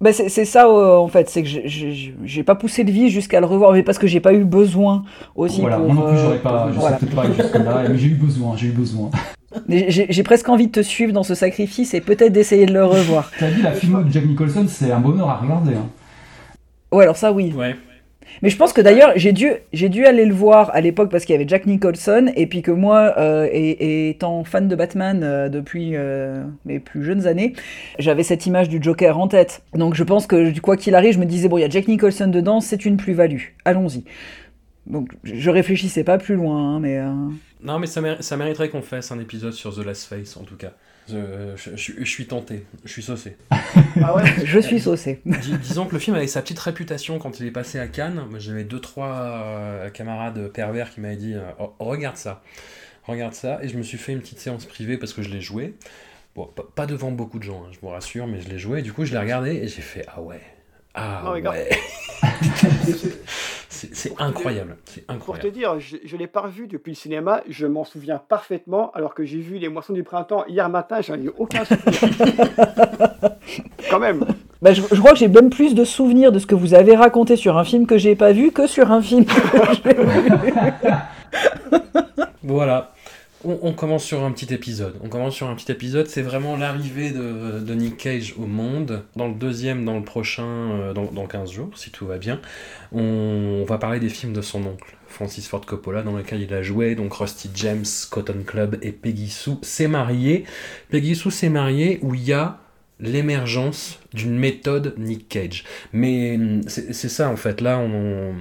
Bah c'est c'est ça euh, en fait, c'est que j'ai- pas poussé le vis jusqu'à le revoir, mais parce que j'ai pas eu besoin aussi. Voilà, pour, moi non plus, euh, j'aurais pas, je voilà. serais peut-être pas allé jusque-là, mais j'ai eu besoin, j'ai eu besoin. J'ai presque envie de te suivre dans ce sacrifice et peut-être d'essayer de le revoir. T'as dit, la filmo de Jack Nicholson, c'est un bonheur à regarder. hein. Ouais, alors ça oui. Ouais. Mais je pense que d'ailleurs, j'ai dû, j'ai dû aller le voir à l'époque parce qu'il y avait Jack Nicholson, et puis que moi, euh, étant fan de Batman euh, depuis euh, mes plus jeunes années, j'avais cette image du Joker en tête. Donc je pense que quoi qu'il arrive, je me disais, bon, il y a Jack Nicholson dedans, c'est une plus-value. Allons-y. Donc je réfléchissais pas plus loin, hein, mais... Non, mais ça, ça mériterait qu'on fasse un épisode sur The Last Face, en tout cas. Je, je- je- je suis tenté, je suis saucé. Ah ouais Je suis saucé. Dis- disons que le film avait sa petite réputation quand il est passé à Cannes. J'avais deux, trois euh, camarades pervers qui m'avaient dit euh, Oh, Regarde ça, regarde ça. Et je me suis fait une petite séance privée parce que je l'ai joué. Bon, pas, devant beaucoup de gens, hein, je vous rassure, mais je l'ai joué. Et du coup, je l'ai regardé et j'ai fait Ah ouais, ah Non, regarde. ouais. C'est c'est incroyable, c'est Pour te incroyable. dire, je, je l'ai pas revu depuis le cinéma, je m'en souviens parfaitement, alors que j'ai vu Les Moissons du Printemps hier matin, j'en ai aucun souvenir. Quand même. Bah, je, je crois que j'ai même plus de souvenirs de ce que vous avez raconté sur un film que j'ai pas vu que sur un film que j'ai vu. Voilà. On, on commence sur un petit épisode. On commence sur un petit épisode. C'est vraiment l'arrivée de, de Nick Cage au monde. Dans le deuxième, dans le prochain, euh, dans, dans 15 jours, si tout va bien, on, va parler des films de son oncle, Francis Ford Coppola, dans lequel il a joué. Donc Rusty James, Cotton Club et Peggy Sue s'est marié. Peggy Sue s'est marié où il y a l'émergence d'une méthode Nick Cage. Mais hum, c'est ça en fait, là, on,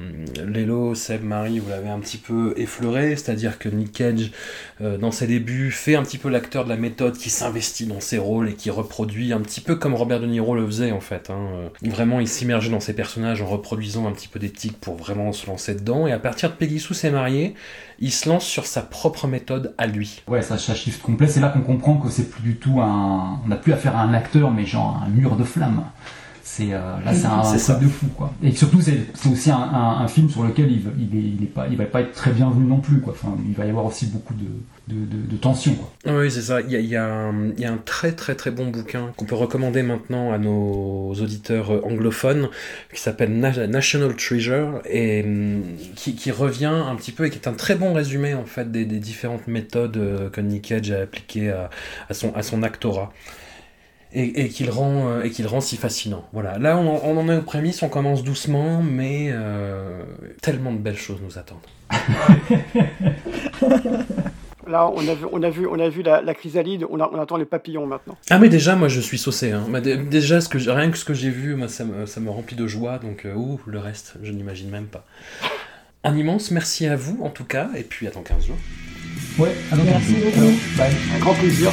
Lélo, Seb, Marie, vous l'avez un petit peu effleuré, c'est-à-dire que Nick Cage, euh, dans ses débuts, fait un petit peu l'acteur de la méthode qui s'investit dans ses rôles et qui reproduit un petit peu comme Robert De Niro le faisait en fait. hein. Euh, Vraiment, il s'immergeait dans ses personnages en reproduisant un petit peu des tics pour vraiment se lancer dedans. Et à partir de Peggy Sue s'est marié, il se lance sur sa propre méthode à lui. Ouais, ça, ça shift complet. C'est là qu'on comprend que c'est plus du tout un. On n'a plus affaire à un acteur, mais genre un mur de C'est euh, là, c'est un, truc de fou, quoi. Et surtout, c'est aussi un, un- un film sur lequel il, il, est, il est pas, il va pas être très bienvenu non plus, quoi. Enfin, il va y avoir aussi beaucoup de, de, de, de tension, quoi. Oui, c'est ça. Il y a, il y a un, il y a un très très très bon bouquin qu'on peut recommander maintenant à nos auditeurs euh, anglophones qui s'appelle Na- National Treasure et hum, qui, qui revient un petit peu et qui est un très bon résumé en fait des, des différentes méthodes euh, que Nick Cage a appliquées à, à son, à son actorat. Et, et qu'il rend, euh, et qu'il rend si fascinant. Voilà, là on, en- on en est aux prémices, on commence doucement, mais euh, tellement de belles choses nous attendent. Là, on a vu, on a vu, on a vu la, la chrysalide, on, a- on attend les papillons maintenant. Ah mais déjà moi je suis saucé hein. Bah, dé- déjà ce que j'ai- rien que ce que j'ai vu moi ça me, ça me remplit de joie donc euh, ouh, le reste je n'imagine même pas. Un immense merci à vous en tout cas et puis à dans 15 jours. Ouais, à dans Merci 15 jours. beaucoup. Un grand plaisir.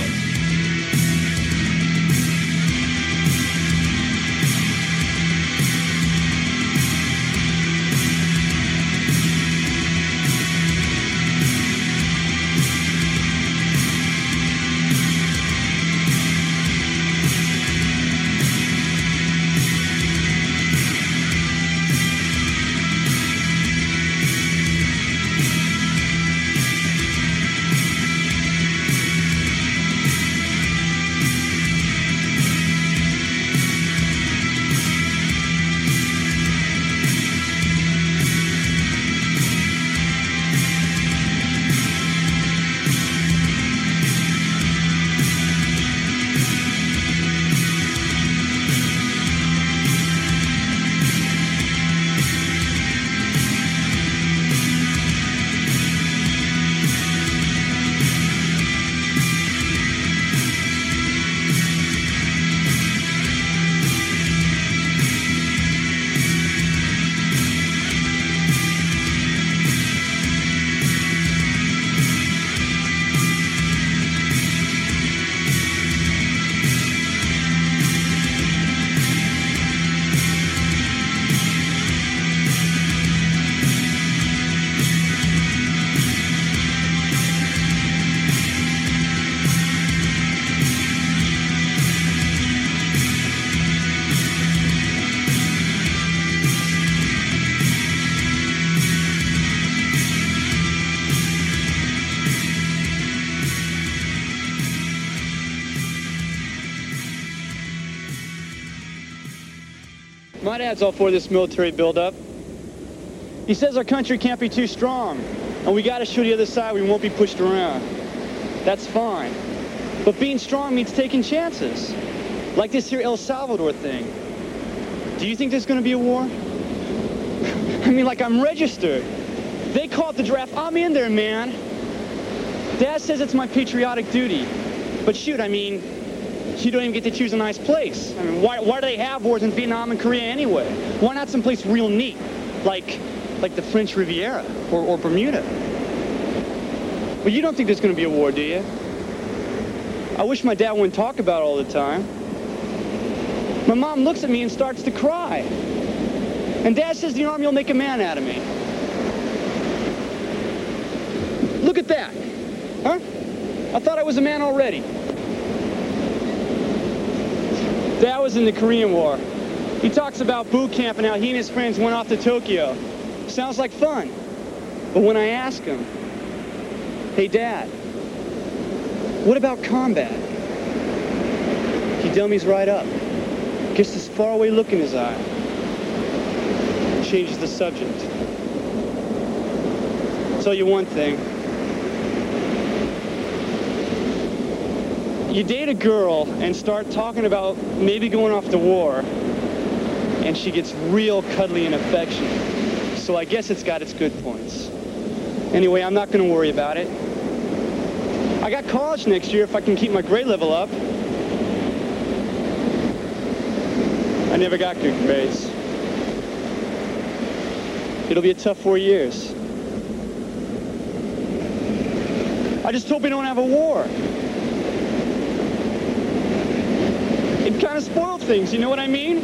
Dad's all for this military buildup. He says our country can't be too strong, and we gotta show the other side we won't be pushed around. That's fine. But being strong means taking chances. Like this here El Salvador thing. Do you think there's gonna be a war? I mean, like I'm registered. They called the draft. I'm in there, man. Dad says it's my patriotic duty. But shoot, I mean, you don't even get to choose a nice place. I mean, why, why do they have wars in Vietnam and Korea anyway? Why not someplace real neat, like, like the French Riviera or, or Bermuda? But you don't think there's going to be a war, do you? I wish my dad wouldn't talk about it all the time. My mom looks at me and starts to cry. And dad says the army will make a man out of me. Look at that. Huh? I thought I was a man already. Dad was in the Korean War. He talks about boot camp and how he and his friends went off to Tokyo. Sounds like fun. But when I ask him, hey dad, what about combat? He dummies right up. Gets this faraway look in his eye. Changes the subject. Tell you one thing. You date a girl and start talking about maybe going off to war, and she gets real cuddly and affectionate. So I guess it's got its good points. Anyway, I'm not going to worry about it. I got college next year if I can keep my grade level up. I never got good grades. It'll be a tough four years. I just hope we don't have a war. It kind of spoiled things, you know what I mean?